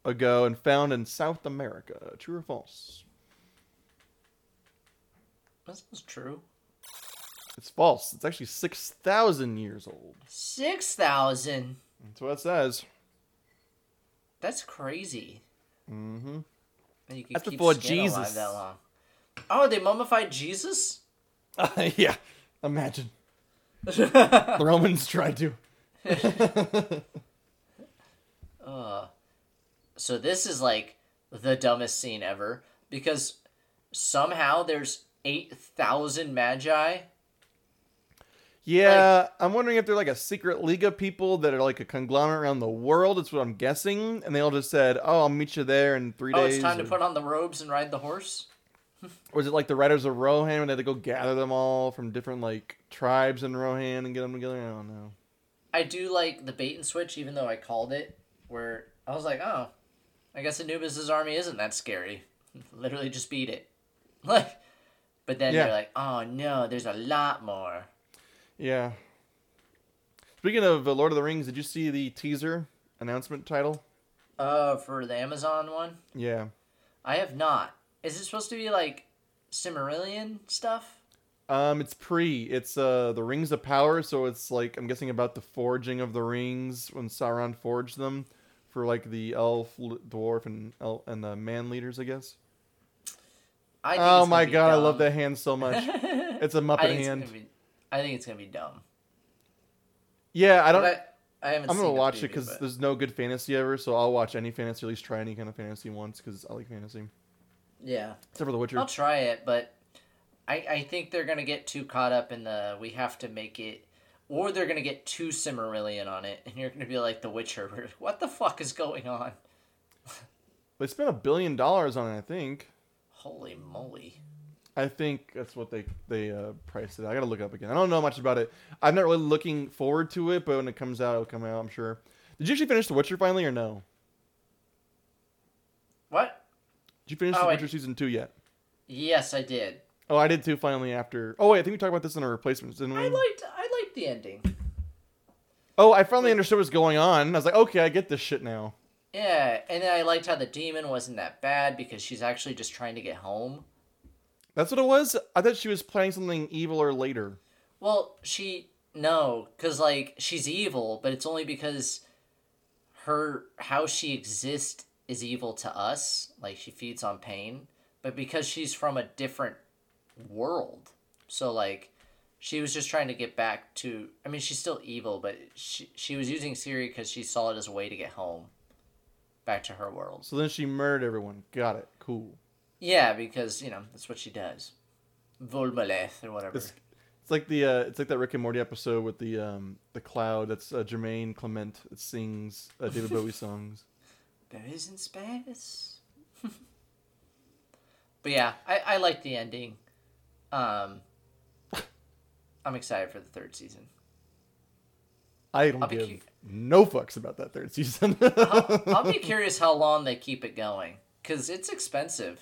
Speaker 3: ago and found in South America. True or false?
Speaker 1: This is true.
Speaker 3: It's false. It's actually six thousand years old.
Speaker 1: Six thousand.
Speaker 3: That's what it says.
Speaker 1: That's crazy.
Speaker 3: Mm-hmm.
Speaker 1: And you could
Speaker 3: That's
Speaker 1: keep
Speaker 3: before Jesus.
Speaker 1: that long. Oh, they mummified Jesus.
Speaker 3: yeah. Imagine. the Romans tried to.
Speaker 1: So this is like the dumbest scene ever because somehow there's 8,000 magi.
Speaker 3: Yeah, I'm wondering if they're like a secret league of people that are like a conglomerate around the world. That's what I'm guessing. And they all just said, "Oh, I'll meet you there in three
Speaker 1: Oh,
Speaker 3: days."
Speaker 1: Oh, it's time
Speaker 3: or,
Speaker 1: to put on the robes and ride the horse?
Speaker 3: or is it like the Riders of Rohan when they had to go gather them all from different like tribes in Rohan and get them together? I don't know.
Speaker 1: I do like the bait and switch, even though I called it, where I was like, oh, I guess Anubis' army isn't that scary. Literally just beat it. Like, but then
Speaker 3: Yeah.
Speaker 1: you're like, oh no, there's a lot more.
Speaker 3: Yeah. Speaking of uh, Lord of the Rings, did you see the teaser announcement title?
Speaker 1: Uh, for the Amazon one?
Speaker 3: Yeah.
Speaker 1: I have not. Is it supposed to be like Silmarillion stuff?
Speaker 3: Um, it's pre. It's uh the Rings of Power, so it's like I'm guessing about the forging of the rings when Sauron forged them for like the elf, dwarf, and el- and the man leaders, I guess.
Speaker 1: I
Speaker 3: Oh my god, I love that hand so much. it's a Muppet
Speaker 1: it's
Speaker 3: hand.
Speaker 1: be, I think it's gonna be dumb.
Speaker 3: Yeah, I don't.
Speaker 1: But I, I haven't.
Speaker 3: I'm gonna watch it because
Speaker 1: but-
Speaker 3: there's no good fantasy ever, so I'll watch any fantasy, at least try any kind of fantasy once because I like fantasy.
Speaker 1: yeah,
Speaker 3: Except for The Witcher.
Speaker 1: I'll try it, but I I think they're gonna get too caught up in the we have to make it, or they're gonna get two Silmarillion on it, and you're gonna be like The Witcher. What the fuck is going on?
Speaker 3: They spent a billion dollars on it, I think.
Speaker 1: Holy moly!
Speaker 3: I think that's what they they uh, priced it. I gotta look it up again. I don't know much about it. I'm not really looking forward to it, but when it comes out, it'll come out. I'm sure. Did you actually finish The Witcher finally, or no?
Speaker 1: What?
Speaker 3: Did you finish
Speaker 1: Oh,
Speaker 3: The
Speaker 1: I-
Speaker 3: Witcher season two yet?
Speaker 1: Yes, I did.
Speaker 3: Oh, I did too. Finally, after. Oh wait, I think we talked about this in our replacements, didn't we?
Speaker 1: I liked I the ending.
Speaker 3: oh, I finally understood what's going on. I was like, okay, I get this shit now.
Speaker 1: Yeah, and then I liked how the demon wasn't that bad because she's actually just trying to get home.
Speaker 3: That's what it was. I thought she was planning something evil or later.
Speaker 1: Well, she no, cuz like she's evil, but it's only because her how she exists is evil to us, like she feeds on pain, but because she's from a different world. So like she was just trying to get back to I mean she's still evil, but she she was using Ciri cuz she saw it as a way to get home back to her world.
Speaker 3: So then she murdered everyone. Got it. Cool.
Speaker 1: Yeah, because, you know, that's what she does. Volmaleth or whatever.
Speaker 3: It's, it's like the uh, it's like that Rick and Morty episode with the um the cloud. That's uh, Jermaine Clement that sings uh, David Bowie songs.
Speaker 1: Berries in space. but yeah, I, I like the ending. Um, I'm excited for the third season.
Speaker 3: I don't give
Speaker 1: cu-
Speaker 3: no fucks about that third season.
Speaker 1: I'll, I'll be curious how long they keep it going because it's expensive,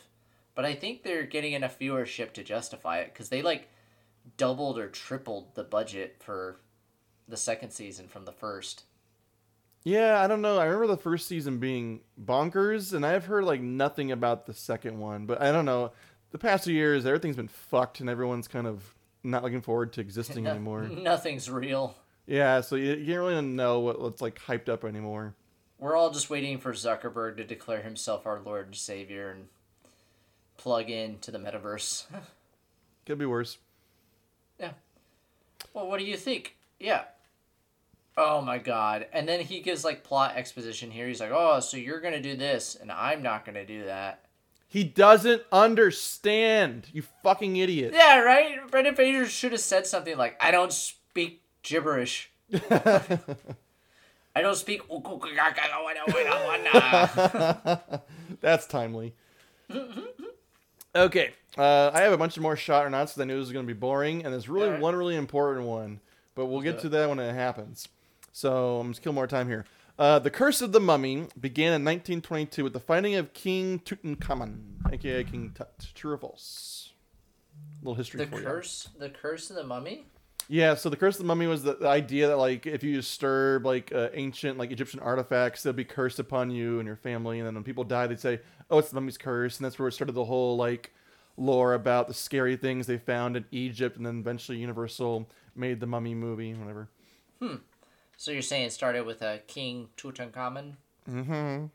Speaker 1: but I think they're getting enough viewership to justify it because they like doubled or tripled the budget for the second season from the first.
Speaker 3: Yeah, I don't know. I remember the first season being bonkers, and I've heard like nothing about the second one. But I don't know. The past two years, everything's been fucked, and everyone's kind of not looking forward to existing anymore.
Speaker 1: Nothing's real.
Speaker 3: Yeah, so you, you don't really know what, what's like hyped up anymore.
Speaker 1: We're all just waiting for Zuckerberg to declare himself our Lord and Savior and plug in to the metaverse.
Speaker 3: Could be worse.
Speaker 1: yeah. Well, what do you think? Yeah. Oh my god. And then he gives like plot exposition here. He's like, "Oh, so you're going to do this and I'm not going to do that."
Speaker 3: He doesn't understand. You fucking idiot.
Speaker 1: Yeah, right? Brendan Fraser should have said something like, "I don't speak gibberish." I don't speak.
Speaker 3: That's timely. okay, uh, I have a bunch of more shot or nots because I knew it was going to be boring, and there's really
Speaker 1: Alright.
Speaker 3: one really important one, but we'll get to that when it happens. So I'm just kill more time here. Uh, the Curse of the Mummy began in 1922 with the finding of King Tutankhamun, aka King Tut. True or false? little history
Speaker 1: The
Speaker 3: for you.
Speaker 1: curse, the curse of the mummy.
Speaker 3: Yeah, so the curse of the mummy was the, the idea that like if you disturb like uh, ancient like Egyptian artifacts, they'll be cursed upon you and your family. And then when people die, they'd say, "Oh, it's the mummy's curse," and that's where it started the whole like lore about the scary things they found in Egypt, and then eventually Universal made the Mummy movie, whatever.
Speaker 1: So you're saying it started with a King Tutankhamun?
Speaker 3: Mm-hmm.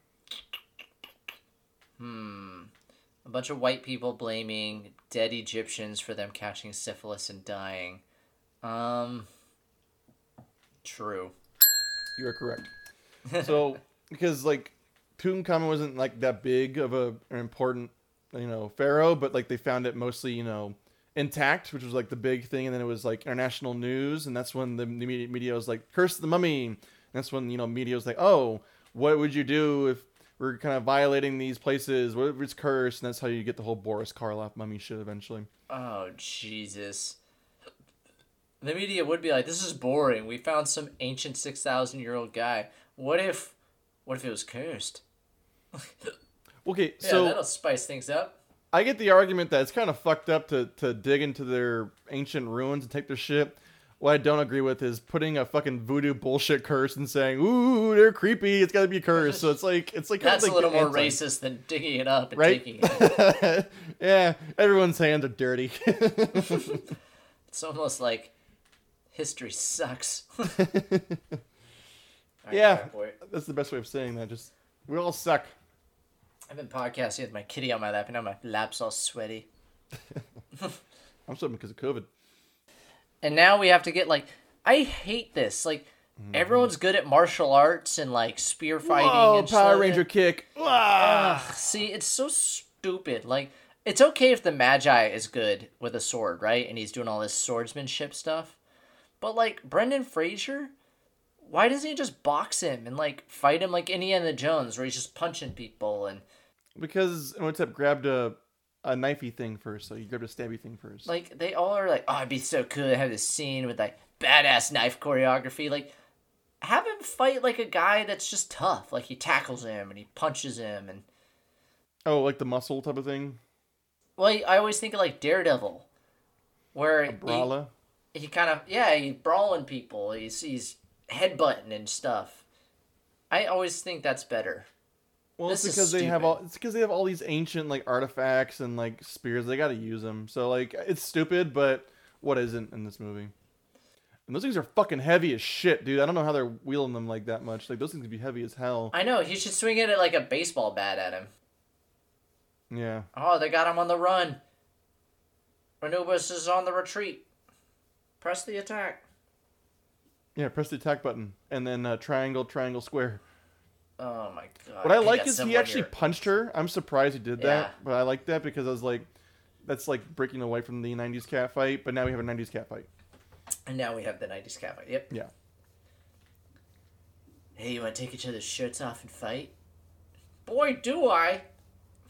Speaker 1: Hmm. A bunch of white people blaming dead Egyptians for them catching syphilis and dying. Um. True.
Speaker 3: You are correct. so because like Tutankhamun wasn't like that big of a an important you know pharaoh, but like they found it mostly you know intact, which was like the big thing, and then it was like international news, and that's when the media, media was like curse the mummy. And that's when you know media was like, oh, what would you do if we're kind of violating these places? What if it's cursed? And that's how you get the whole Boris Karloff mummy shit eventually.
Speaker 1: Oh, Jesus. The media would be like, this is boring. We found some ancient 6,000 year old guy. What if. What if it was cursed?
Speaker 3: Okay,
Speaker 1: Yeah,
Speaker 3: so
Speaker 1: that'll spice things up.
Speaker 3: I get the argument that it's kind of fucked up to, to dig into their ancient ruins and take their shit. What I don't agree with is putting a fucking voodoo bullshit curse and saying, "Ooh, they're creepy. It's got to be a curse." So it's like it's like
Speaker 1: That's
Speaker 3: like
Speaker 1: a little more
Speaker 3: anti-
Speaker 1: racist than digging it up and
Speaker 3: right?
Speaker 1: taking it.
Speaker 3: yeah, everyone's hands are dirty.
Speaker 1: It's almost like history sucks. Alright,
Speaker 3: Yeah. That's the best way of saying that. Just we all suck.
Speaker 1: I've been podcasting with my kitty on my lap, and now my lap's all sweaty.
Speaker 3: I'm sweating because of COVID.
Speaker 1: And now we have to get like, I hate this. Like, mm-hmm. everyone's good at martial arts and like spear fighting
Speaker 3: Oh,
Speaker 1: and
Speaker 3: Power
Speaker 1: stuff.
Speaker 3: Ranger kick!
Speaker 1: Ugh, see, it's so stupid. Like, it's okay if the Magi is good with a sword, right? And he's doing all this swordsmanship stuff. But like Brendan Fraser, why doesn't he just box him and like fight him like Indiana Jones, where he's just punching people and
Speaker 3: Because Imhotep grabbed a a knifey thing first, so you grabbed a stabby thing first.
Speaker 1: like they all are like, oh, it'd be so cool to have this scene with like badass knife choreography. Like, have him fight like a guy that's just tough. Like he tackles him and he punches him and
Speaker 3: oh, like the muscle type of thing,
Speaker 1: well, I always think of like Daredevil, where he-
Speaker 3: brawler.
Speaker 1: he kind of yeah he's brawling people he's he's headbutting and stuff i always think that's better
Speaker 3: Well, it's
Speaker 1: This is
Speaker 3: because they have all. It's because they have all these ancient like artifacts and like spears. They got to use them. So like, it's stupid, but what isn't in this movie? And those things are fucking heavy as shit, dude. I don't know how they're wheeling them like that much. Like those things would be heavy as hell.
Speaker 1: i know he should swing it at like a baseball bat at him
Speaker 3: Yeah.
Speaker 1: oh they got him on the run Anubis is on the retreat press the attack
Speaker 3: Yeah. Press the attack button and then uh, triangle, triangle, square.
Speaker 1: Oh my god
Speaker 3: What I like is he actually
Speaker 1: here.
Speaker 3: punched her. I'm surprised he did that,
Speaker 1: Yeah.
Speaker 3: but I like that because I was like, that's like breaking away from the '90s cat fight. But now we have a '90s cat fight.
Speaker 1: and now we have the 90s cat fight yep
Speaker 3: Yeah.
Speaker 1: hey you want to take each other's shirts off and fight boy do i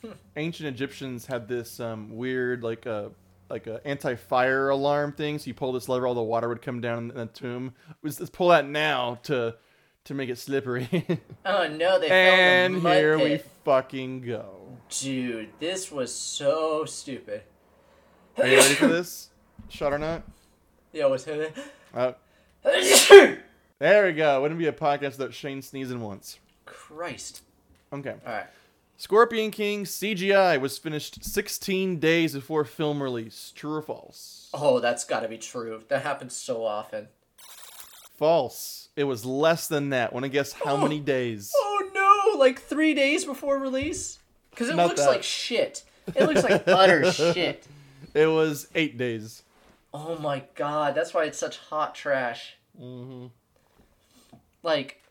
Speaker 3: ancient Egyptians had this um, weird like a like a anti-fire alarm thing. So you pull this lever, all the water would come down in the tomb. Let's pull that now to to make it slippery.
Speaker 1: oh no they
Speaker 3: and
Speaker 1: the
Speaker 3: here we fucking go.
Speaker 1: dude this was so stupid
Speaker 3: Are you ready for this? shot or not?
Speaker 1: Yeah, what's it?
Speaker 3: Uh, there we go. Wouldn't be a podcast without Shane sneezing once.
Speaker 1: Christ.
Speaker 3: Okay.
Speaker 1: All right.
Speaker 3: Scorpion King CGI was finished 16 days before film release. True or false?
Speaker 1: Oh, that's got to be true. That happens so often.
Speaker 3: False. It was less than that. Want to guess how many days?
Speaker 1: Oh no! Like three days before release? Because it
Speaker 3: Not
Speaker 1: looks
Speaker 3: that.
Speaker 1: like shit. It looks like utter shit.
Speaker 3: It was eight days.
Speaker 1: Oh my god, that's why it's such hot trash.
Speaker 3: Mm-hmm.
Speaker 1: Like,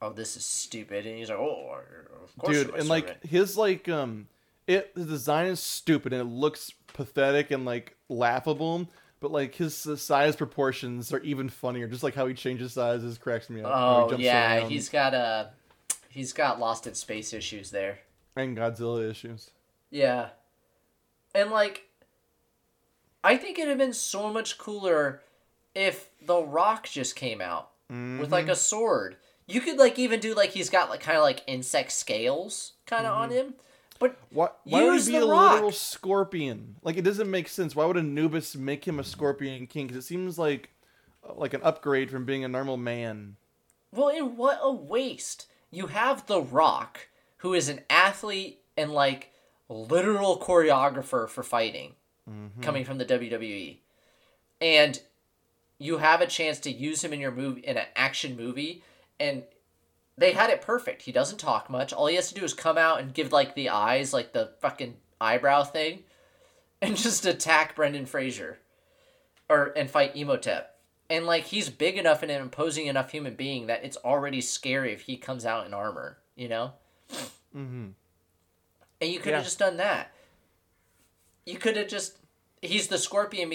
Speaker 1: oh, this is stupid, and he's like, oh, of course.
Speaker 3: Dude, and like
Speaker 1: it."
Speaker 3: his like um, it the design is stupid and it looks pathetic and like laughable. But like his size proportions are even funnier. Just like how he changes sizes cracks me up. how he
Speaker 1: oh yeah,
Speaker 3: around.
Speaker 1: he's got uh, he's got Lost in Space issues there.
Speaker 3: and Godzilla issues.
Speaker 1: Yeah, and like, I think it'd have been so much cooler if The Rock just came out with like a sword. You could like even do like he's got like kind of like insect scales kind of on him, but
Speaker 3: Why, why would he be a
Speaker 1: rock.
Speaker 3: literal scorpion? Like it doesn't make sense. Why would Anubis make him a scorpion king? Because it seems like uh, like an upgrade from being a normal man.
Speaker 1: Well, and what a waste. You have The Rock, who is an athlete and like literal choreographer for fighting, mm-hmm. coming from the WWE. And you have a chance to use him in your movie in an action movie and they had it perfect. He doesn't talk much. All he has to do is come out and give like the eyes, like the fucking eyebrow thing, and just attack Brendan Fraser. Or and fight Imhotep. And like he's big enough and an imposing enough human being that it's already scary if he comes out in armor, you know?
Speaker 3: Mm-hmm.
Speaker 1: And you could have
Speaker 3: Yeah.
Speaker 1: just done that. You could have just he's the scorpion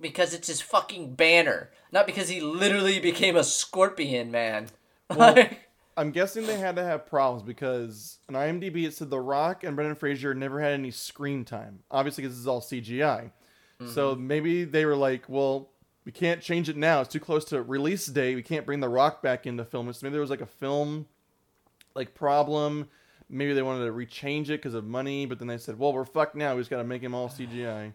Speaker 1: because it's his fucking banner, not because he literally became a scorpion man. Like,
Speaker 3: I'm guessing they had to have problems because on IMDb it said The Rock and Brendan Fraser never had any screen time. Obviously, because this is all CGI. So mm-hmm. maybe they were like, well, we can't change it now. It's too close to release day. We can't bring The Rock back into film. So maybe there was like a film like problem. Maybe they wanted to rechange it because of money, but then they said, well, we're fucked now. We just got to make him all CGI.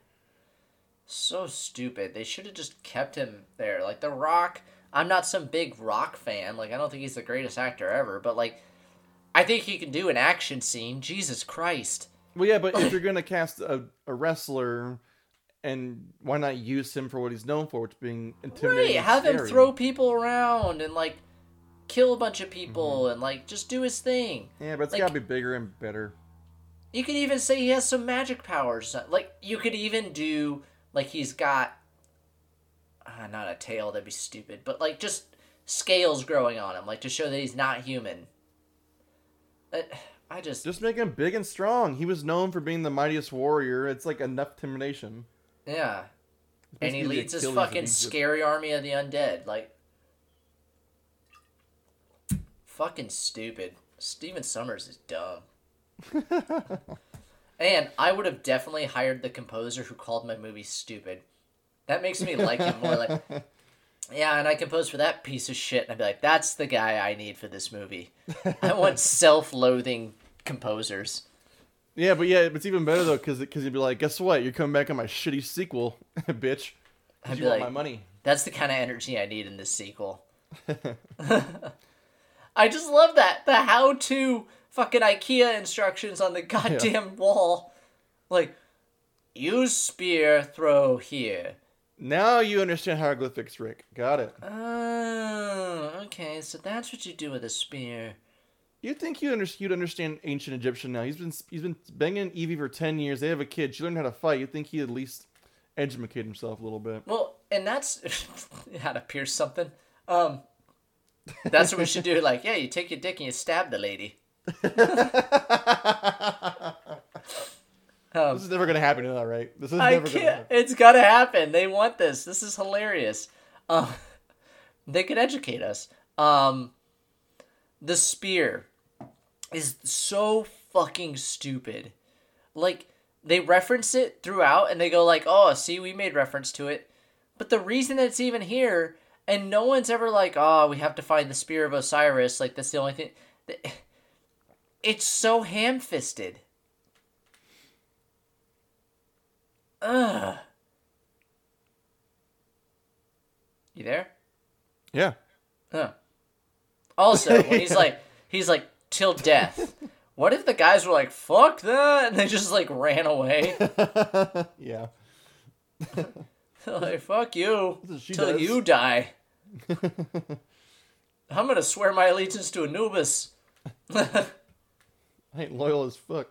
Speaker 1: so stupid. They should have just kept him there. Like The Rock, I'm not some big Rock fan. Like I don't think he's the greatest actor ever, but like I think he can do an action scene. Jesus Christ.
Speaker 3: Well, yeah, but if you're gonna cast a, a wrestler, and why not use him for what he's known for, which being intimidating?
Speaker 1: Right, have him throw people around and like kill a bunch of mm-hmm. people and like just do his thing.
Speaker 3: Yeah, but it's
Speaker 1: like-
Speaker 3: gotta be bigger and better.
Speaker 1: You could even say he has some magic powers. Like you could even do like he's got uh, not a tail, that'd be stupid, but like just scales growing on him, like to show that he's not human. Uh, I just
Speaker 3: Just make him big and strong. He was known for being the mightiest warrior. It's like enough intimidation.
Speaker 1: yeah. And he leads his fucking scary army of the undead. Like, fucking stupid. Stephen Sommers is dumb. and I would have definitely hired the composer who called my movie stupid. That makes me like him more. Like, yeah, and I composed for that piece of shit. And I'd be like, that's the guy I need for this movie. I want self-loathing composers.
Speaker 3: Yeah, but yeah, it's even better though, because because you'd be like, guess what? You're coming back on my shitty sequel, bitch.
Speaker 1: I'd
Speaker 3: you
Speaker 1: be
Speaker 3: want
Speaker 1: like,
Speaker 3: my money.
Speaker 1: That's the kind of energy I need in this sequel. I just love that the how-to fucking IKEA instructions on the goddamn wall. Like, use spear, throw here.
Speaker 3: Now you understand hieroglyphics, Rick. Got it.
Speaker 1: Oh, okay. So that's what you do with a spear.
Speaker 3: You think you under- you'd understand ancient Egyptian now? He's been he's been banging Evie for ten years. They have a kid. She learned how to fight. You think he'd at least educate himself a little bit?
Speaker 1: Well, and that's how to pierce something. Um, that's what we should do. Like, yeah, you take your dick and you stab the lady.
Speaker 3: This is never gonna happen, all right? This is
Speaker 1: I
Speaker 3: never gonna happen.
Speaker 1: It's gotta happen. They want this. This is hilarious. Um, they could educate us. Um, the spear is so fucking stupid. Like they reference it throughout, and they go like, "Oh, see, we made reference to it." But the reason that it's even here, and no one's ever like, "Oh, we have to find the spear of Osiris." Like that's the only thing. It's so ham-fisted. Ugh. You there?
Speaker 3: Yeah.
Speaker 1: Huh. Also, when he's like, he's like, till death. What if the guys were like, fuck that, and they just like ran away?
Speaker 3: yeah.
Speaker 1: like, fuck you,
Speaker 3: That's what she
Speaker 1: till
Speaker 3: does.
Speaker 1: you die. I'm gonna swear my allegiance to Anubis.
Speaker 3: I ain't loyal as fuck.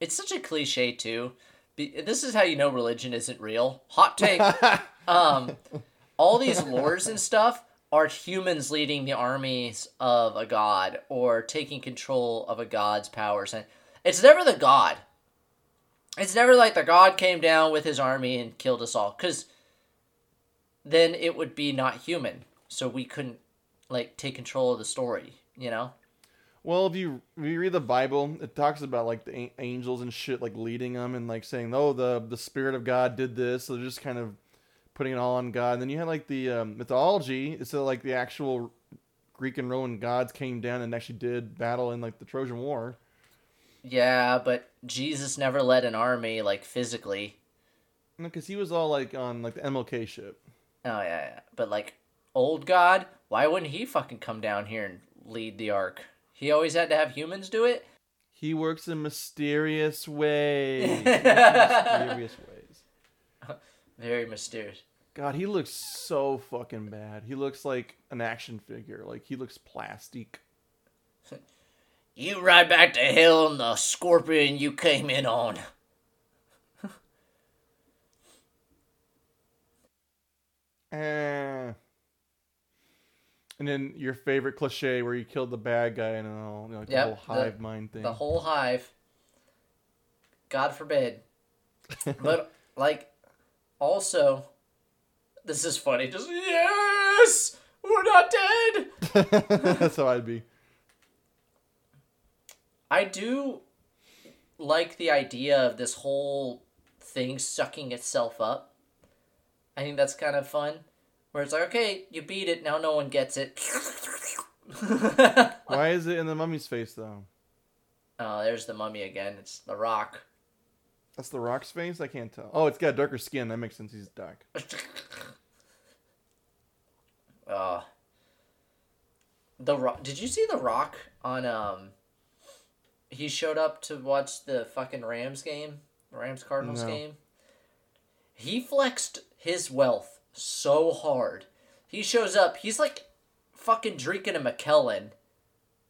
Speaker 1: It's such a cliche too. This is how you know religion isn't real. Hot take. um, all these lores and stuff are humans leading the armies of a god or taking control of a god's powers, and it's never the god. It's never like the god came down with his army and killed us all, because then it would be not human. So we couldn't like take control of the story. You know.
Speaker 3: Well, if you if you read the Bible, it talks about like the a- angels and shit, like leading them and like saying, "Oh, the the Spirit of God did this." So they're just kind of putting it all on God. And then you had like the um, mythology. It's uh, like the actual Greek and Roman gods came down and actually did battle in like the Trojan War.
Speaker 1: Yeah, but Jesus never led an army like physically.
Speaker 3: Because he was all like on like the MLK ship.
Speaker 1: Oh yeah, yeah. But like old God, why wouldn't he fucking come down here and lead the ark? He always had to have humans do it.
Speaker 3: He works in mysterious ways. He works in mysterious ways.
Speaker 1: Very mysterious.
Speaker 3: God, he looks so fucking bad. He looks like an action figure. Like he looks plastic.
Speaker 2: You ride back to hell in the scorpion you came in on.
Speaker 3: Eh. And then your favorite cliche where you killed the bad guy and all, you know, like
Speaker 1: Yep,
Speaker 3: the whole
Speaker 1: the-
Speaker 3: hive mind thing.
Speaker 1: The whole hive. God forbid. but like, also, this is funny. Just yes, we're not dead.
Speaker 3: That's how I'd be.
Speaker 1: I do like the idea of this whole thing sucking itself up. I think that's kind of fun. Where it's like, okay, you beat it, now no one gets it.
Speaker 3: Why is it in the mummy's face though?
Speaker 1: oh, there's the mummy again. It's the rock.
Speaker 3: That's the rock's face? I can't tell. Oh, it's got darker skin. That makes sense. He's dark.
Speaker 1: Uh, the rock. Did you see the rock on um? He showed up to watch the fucking Rams game, The Rams Cardinals
Speaker 3: No.
Speaker 1: game. He flexed his wealth so hard. He shows up. He's like fucking drinking a Macallan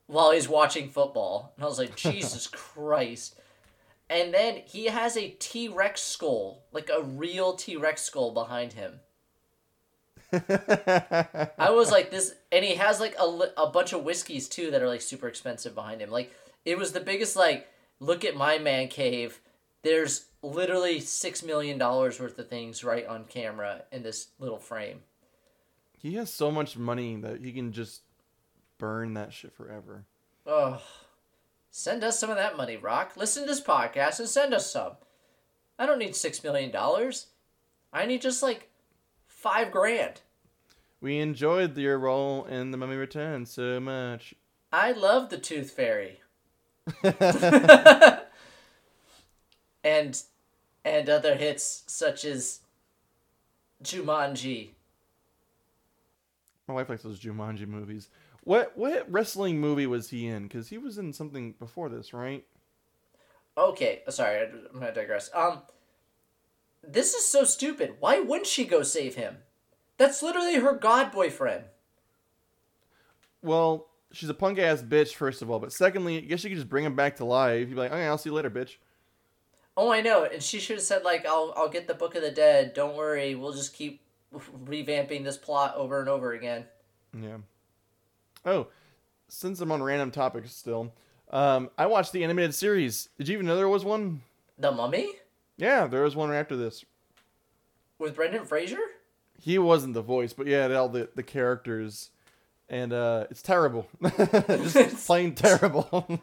Speaker 1: while he's watching football, and I was like, Jesus Christ. And then he has a T Rex skull, like a real T Rex skull behind him. I was like this, and he has like a, a bunch of whiskeys too that are like super expensive behind him. Like it was the biggest like look at my man cave. There's literally six million dollars worth of things right on camera in this little frame.
Speaker 3: he has so much money that he can just burn that shit forever.
Speaker 1: Oh, send us some of that money, Rock. Listen to this podcast and send us some. I don't need six million dollars. I need just like five grand.
Speaker 3: We enjoyed your role in The Mummy Returns so much.
Speaker 1: I love the Tooth Fairy. and and other hits such as Jumanji.
Speaker 3: My wife likes those Jumanji movies. What what wrestling movie was he in? Because he was in something before this, right?
Speaker 1: Okay, sorry, I'm gonna digress. Um, this is so stupid. Why wouldn't she go save him? That's literally her god boyfriend.
Speaker 3: Well, she's a punk ass bitch, first of all. But secondly, I guess you could just bring him back to life. You'd be like, okay, I'll see you later, bitch.
Speaker 1: Oh, I know, and she should have said like, "I'll I'll get the Book of the Dead. Don't worry, we'll just keep revamping this plot over and over again."
Speaker 3: Yeah. Oh, since I'm on random topics still, um, I watched the animated series. Did you even know there was one?
Speaker 1: The Mummy
Speaker 3: Yeah, there was one right after this.
Speaker 1: with Brendan Fraser.
Speaker 3: He wasn't the voice, but yeah, all the the characters, and uh, it's terrible. just plain terrible.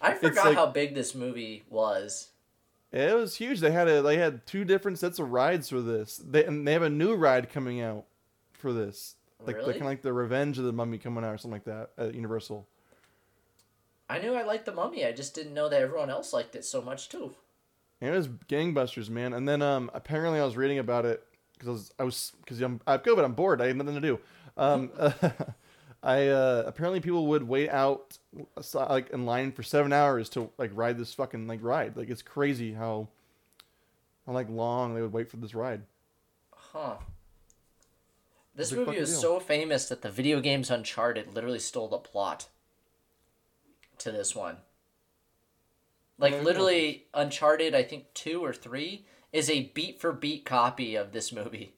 Speaker 1: I forgot
Speaker 3: like-
Speaker 1: how big this movie was.
Speaker 3: It was huge. They had a they had two different sets of rides for this. They and they have a new ride coming out for this. Like the
Speaker 1: Really?
Speaker 3: kind of like the Revenge of the Mummy coming out or something like that at Universal.
Speaker 1: I knew I liked the Mummy. I just didn't know that everyone else liked it so much too.
Speaker 3: It was gangbusters, man. And then um, apparently I was reading about it because I was I was because I'm I have COVID. I'm bored. I had nothing to do. Um, I uh, apparently people would wait out like in line for seven hours to like ride this fucking like ride. Like it's crazy how how like long they would wait for this ride.
Speaker 1: Huh. This movie is
Speaker 3: deal.
Speaker 1: so famous that the video games Uncharted literally stole the plot to this one. Like literally Uncharted, I think 2 or 3 is a beat for beat copy of this movie.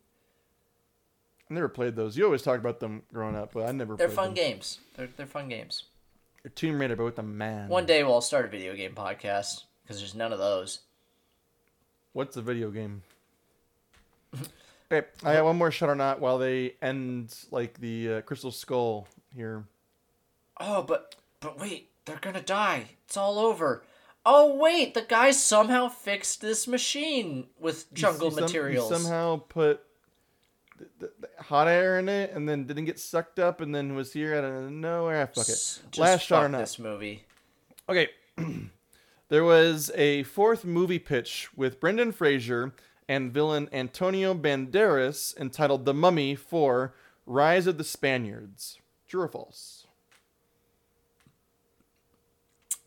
Speaker 3: I never played those. You always talk about them growing up, but I never. Played.
Speaker 1: They're fun
Speaker 3: them.
Speaker 1: games. They're they're fun games.
Speaker 3: They're Tomb Raider, but with a man.
Speaker 1: One day we'll start a video game podcast because there's none of those.
Speaker 3: What's a video game? Babe, I got one more shot or not while they end like the uh, Crystal Skull here.
Speaker 1: Oh, but but wait, they're gonna die. It's all over. Oh wait, the guy somehow fixed this machine with
Speaker 3: He-
Speaker 1: jungle
Speaker 3: he some- he
Speaker 1: materials.
Speaker 3: somehow put th- th- th- hot air in it and then didn't get sucked up and then was here out of nowhere. Ah, Fuck it.
Speaker 1: Just
Speaker 3: Last shot or not.
Speaker 1: this movie.
Speaker 3: Okay. there was a fourth movie pitch with Brendan Fraser and villain Antonio Banderas entitled The Mummy for Rise of the Spaniards. True or false?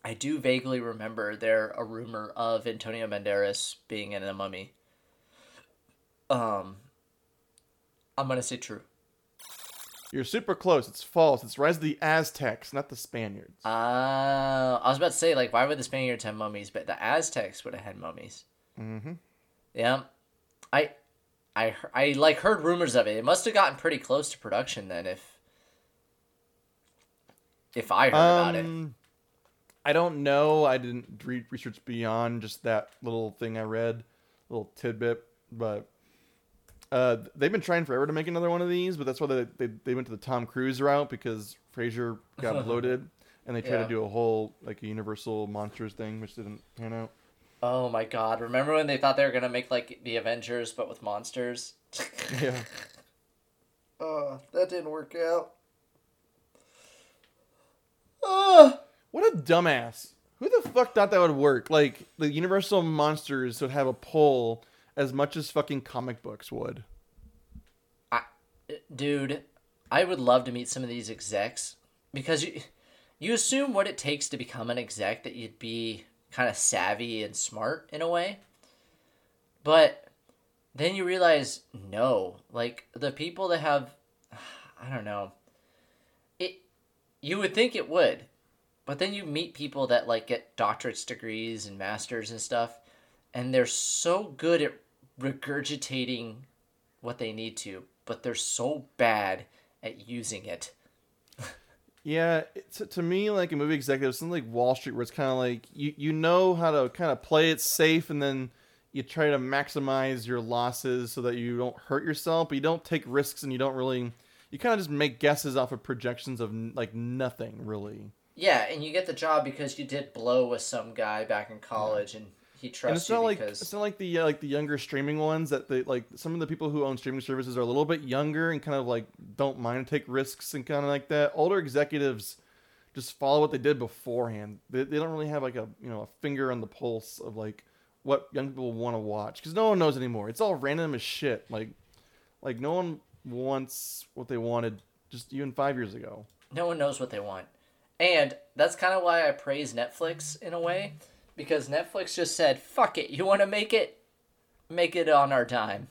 Speaker 1: I do vaguely remember there a rumor of Antonio Banderas being in a mummy. Um, I'm gonna say true.
Speaker 3: You're super close. It's false. It's Rise of the Aztecs, not the Spaniards.
Speaker 1: Uh, I was about to say like, why would the Spaniards have mummies, but the Aztecs would have had mummies.
Speaker 3: mm-hmm.
Speaker 1: Yeah, I, I, I like heard rumors of it. It must have gotten pretty close to production then, if, if I heard about it.
Speaker 3: Um, I don't know. I didn't read research beyond just that little thing I read, little tidbit. But uh, they've been trying forever to make another one of these. But that's why they they, they went to the Tom Cruise route because Fraser got bloated, and they tried
Speaker 1: Yeah.
Speaker 3: to do a whole like a Universal monsters thing, which didn't pan out.
Speaker 1: Oh my god! Remember when they thought they were gonna make like the Avengers but with monsters?
Speaker 3: Yeah.
Speaker 1: Oh, that didn't work out. Oh.
Speaker 3: What a dumbass. Who the fuck thought that would work? Like the Universal monsters would have a pull as much as fucking comic books would.
Speaker 1: I, dude, I would love to meet some of these execs because you you assume what it takes to become an exec that you'd be kind of savvy and smart in a way. But then you realize no, like the people that have I don't know. It you would think it would. But then you meet people that like get doctorates degrees and masters and stuff and they're so good at regurgitating what they need to, but they're so bad at using it.
Speaker 3: Yeah, it's, to me, like a movie executive, something like Wall Street, where it's kind of like you you know how to kind of play it safe, and then you try to maximize your losses so that you don't hurt yourself, but you don't take risks, and you don't really, you kind of just make guesses off of projections of like nothing really.
Speaker 1: Yeah, and you get the job because you did blow with some guy back in college and he
Speaker 3: and
Speaker 1: trusts
Speaker 3: it's
Speaker 1: you
Speaker 3: not like
Speaker 1: because
Speaker 3: it's not like the uh, like the younger streaming ones that they like some of the people who own streaming services are a little bit younger and kind of like don't mind to take risks and kind of like that. Older executives just follow what they did beforehand. They, they don't really have like a you know a finger on the pulse of like what young people want to watch because no one knows anymore. It's all random as shit. Like like no one wants what they wanted just even five years ago.
Speaker 1: no one knows what they want. And that's kind of why I praise Netflix in a way because Netflix just said, "Fuck it, you want to make it? Make it on our time."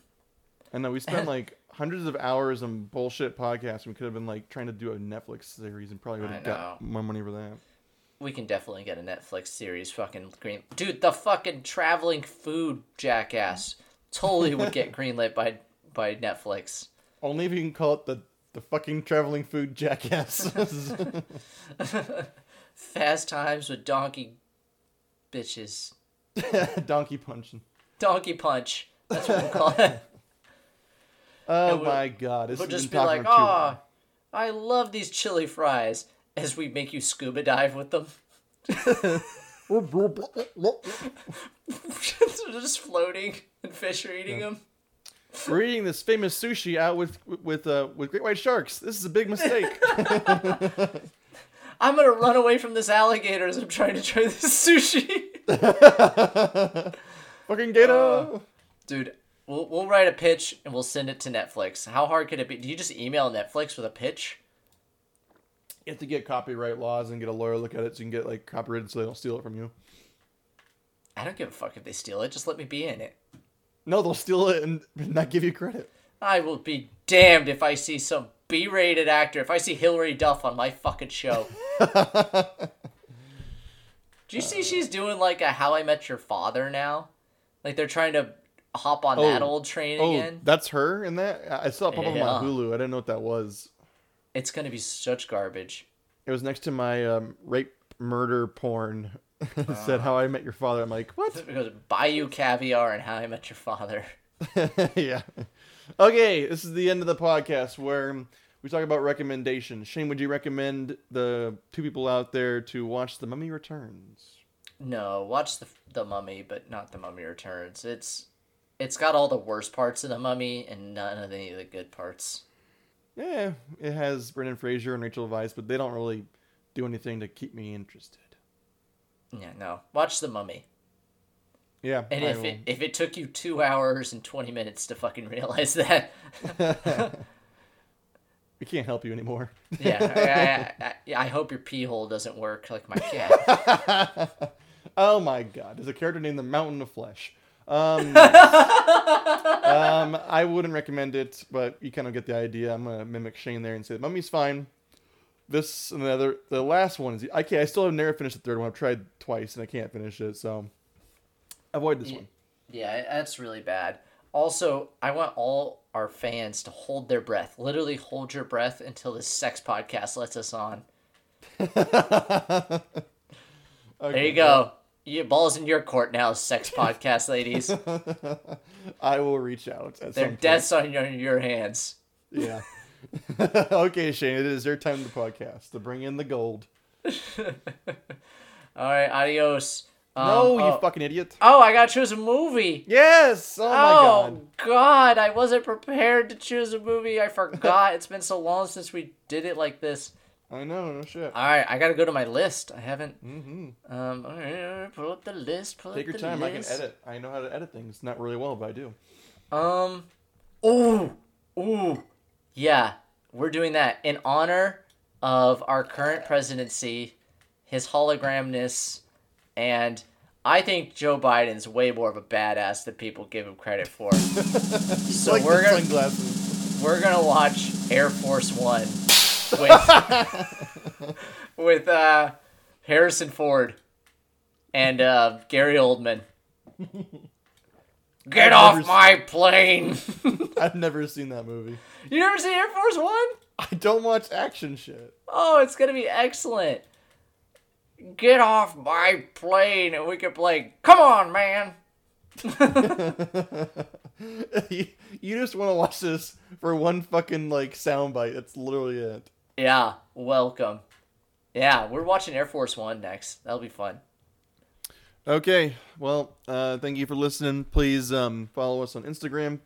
Speaker 3: And then we spent like hundreds of hours on bullshit podcasts. We could have been like trying to do a Netflix series and probably would have got more money for that.
Speaker 1: We can definitely get a Netflix series fucking green. Dude, the fucking traveling food jackass totally would get greenlit by by Netflix.
Speaker 3: Only if you can call it the the fucking traveling food jackass.
Speaker 1: Fast times with donkey bitches.
Speaker 3: Donkey punching.
Speaker 1: Donkey punch. That's what we'll call it.
Speaker 3: Oh
Speaker 1: we'll-
Speaker 3: my god! This
Speaker 1: We'll just be like, oh, I love these chili fries as we make you scuba dive with them. They're just floating and fish are eating them.
Speaker 3: We're eating this famous sushi out with with uh, with great white sharks. This is a big mistake.
Speaker 1: I'm gonna run away from this alligator as I'm trying to try this sushi.
Speaker 3: Fucking Gato.
Speaker 1: Uh, dude, we'll we'll write a pitch and we'll send it to Netflix. How hard could it be? Do you just email Netflix with a pitch?
Speaker 3: you have to get copyright laws and get a lawyer look at it so you can get like copyrighted so they don't steal it from you.
Speaker 1: I don't give a fuck if they steal it. Just let me be in it.
Speaker 3: No, they'll steal it and not give you credit.
Speaker 1: I will be damned if I see some B-rated actor. If I see Hilary Duff on my fucking show. Do you see she's doing like a How I Met Your Father now? Like they're trying to hop on that
Speaker 3: Oh.
Speaker 1: old train
Speaker 3: Oh,
Speaker 1: again.
Speaker 3: that's her in that? I saw it pop up
Speaker 1: Yeah.
Speaker 3: on Hulu. I didn't know what that was.
Speaker 1: It's gonna be such garbage.
Speaker 3: It was next to my um, rape murder porn. it said how I met your father. I'm like, what?
Speaker 1: Because Bayou Caviar and How I Met Your Father.
Speaker 3: yeah. Okay, this is the end of the podcast where we talk about recommendations. Shane, would you recommend the two people out there to watch The Mummy Returns?
Speaker 1: No, watch the the Mummy, but not the Mummy Returns. It's it's got all the worst parts of the Mummy and none of any of the good parts.
Speaker 3: Yeah, it has Brendan Fraser and Rachel Weisz, but they don't really do anything to keep me interested.
Speaker 1: Yeah, no. Watch the Mummy.
Speaker 3: Yeah,
Speaker 1: And
Speaker 3: I
Speaker 1: if
Speaker 3: will.
Speaker 1: it if it took you two hours and twenty minutes to fucking realize that,
Speaker 3: we can't help you anymore.
Speaker 1: yeah, I, I, I, hope your pee hole doesn't work like my cat.
Speaker 3: oh my god, there's a character named the Mountain of Flesh. Um, um, I wouldn't recommend it, but you kind of get the idea. I'm gonna mimic Shane there and say the Mummy's fine. This and the other, the last one is I can't. I still have never finished the third one. I've tried twice and I can't finish it, so avoid this one.
Speaker 1: Yeah, that's really bad. Also, I want all our fans to hold their breath. Literally hold your breath until this sex podcast lets us on. There you go. You balls in your court now, sex podcast ladies.
Speaker 3: I will reach out at
Speaker 1: Their deaths on your, your hands.
Speaker 3: Yeah. okay, Shane. It is your time to podcast to bring in the gold.
Speaker 1: All right, adios. Um,
Speaker 3: no, you
Speaker 1: oh,
Speaker 3: fucking idiot.
Speaker 1: oh, I gotta choose a movie.
Speaker 3: Yes. Oh my
Speaker 1: Oh
Speaker 3: god.
Speaker 1: God, I wasn't prepared to choose a movie. I forgot. it's been so long since we did it like this.
Speaker 3: I know. No shit.
Speaker 1: All right, I gotta go to my list. I haven't.
Speaker 3: Mm-hmm.
Speaker 1: Um, right, pull up the list. Pull
Speaker 3: Take
Speaker 1: up
Speaker 3: your time. I can edit. I know how to edit things. Not really well, but I do.
Speaker 1: Um, ooh, ooh, yeah, we're doing that in honor of our current presidency, his hologramness, and I think Joe Biden's way more of a badass than people give him credit for. so
Speaker 3: like
Speaker 1: we're gonna
Speaker 3: sunglasses.
Speaker 1: we're gonna watch Air Force One with with uh, Harrison Ford and uh, Gary Oldman. Get
Speaker 3: I've
Speaker 1: off my plane!
Speaker 3: I've never seen that movie.
Speaker 1: You never seen Air Force One?
Speaker 3: I don't watch action shit.
Speaker 1: Oh, it's gonna be excellent. Get off my plane and we can play. Come on, man.
Speaker 3: you, you just want to watch this for one fucking like soundbite. That's literally it.
Speaker 1: Yeah, welcome. Yeah, we're watching Air Force One next. That'll be fun.
Speaker 3: Okay. Well, uh, thank you for listening. Please um, follow us on Instagram,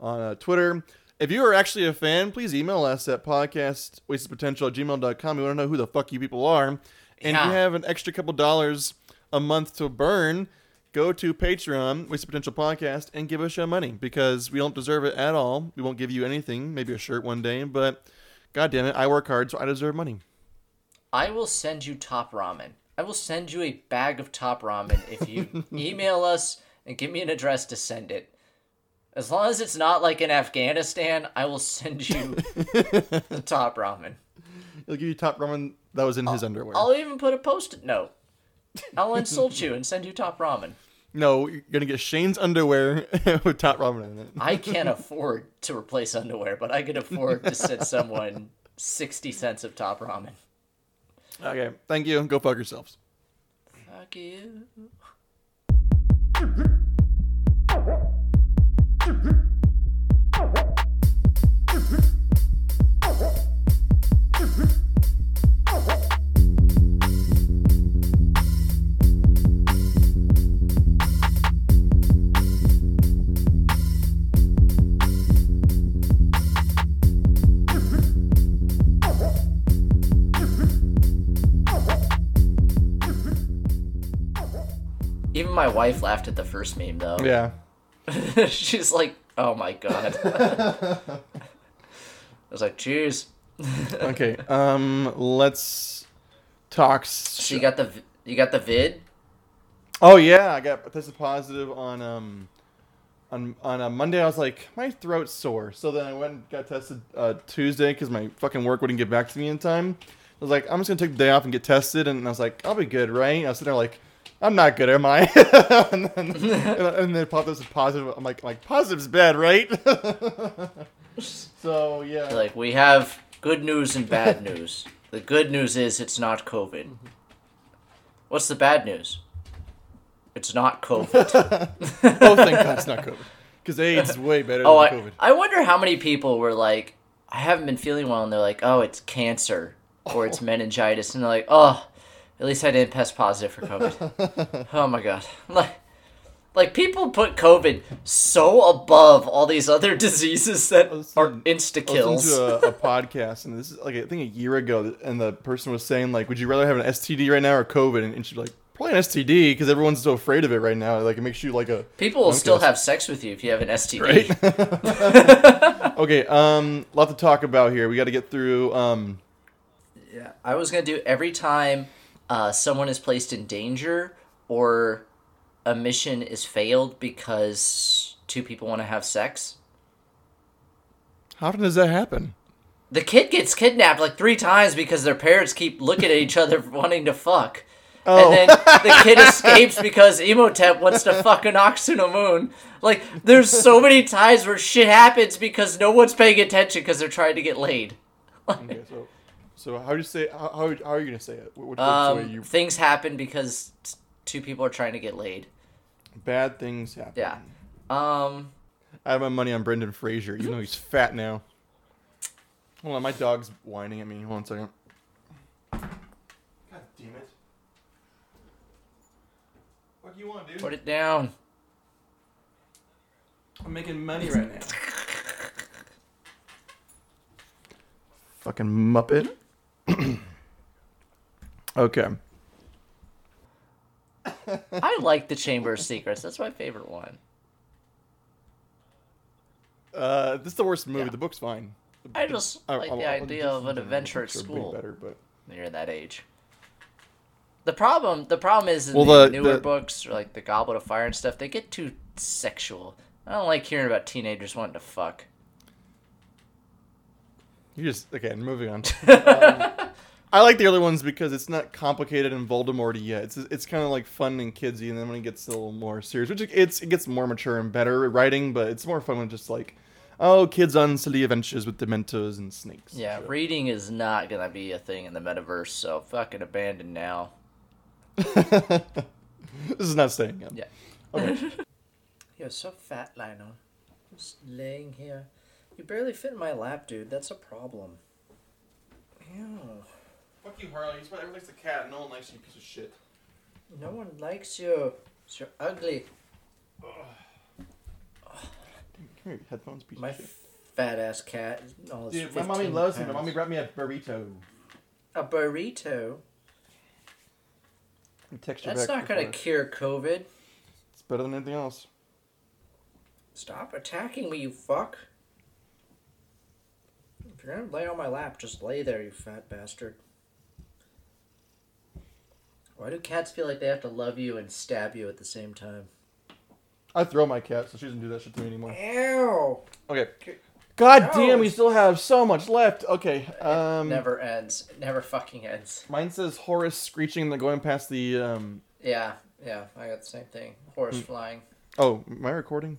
Speaker 3: on uh, Twitter. If you are actually a fan, please email us at podcast podcastwastedpotential at gmail.com. We want to know who the fuck you people are. And if
Speaker 1: Yeah.
Speaker 3: you have an extra couple dollars a month to burn, go to Patreon, Wasted Potential Podcast, and give us your money because we don't deserve it at all. We won't give you anything, maybe a shirt one day, but god damn it, I work hard, so I deserve money.
Speaker 1: I will send you top ramen. I will send you a bag of top ramen if you email us and give me an address to send it. As long as it's not like in Afghanistan, I will send you the top ramen.
Speaker 3: He'll give you top ramen that was in his uh, underwear.
Speaker 1: I'll even put a post-it note. I'll insult you and send you top ramen.
Speaker 3: No, you're gonna get Shane's underwear with top ramen in it.
Speaker 1: I can't afford to replace underwear, but I can afford to send someone 60 cents of top ramen.
Speaker 3: Okay, thank you. Go fuck yourselves.
Speaker 1: Fuck you. Even my wife laughed at the first meme though.
Speaker 3: Yeah.
Speaker 1: She's like, "Oh my god." I was like, "Jeez."
Speaker 3: Okay. Um. Let's talk.
Speaker 1: So you got the you got the vid?
Speaker 3: Oh yeah, I got tested positive on um on on a Monday. I was like, my throat's sore. So then I went and got tested uh, Tuesday because my fucking work wouldn't get back to me in time. I was like, I'm just gonna take the day off and get tested, and I was like, I'll be good, right? I was sitting there like, I'm not good, am I? and, then, and then popped up as positive. I'm like, like positive's bad, right? so yeah.
Speaker 1: Like we have good news and bad news. The good news is it's not COVID. Mm-hmm. What's the bad news? It's not COVID.
Speaker 3: oh, thank God it's not COVID. Because AIDS is way better
Speaker 1: oh,
Speaker 3: than
Speaker 1: I,
Speaker 3: COVID.
Speaker 1: I wonder how many people were like, I haven't been feeling well, and they're like, oh, it's cancer or it's oh. meningitis, and they're like, oh, at least I didn't test positive for COVID. oh my god, like, like people put COVID so above all these other diseases that are insta
Speaker 3: I listened
Speaker 1: kills.
Speaker 3: to a, a podcast, and this is like I think a year ago, and the person was saying like, "Would you rather have an STD right now or COVID?" And, and she's like, "Probably an STD because everyone's so afraid of it right now. Like it makes you like a
Speaker 1: People will still have sex with you if you have an STD.
Speaker 3: right." okay, um, lot to talk about here. We got to get through. Um,
Speaker 1: Yeah, I was gonna do every time uh, someone is placed in danger or a mission is failed because two people want to have sex.
Speaker 3: how does that happen?
Speaker 1: The kid gets kidnapped like three times because their parents keep looking at each other wanting to fuck.
Speaker 3: Oh.
Speaker 1: And then the kid escapes because Imhotep wants to fuck Anck-su-namun. Like, there's so many times where shit happens because no one's paying attention because they're trying to get laid.
Speaker 3: Okay, so so how do you say how, how, how are you gonna say it? What, what's the
Speaker 1: Um,
Speaker 3: way you
Speaker 1: things happen because two people are trying to get laid.
Speaker 3: bad things happen?
Speaker 1: Yeah. Um,
Speaker 3: I have my money on Brendan Fraser, even though he's fat now. Hold on, my dog's whining at me. Hold on a second. God damn it. What do you want, dude?
Speaker 1: put it down.
Speaker 3: I'm making money right now. Fucking Muppet. okay.
Speaker 1: I like the Chamber of Secrets. That's my favorite one.
Speaker 3: Uh, this is the worst movie.
Speaker 1: Yeah.
Speaker 3: The book's fine.
Speaker 1: I just
Speaker 3: I-
Speaker 1: like
Speaker 3: I-
Speaker 1: the
Speaker 3: I-
Speaker 1: idea of an adventure at
Speaker 3: books are way
Speaker 1: school.
Speaker 3: Better, but
Speaker 1: when you're that age. The problem, the problem is in
Speaker 3: Well,
Speaker 1: the,
Speaker 3: the-
Speaker 1: newer
Speaker 3: the-
Speaker 1: books, or like the Goblet of Fire and stuff, they get too sexual. I don't like hearing about teenagers wanting to fuck.
Speaker 3: You just okay. Moving on. um, I like the early ones because it's not complicated and Voldemorty yet. It's it's kind of like fun and kidsy, and then when it gets a little more serious, which it- it's it gets more mature and better writing, but it's more fun when just like, oh, kids on silly adventures with Dementors and snakes.
Speaker 1: Yeah,
Speaker 3: So-
Speaker 1: reading is not gonna be a thing in the metaverse, so fucking abandon now.
Speaker 3: this is not staying in.
Speaker 1: Yeah.
Speaker 3: Okay.
Speaker 1: You're so fat, Lionel. Just laying here. You barely fit in my lap, dude. That's a problem. Ew.
Speaker 3: Fuck you, Harley. Everyone likes the cat. No one likes you, piece of shit.
Speaker 1: No one likes you. You're ugly.
Speaker 3: Come here, headphones, piece
Speaker 1: My
Speaker 3: of shit.
Speaker 1: fat ass cat. is all
Speaker 3: Dude, my mommy
Speaker 1: 15
Speaker 3: loves me. My
Speaker 1: pounds.
Speaker 3: mommy brought me a burrito.
Speaker 1: A burrito.
Speaker 3: Texture
Speaker 1: That's not gonna cure COVID.
Speaker 3: It's better than anything else.
Speaker 1: Stop attacking me, you fuck. If you're gonna lay on my lap, just lay there, you fat bastard. Why do cats feel like they have to love you and stab you at the same time?
Speaker 3: I throw my cat, so she doesn't do that shit to me anymore.
Speaker 1: Ew!
Speaker 3: Okay. God
Speaker 1: No.
Speaker 3: damn, we still have so much left. Okay. Um,
Speaker 1: Never ends. It never fucking ends.
Speaker 3: Mine says Horace screeching and then going past the. um
Speaker 1: Yeah, yeah, I got the same thing. Horse flying.
Speaker 3: Oh, am I recording?